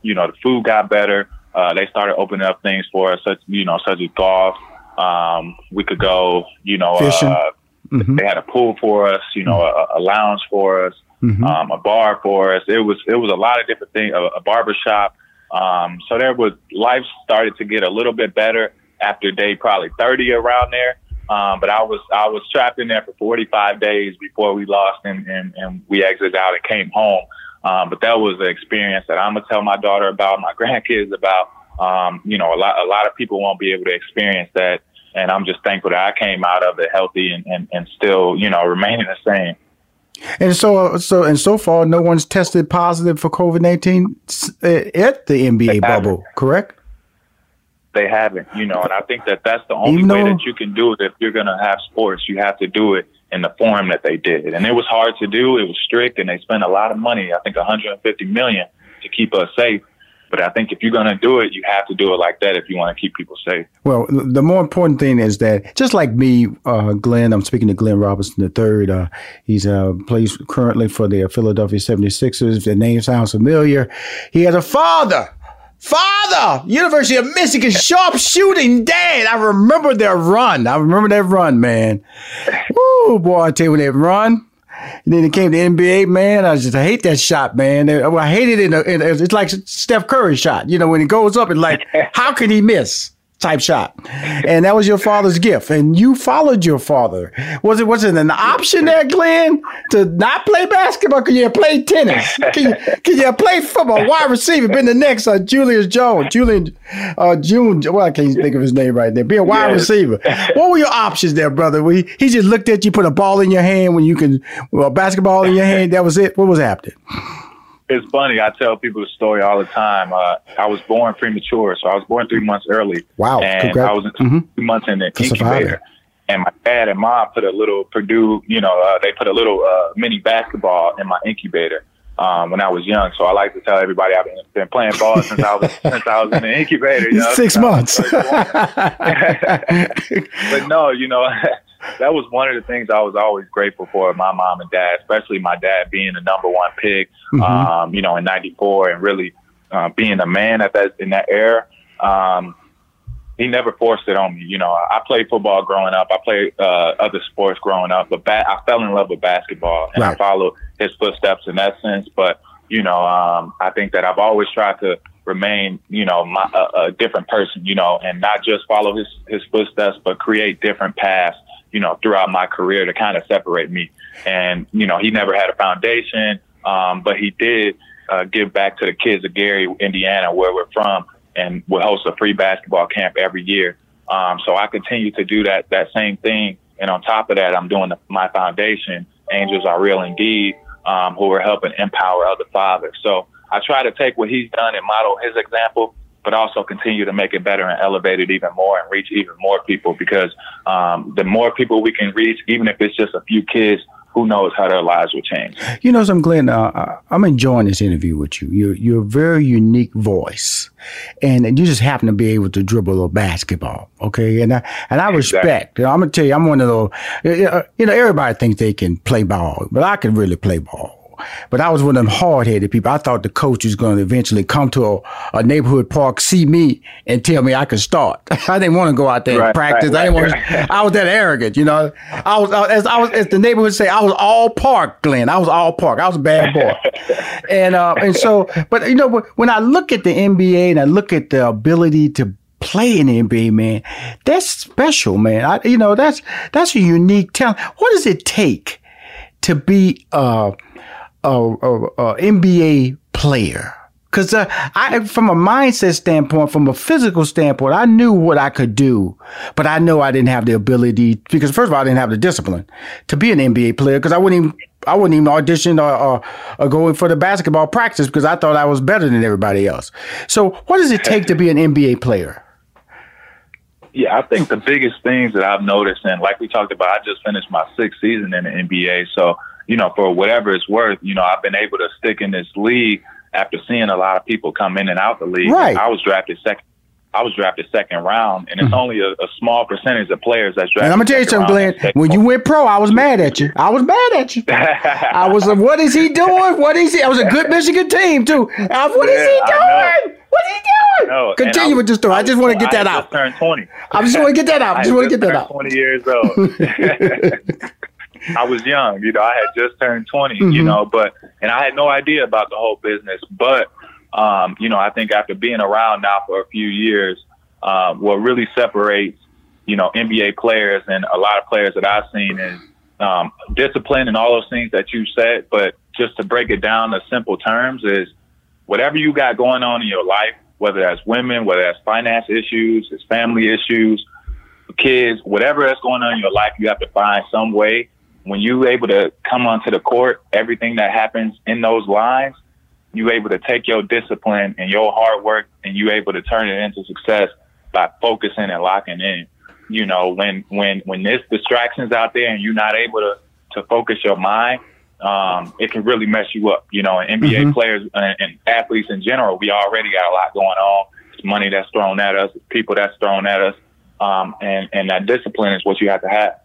you know, the food got better. Uh, they started opening up things for us, such you know, such as golf. Um, we could go, you know, Fishing. Uh, mm-hmm. they had a pool for us, you know, a, a lounge for us, mm-hmm. um, a bar for us. It was it was a lot of different things, a, a barber shop. Um, so there was life started to get a little bit better after day probably 30 around there. Um, but I was I was trapped in there for 45 days before we lost and, and, and we exited out and came home. Um, but that was an experience that I'm gonna tell my daughter about, my grandkids about. Um, you know, a lot a lot of people won't be able to experience that, and I'm just thankful that I came out of it healthy and, and, and still you know remaining the same. And so, uh, so and so far, no one's tested positive for COVID nineteen uh, at the NBA bubble, correct? they haven't, you know, and I think that that's the only way that you can do it. If you're going to have sports, you have to do it in the form that they did. And it was hard to do. It was strict and they spent a lot of money. I think 150 million to keep us safe. But I think if you're going to do it, you have to do it like that if you want to keep people safe. Well, the more important thing is that just like me, uh, Glenn, I'm speaking to Glenn Robinson III. Uh, he's uh, plays currently for the Philadelphia 76ers. The name sounds familiar. He has a father Father, University of Michigan sharpshooting dad. I remember their run. I remember that run, man. Woo, boy, I tell you when they run. And then it came to NBA, man. I just I hate that shot, man. I hate it in, a, in a, it's like Steph Curry shot. You know, when it goes up, it's like, how can he miss? Type shot. And that was your father's gift. And you followed your father. Was it was it an option there, Glenn, to not play basketball? Can you play tennis? Can you, can you play football? Wide receiver, been the next uh, Julius Jones, Julian uh, June. Well, I can't think of his name right there. Be a wide yes. receiver. What were your options there, brother? We, he just looked at you, put a ball in your hand when you can, well, basketball in your hand. That was it. What was happening? It's funny. I tell people the story all the time. Uh, I was born premature, so I was born three months early. Wow! And Congrats. I was mm-hmm. three months in the incubator. And my dad and mom put a little Purdue, you know, uh, they put a little uh, mini basketball in my incubator um, when I was young. So I like to tell everybody I've been, been playing ball since I was since I was in the incubator. You know, Six months. but no, you know, that was one of the things I was always grateful for my mom and dad, especially my dad being the number one pick, mm-hmm. um, you know, in '94, and really uh, being a man at that in that era. Um, he never forced it on me. You know, I played football growing up. I played uh, other sports growing up, but ba- I fell in love with basketball and right. I followed his footsteps in that sense. But you know, um, I think that I've always tried to remain, you know, my, a, a different person, you know, and not just follow his his footsteps, but create different paths you know, throughout my career to kind of separate me. And, you know, he never had a foundation, um, but he did uh, give back to the kids of Gary, Indiana, where we're from, and we host a free basketball camp every year. Um, so I continue to do that, that same thing. And on top of that, I'm doing the, my foundation, Angels Are Real Indeed, um, who are helping empower other fathers. So I try to take what he's done and model his example but also continue to make it better and elevate it even more and reach even more people because um, the more people we can reach, even if it's just a few kids, who knows how their lives will change. You know, some Glenn, uh, I'm enjoying this interview with you. You're, you're a very unique voice, and you just happen to be able to dribble a basketball. Okay, and I and I respect. You know, I'm gonna tell you, I'm one of those. You know, everybody thinks they can play ball, but I can really play ball. But I was one of them hard headed people. I thought the coach was going to eventually come to a, a, neighborhood park, see me, and tell me I could start. I didn't want to go out there right, and practice. Right, I didn't right, want. To, I was that arrogant, you know. I was as I was as the neighborhood say, I was all park, Glenn. I was all park. I was a bad boy. and uh, and so, but you know, when I look at the NBA and I look at the ability to play in the NBA, man, that's special, man. I, you know, that's that's a unique talent. What does it take to be uh a, a, a NBA player. Cause uh, I, from a mindset standpoint, from a physical standpoint, I knew what I could do, but I know I didn't have the ability because first of all, I didn't have the discipline to be an NBA player because I wouldn't even, I wouldn't even audition or, or, or go for the basketball practice because I thought I was better than everybody else. So, what does it take to be an NBA player? Yeah, I think the biggest things that I've noticed, and like we talked about, I just finished my sixth season in the NBA, so you know, for whatever it's worth, you know, I've been able to stick in this league after seeing a lot of people come in and out the league. Right. I was drafted second. I was drafted second round, and it's mm-hmm. only a, a, small percentage of players that's drafted. And I'm gonna tell you something, Glenn. When you went pro, I was mad at you. I was mad at you. I was like, "What is he doing? What is he?" I was a good Michigan team too. I, what yeah, is he doing? What is he doing? No, Continue with the story. I, I just want to get that out. Turned twenty. I just want to get that out. I just want to get that out. Twenty years old. I was young, you know, I had just turned 20, mm-hmm. you know, but, and I had no idea about the whole business. But, um, you know, I think after being around now for a few years, uh, what really separates, you know, NBA players and a lot of players that I've seen is um, discipline and all those things that you said. But just to break it down to simple terms is whatever you got going on in your life, whether that's women, whether that's finance issues, it's family issues, kids, whatever that's going on in your life, you have to find some way when you able to come onto the court, everything that happens in those lines, you able to take your discipline and your hard work and you able to turn it into success by focusing and locking in. You know, when when when there's distractions out there and you're not able to to focus your mind, um, it can really mess you up. You know, and NBA mm-hmm. players and, and athletes in general, we already got a lot going on. It's money that's thrown at us, people that's thrown at us, um, and and that discipline is what you have to have.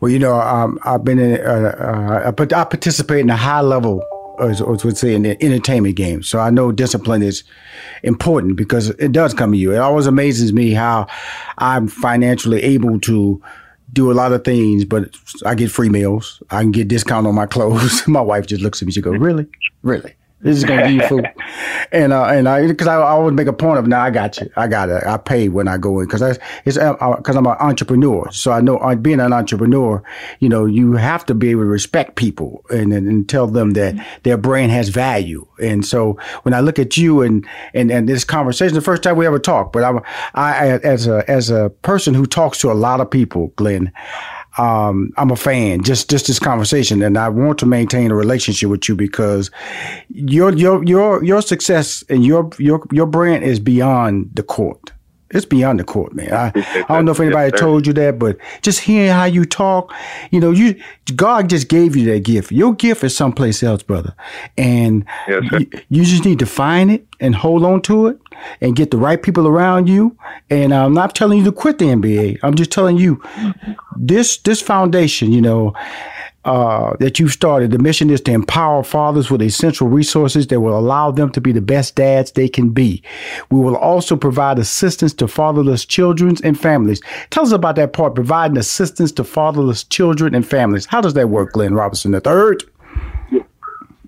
Well, you know, um, I've been in, uh, uh, I participate in a high level, as I would say, in the entertainment game. So I know discipline is important because it does come to you. It always amazes me how I'm financially able to do a lot of things, but I get free meals. I can get discount on my clothes. my wife just looks at me. She goes, "Really, really." This is gonna give you food. and uh, and I because I, I always make a point of now I got you, I got it, I pay when I go in because I it's because I'm an entrepreneur, so I know uh, being an entrepreneur, you know, you have to be able to respect people and and, and tell them that their brain has value. And so when I look at you and and and this conversation, the first time we ever talked, but I'm I as a as a person who talks to a lot of people, Glenn um, I'm a fan. Just just this conversation, and I want to maintain a relationship with you because your your your your success and your your your brand is beyond the court. It's beyond the court, man. I, I don't know if anybody told you that, but just hearing how you talk, you know, you God just gave you that gift. Your gift is someplace else, brother, and yes, you, you, just need to find it and hold on to it and get the right people around you. And I'm not telling you to quit the NBA. I'm just telling you this this foundation, you know, uh, that you've started. The mission is to empower fathers with essential resources that will allow them to be the best dads they can be. We will also provide assistance to fatherless children and families. Tell us about that part, providing assistance to fatherless children and families. How does that work, Glenn Robinson III?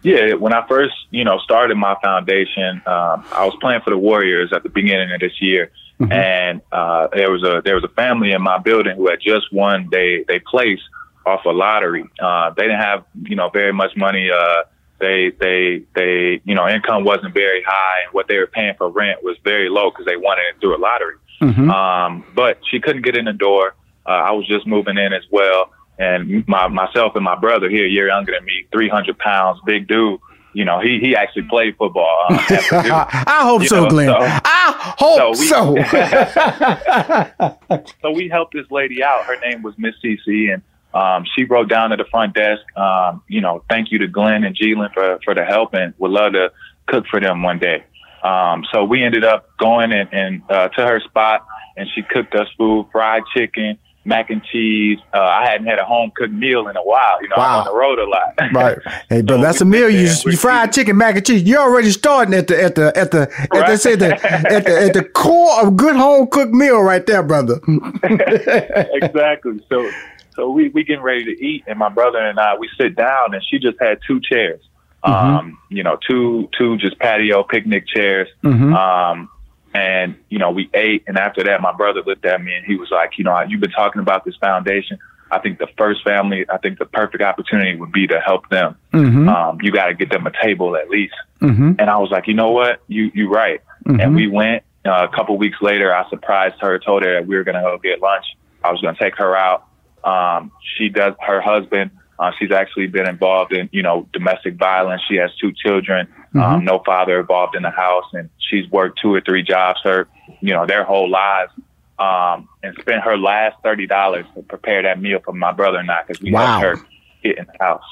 Yeah, when I first, you know, started my foundation, um, I was playing for the Warriors at the beginning of this year, mm-hmm. and uh, there was a there was a family in my building who had just won they they place off a lottery. Uh, they didn't have, you know, very much money. Uh, they, they, they, you know, income wasn't very high and what they were paying for rent was very low because they wanted it through a lottery. Mm-hmm. Um, but she couldn't get in the door. Uh, I was just moving in as well. And my, myself and my brother here, a year younger than me, 300 pounds, big dude. You know, he he actually played football. Uh, I hope so, know, Glenn. So, I hope so. We, so. so we helped this lady out. Her name was Miss CC, and um, she wrote down at the front desk, um, you know, thank you to Glenn and Jeelan for, for the help and would love to cook for them one day. Um, so we ended up going and, and uh, to her spot and she cooked us food, fried chicken, mac and cheese. Uh, I hadn't had a home cooked meal in a while. You know, wow. I'm on the road a lot. right. Hey, but so that's a meal. You you fried chicken, mac and cheese. You're already starting at the at the at the right. at they say the at the at the core of good home cooked meal right there, brother. exactly. So so we we getting ready to eat, and my brother and I we sit down, and she just had two chairs. Mm-hmm. Um, you know, two two just patio picnic chairs. Mm-hmm. Um, and you know, we ate, and after that, my brother looked at me and he was like, you know, you've been talking about this foundation. I think the first family, I think the perfect opportunity would be to help them. Mm-hmm. Um, you got to get them a table at least. Mm-hmm. And I was like, you know what, you you right. And mm-hmm. we went. Uh, a couple weeks later, I surprised her, told her that we were going to go get lunch. I was going to take her out. Um, she does her husband. Uh, she's actually been involved in, you know, domestic violence. She has two children, um, mm-hmm. um, no father involved in the house, and she's worked two or three jobs her, you know, their whole lives, um, and spent her last thirty dollars to prepare that meal for my brother and I because we wow. helped her get in the house.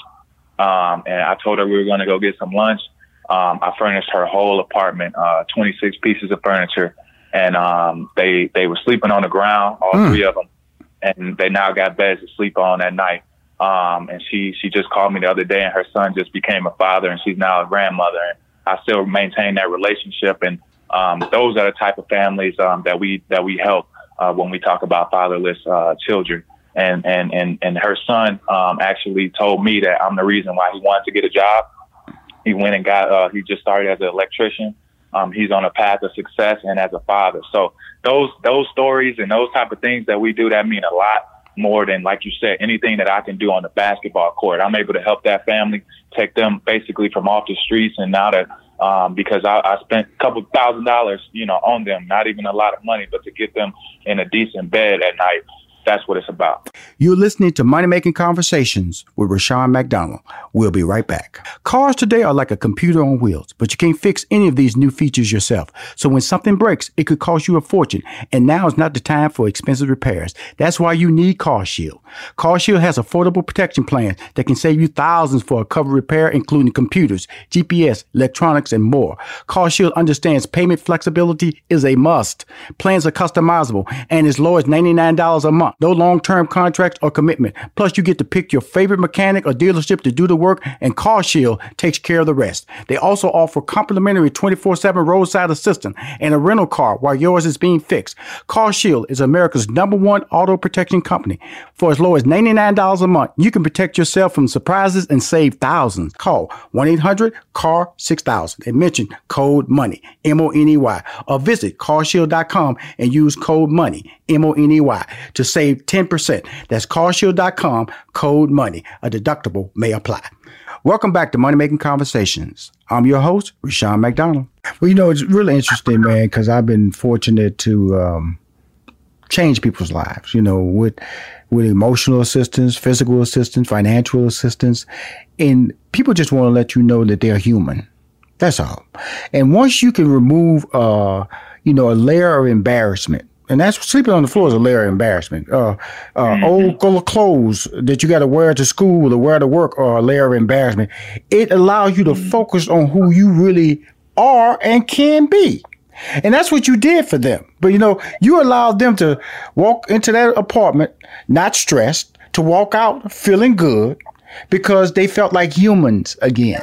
Um, and I told her we were going to go get some lunch. Um, I furnished her whole apartment, uh, 26 pieces of furniture, and um, they they were sleeping on the ground, all mm. three of them and they now got beds to sleep on at night. Um, and she she just called me the other day, and her son just became a father, and she's now a grandmother. And I still maintain that relationship, and um, those are the type of families um, that we that we help uh, when we talk about fatherless uh, children. And and and and her son um, actually told me that I'm the reason why he wanted to get a job. He went and got uh, he just started as an electrician. Um, he's on a path of success and as a father. So those those stories and those type of things that we do that mean a lot more than like you said anything that I can do on the basketball court. I'm able to help that family take them basically from off the streets and now that um, because I, I spent a couple thousand dollars, you know, on them, not even a lot of money, but to get them in a decent bed at night that's what it's about. You're listening to Money Making Conversations with Rushion McDonald. We'll be right back. Cars today are like a computer on wheels, but you can't fix any of these new features yourself. So when something breaks, it could cost you a fortune. And now is not the time for expensive repairs. That's why you need CarShield. CarShield has affordable protection plans that can save you thousands for a covered repair, including computers, GPS, electronics, and more. CarShield understands payment flexibility is a must. Plans are customizable and as low as $99 a month. No long term contracts or commitment. Plus, you get to pick your favorite mechanic or dealership to do the work, and CarShield takes care of the rest. They also offer complimentary 24 7 roadside assistance and a rental car while yours is being fixed. CarShield is America's number one auto protection company. For as low as $99 a month, you can protect yourself from surprises and save thousands. Call 1 800 CAR 6000 and mention code MONEY, M O N E Y, or visit carshield.com and use code MONEY, M O N E Y, to save 10%. That's carshield.com, code MONEY. A deductible may apply. Welcome back to Money Making Conversations. I'm your host, Rushion McDonald. Well, you know, it's really interesting, man, because I've been fortunate to um, change people's lives, you know, with with emotional assistance, physical assistance, financial assistance. And people just want to let you know that they're human. That's all. And once you can remove, uh, you know, a layer of embarrassment, and that's sleeping on the floor is a layer of embarrassment. Uh, uh, mm-hmm. old clothes that you got to wear to school or wear to work are a layer of embarrassment. It allows you to mm-hmm. focus on who you really are and can be. And that's what you did for them. But you know, you allowed them to walk into that apartment not stressed, to walk out feeling good because they felt like humans again.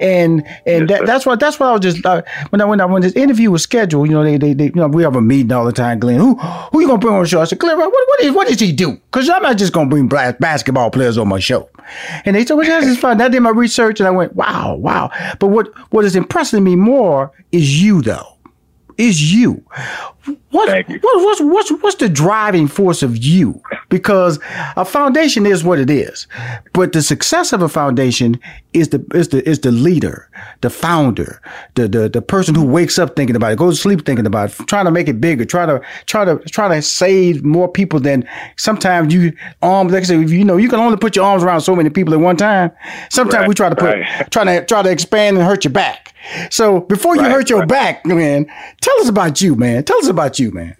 And and that, that's what that's what I was just uh, when I when I when this interview was scheduled, you know, they, they, they you know we have a meeting all the time, Glenn. Who who you gonna bring on the show? I said, Glenn, what what is what does he do? Because I'm not just gonna bring black basketball players on my show. And they said, well, this is fun. I did my research and I went, wow, wow. But what what is impressing me more is you though is you. What, what, what's, what's, what's the driving force of you? Because a foundation is what it is, but the success of a foundation is the is the is the leader, the founder, the the, the person who wakes up thinking about it, goes to sleep thinking about it, trying to make it bigger, trying to try to try to save more people than sometimes you arms. Like I said, you know, you can only put your arms around so many people at one time. Sometimes right, we try to put right. try to try to expand and hurt your back. So before you right, hurt your back, man, tell us about you, man. Tell us about you, man.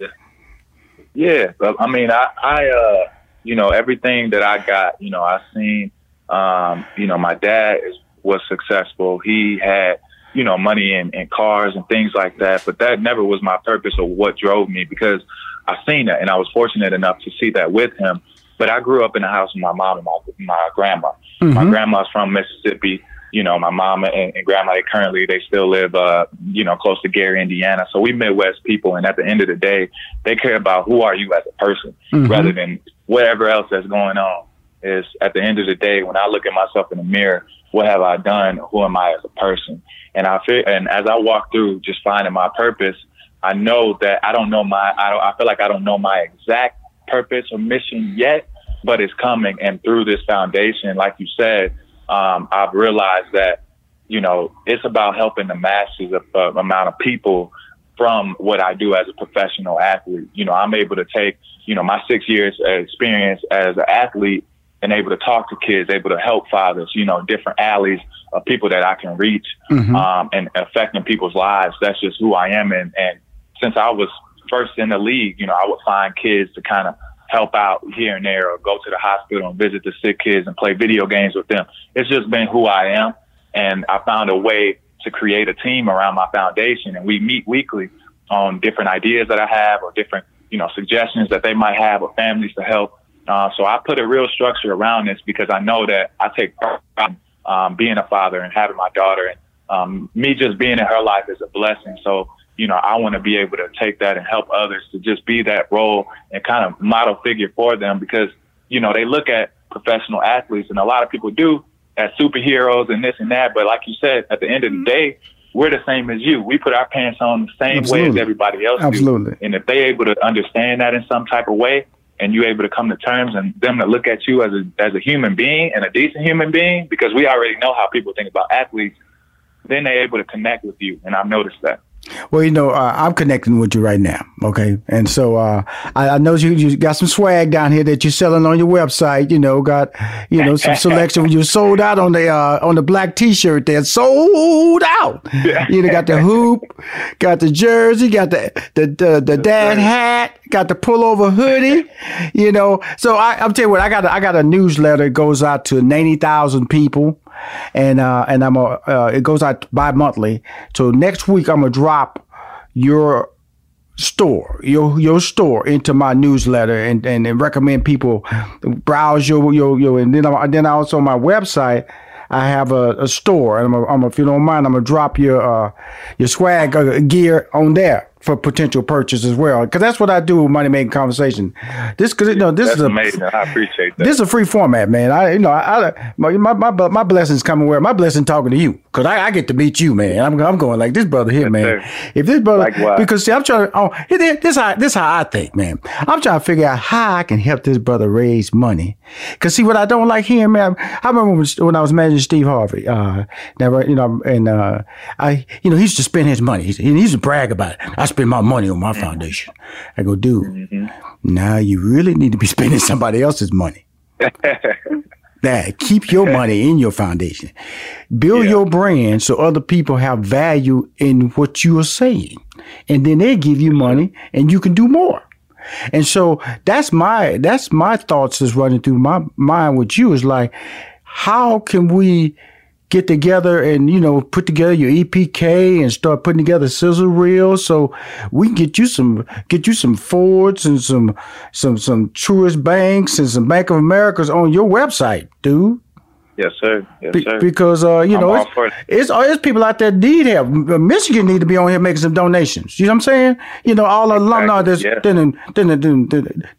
Yeah, I mean, I, I, uh, you know, everything that I got, you know, I seen, um, you know, my dad is, was successful. He had, you know, money and, and cars and things like that, but that never was my purpose or what drove me because I seen that and I was fortunate enough to see that with him. But I grew up in a house with my mom and my, my grandma. Mm-hmm. My grandma's from Mississippi you know, my mom and, and grandma, they currently, they still live, uh, you know, close to Gary, Indiana. So we Midwest people. And at the end of the day, they care about who are you as a person mm-hmm. rather than whatever else that's going on is at the end of the day, when I look at myself in the mirror, what have I done? Who am I as a person? And I feel, and as I walk through just finding my purpose, I know that I don't know my, I don't, I feel like I don't know my exact purpose or mission yet, but it's coming. And through this foundation, like you said, um, I've realized that, you know, it's about helping the masses of, uh, amount of people from what I do as a professional athlete. You know, I'm able to take, you know, my six years experience as an athlete and able to talk to kids, able to help fathers, you know, different alleys of people that I can reach mm-hmm. um, and affecting people's lives. That's just who I am. And, and since I was first in the league, you know, I would find kids to kind of help out here and there or go to the hospital and visit the sick kids and play video games with them. It's just been who I am. And I found a way to create a team around my foundation and we meet weekly on different ideas that I have or different, you know, suggestions that they might have or families to help. Uh, so I put a real structure around this because I know that I take pride um, being a father and having my daughter and um, me just being in her life is a blessing. So you know, I want to be able to take that and help others to just be that role and kind of model figure for them because, you know, they look at professional athletes and a lot of people do as superheroes and this and that. But like you said, at the end of the mm-hmm. day, we're the same as you. We put our pants on the same Absolutely. way as everybody else Absolutely. Do. And if they're able to understand that in some type of way and you're able to come to terms and them to look at you as a as a human being and a decent human being, because we already know how people think about athletes, then they're able to connect with you. And I've noticed that. Well, you know, uh, I'm connecting with you right now. Okay. And so, uh, I, I, know you, you got some swag down here that you're selling on your website, you know, got, you know, some selection. you sold out on the, uh, on the black t-shirt there, sold out. You know, got the hoop, got the jersey, got the, the, the, the dad hat, got the pullover hoodie, you know. So I, I'm telling you what, I got, a, I got a newsletter that goes out to 90,000 people and uh, and I'm a uh, it goes out bi monthly. So next week I'm gonna drop your store, your your store into my newsletter and, and, and recommend people browse your your your and then I, then also on my website I have a, a store and I'm, a, I'm a, if you don't mind I'm gonna drop your uh, your swag uh, gear on there for potential purchase as well. Because that's what I do with money making conversation. This because you know this That's is a amazing. I appreciate that. this is a free format, man. I you know I, I my, my my my blessings coming where my blessing talking to you because I, I get to meet you, man. I'm I'm going like this brother here, man. If this brother Likewise. because see I'm trying to oh this how this how I think, man. I'm trying to figure out how I can help this brother raise money. Cause see what I don't like hearing, man. I remember when, when I was managing Steve Harvey. Uh, never you know and uh, I you know he used to spend his money. He, he used to brag about it. I spend my money on my foundation. I go, dude. Mm-hmm. Now you really need to be spending somebody else's money. that keep your money in your foundation. Build your brand so other people have value in what you are saying. And then they give you mm-hmm. money and you can do more. And so that's my that's my thoughts is running through my mind with you is like how can we get together and you know put together your EPK and start putting together sizzle reels so we can get you some get you some Fords and some some some Truist banks and some Bank of Americas on your website, dude. Yes, sir. Yes, Be- sir. because uh, you I'm know it's, it. it's uh, it's people out there need help. Uh, Michigan need to be on here making some donations. You know what I'm saying? You know all the alumni that's yeah. then-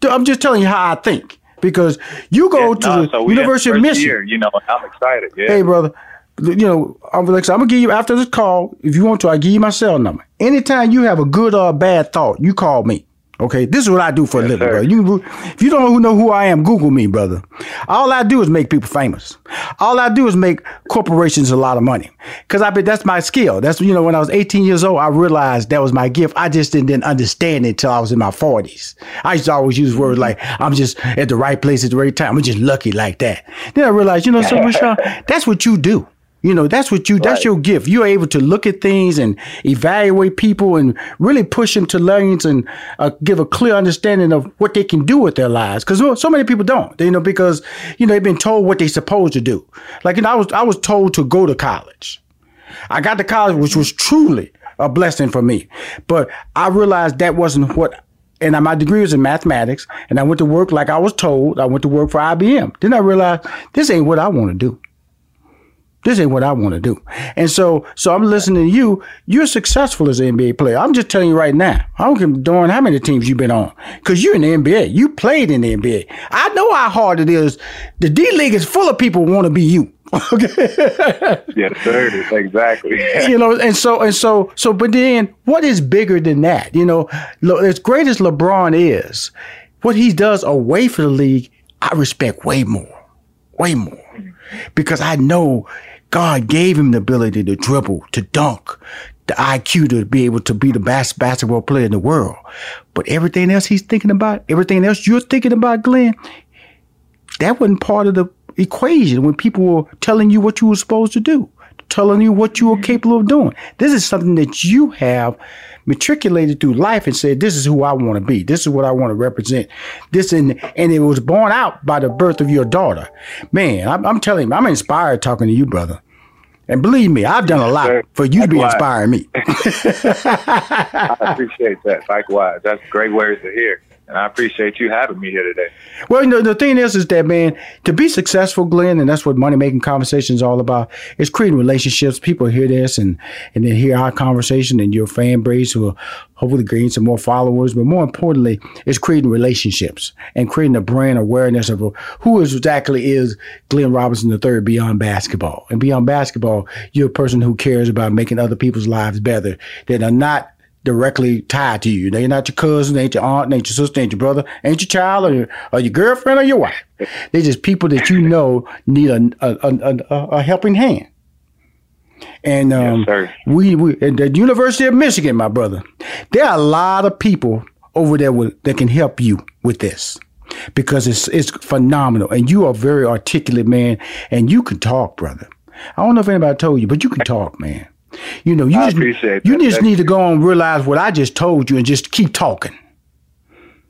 I'm just telling you how I think because you go to No, the so University of Michigan. year, you know, I'm excited. Yeah. Hey, brother. You know, I'm like, I'm gonna give you after this call. If you want to, I give you my cell number. Anytime you have a good or a bad thought, you call me. Okay, this is what I do for a living, brother. You, if you don't know who I am, Google me, brother. All I do is make people famous. All I do is make corporations a lot of money. Cause I bet that's my skill. That's you know, when I was 18 years old, I realized that was my gift. I just didn't, didn't understand it until I was in my 40s. I used to always use words like I'm just at the right place at the right time. I'm just lucky like that. Then I realized, you know, so Rushion, that's what you do. You know, that's what you, that's your gift. You're able to look at things and evaluate people and really push them to lanes and uh, give a clear understanding of what they can do with their lives. Cause so many people don't, you know, because, you know, they've been told what they're supposed to do. Like, you know, I was, I was told to go to college. I got to college, which was truly a blessing for me. But I realized that wasn't what and my degree was in mathematics, and I went to work like I was told. I went to work for IBM. Then I realized this ain't what I want to do. This ain't what I want to do. And so, so I'm listening to you. You're successful as an NBA player. I'm just telling you right now. I don't give a darn how many teams you've been on, because you're in the NBA. You played in the NBA. I know how hard it is. The D League is full of people who want to be you. yes, sir. Exactly. you know, and so and so so. But then, what is bigger than that? You know, lo- as great as LeBron is, what he does away from the league, I respect way more, way more, because I know God gave him the ability to dribble, to dunk, the IQ to be able to be the best basketball player in the world. But everything else he's thinking about, everything else you're thinking about, Glenn, that wasn't part of the equation when people were telling you what you were supposed to do, telling you what you were capable of doing. This is something that you have matriculated through life and said, "This is who I want to be. This is what I want to represent." This and and it was born out by the birth of your daughter. Man, I'm, I'm telling you, I'm inspired talking to you, brother. And believe me, I've done a lot for you to be inspiring me. I appreciate that. Likewise. That's great words to hear. And I appreciate you having me here today. Well, you know, the thing is, is that man, to be successful, Glenn, and that's what money making conversation is all about. Is creating relationships. People hear this and and then hear our conversation and your fan base will hopefully gain some more followers. But more importantly, it's creating relationships and creating a brand awareness of who is exactly is Glenn Robinson III beyond basketball. And beyond basketball, you're a person who cares about making other people's lives better that are not directly tied to you. They're not your cousin, they ain't your aunt, they ain't your sister, ain't your brother, ain't your child, or your, or your girlfriend, or your wife. They're just people that you know need a a, a, a, a helping hand. And um, we, we at the University of Michigan, my brother, there are a lot of people over there with, that can help you with this because it's it's phenomenal, and you are a very articulate man, and you can talk, brother. I don't know if anybody told you, but you can talk, man. You know, you I just appreciate you that. just need to go and realize what I just told you, and just keep talking.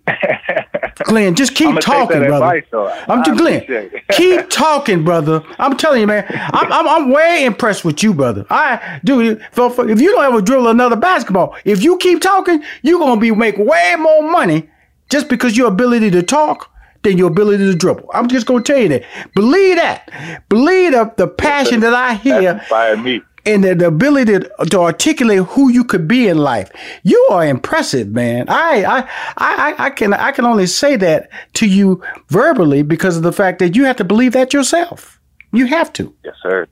Glenn, just keep talking, brother. Advice, I'm just Glenn. keep talking, brother. I'm telling you, man. I'm, I'm, I'm way impressed with you, brother. I do. If you don't ever drill another basketball, if you keep talking, you're gonna be make way more money just because your ability to talk than your ability to dribble. I'm just gonna tell you that. Believe that. Believe the, the passion that I hear. That me and the, the ability to, to, articulate who you could be in life. You are impressive, man. I, I, I, I can, I can only say that to you verbally because of the fact that you have to believe that yourself. You have to. Yes, sir.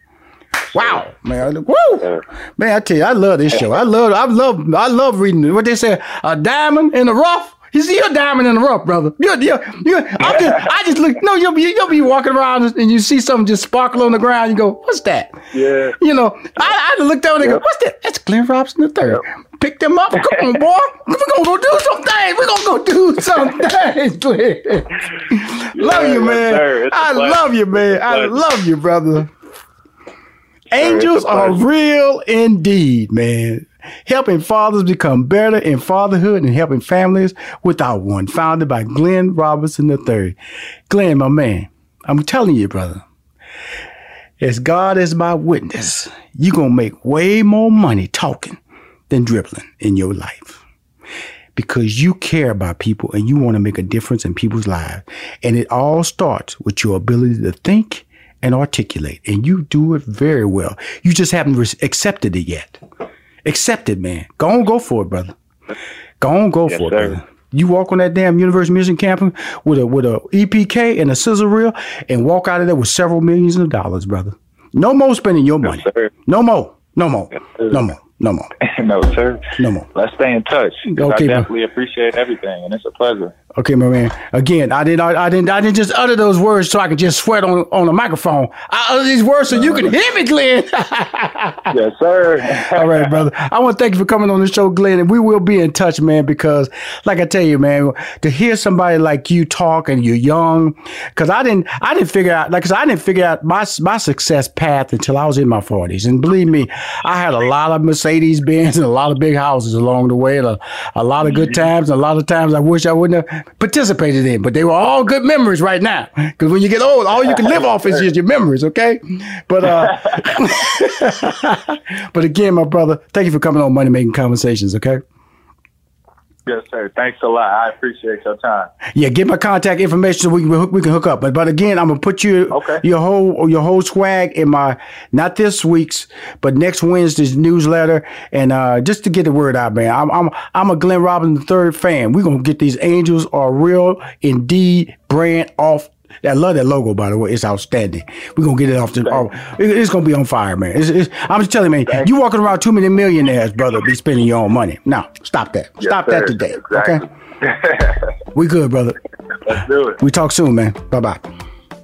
Wow, man! Woo, man! I tell you, I love this show. I love, I love, I love reading what they say, a diamond in the rough. You see, you're a diamond in the rough, brother. You're, you're, you're, I just, I just look. No, you'll be, you'll be walking around and you see something just sparkle on the ground. You go, "What's that?" Yeah. You know, I, I look down and yep. go, "What's that?" That's Glenn Robinson the third. Yep. Pick them up. Come on, boy. We're gonna go do some things. We're gonna go do some things, Glenn. yeah, love you, man. I love you, man. I love you, brother. Angels are real indeed, man helping fathers become better in fatherhood and helping families without one, founded by Glenn Robinson III. Glenn, my man, I'm telling you, brother, as God is my witness, you're going to make way more money talking than dribbling in your life because you care about people and you want to make a difference in people's lives. And it all starts with your ability to think and articulate. And you do it very well. You just haven't accepted it yet. Accept it, man. Go on, go for it, brother. Go on, go yes, for it, brother. You walk on that damn University Mission campus with a with a EPK and a sizzle reel and walk out of there with several millions of dollars, brother. No more spending your money. Yes, no more. No more. Yes, no more. No more. no, sir. No more. Let's stay in touch. Okay, I definitely man. appreciate everything, and it's a pleasure. Okay, my man. Again, I didn't, I, didn't, I didn't just utter those words so I could just sweat on on the microphone. I uttered these words so you can hear me, Glenn. yes, sir. All right, brother. I want to thank you for coming on the show, Glenn, and we will be in touch, man. Because, like I tell you, man, to hear somebody like you talk and you're young, because I didn't, I didn't figure out, like, cause I didn't figure out my my success path until I was in my forties, and believe me, I had a lot of Mercedes Benz and a lot of big houses along the way, and a, a lot of good mm-hmm. times, and a lot of times I wish I wouldn't have participated in, but they were all good memories right now. Because when you get old, all you can live off is just your memories, okay? But uh, but again, my brother, thank you for coming on Money Making Conversations, okay? Yes, sir. Thanks a lot. I appreciate your time. Yeah, get my contact information so we can we can hook up. But but again, I'm gonna put you okay. your whole your whole swag in my not this week's but next Wednesday's newsletter, and uh, just to get the word out, man. I'm I'm I'm a Glenn Robinson the third fan. We're gonna get these Angels are real indeed brand off I love that logo, by the way. It's outstanding. We're gonna get it off the. Oh, it's gonna be on fire, man. It's, it's, I'm just telling you, man. You walking around too many millionaires, brother, be spending your own money. Now stop that. Yes, stop sir. that today. Exactly. Okay. we good, brother. Let's do it. We talk soon, man. Bye bye.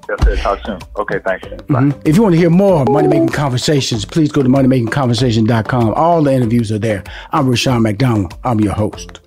Yes. Talk soon. Okay, thanks. Mm-hmm. If you want to hear more Money Making Conversations, please go to moneymakingconversation.com. All the interviews are there. I'm Rushion McDonald. I'm your host.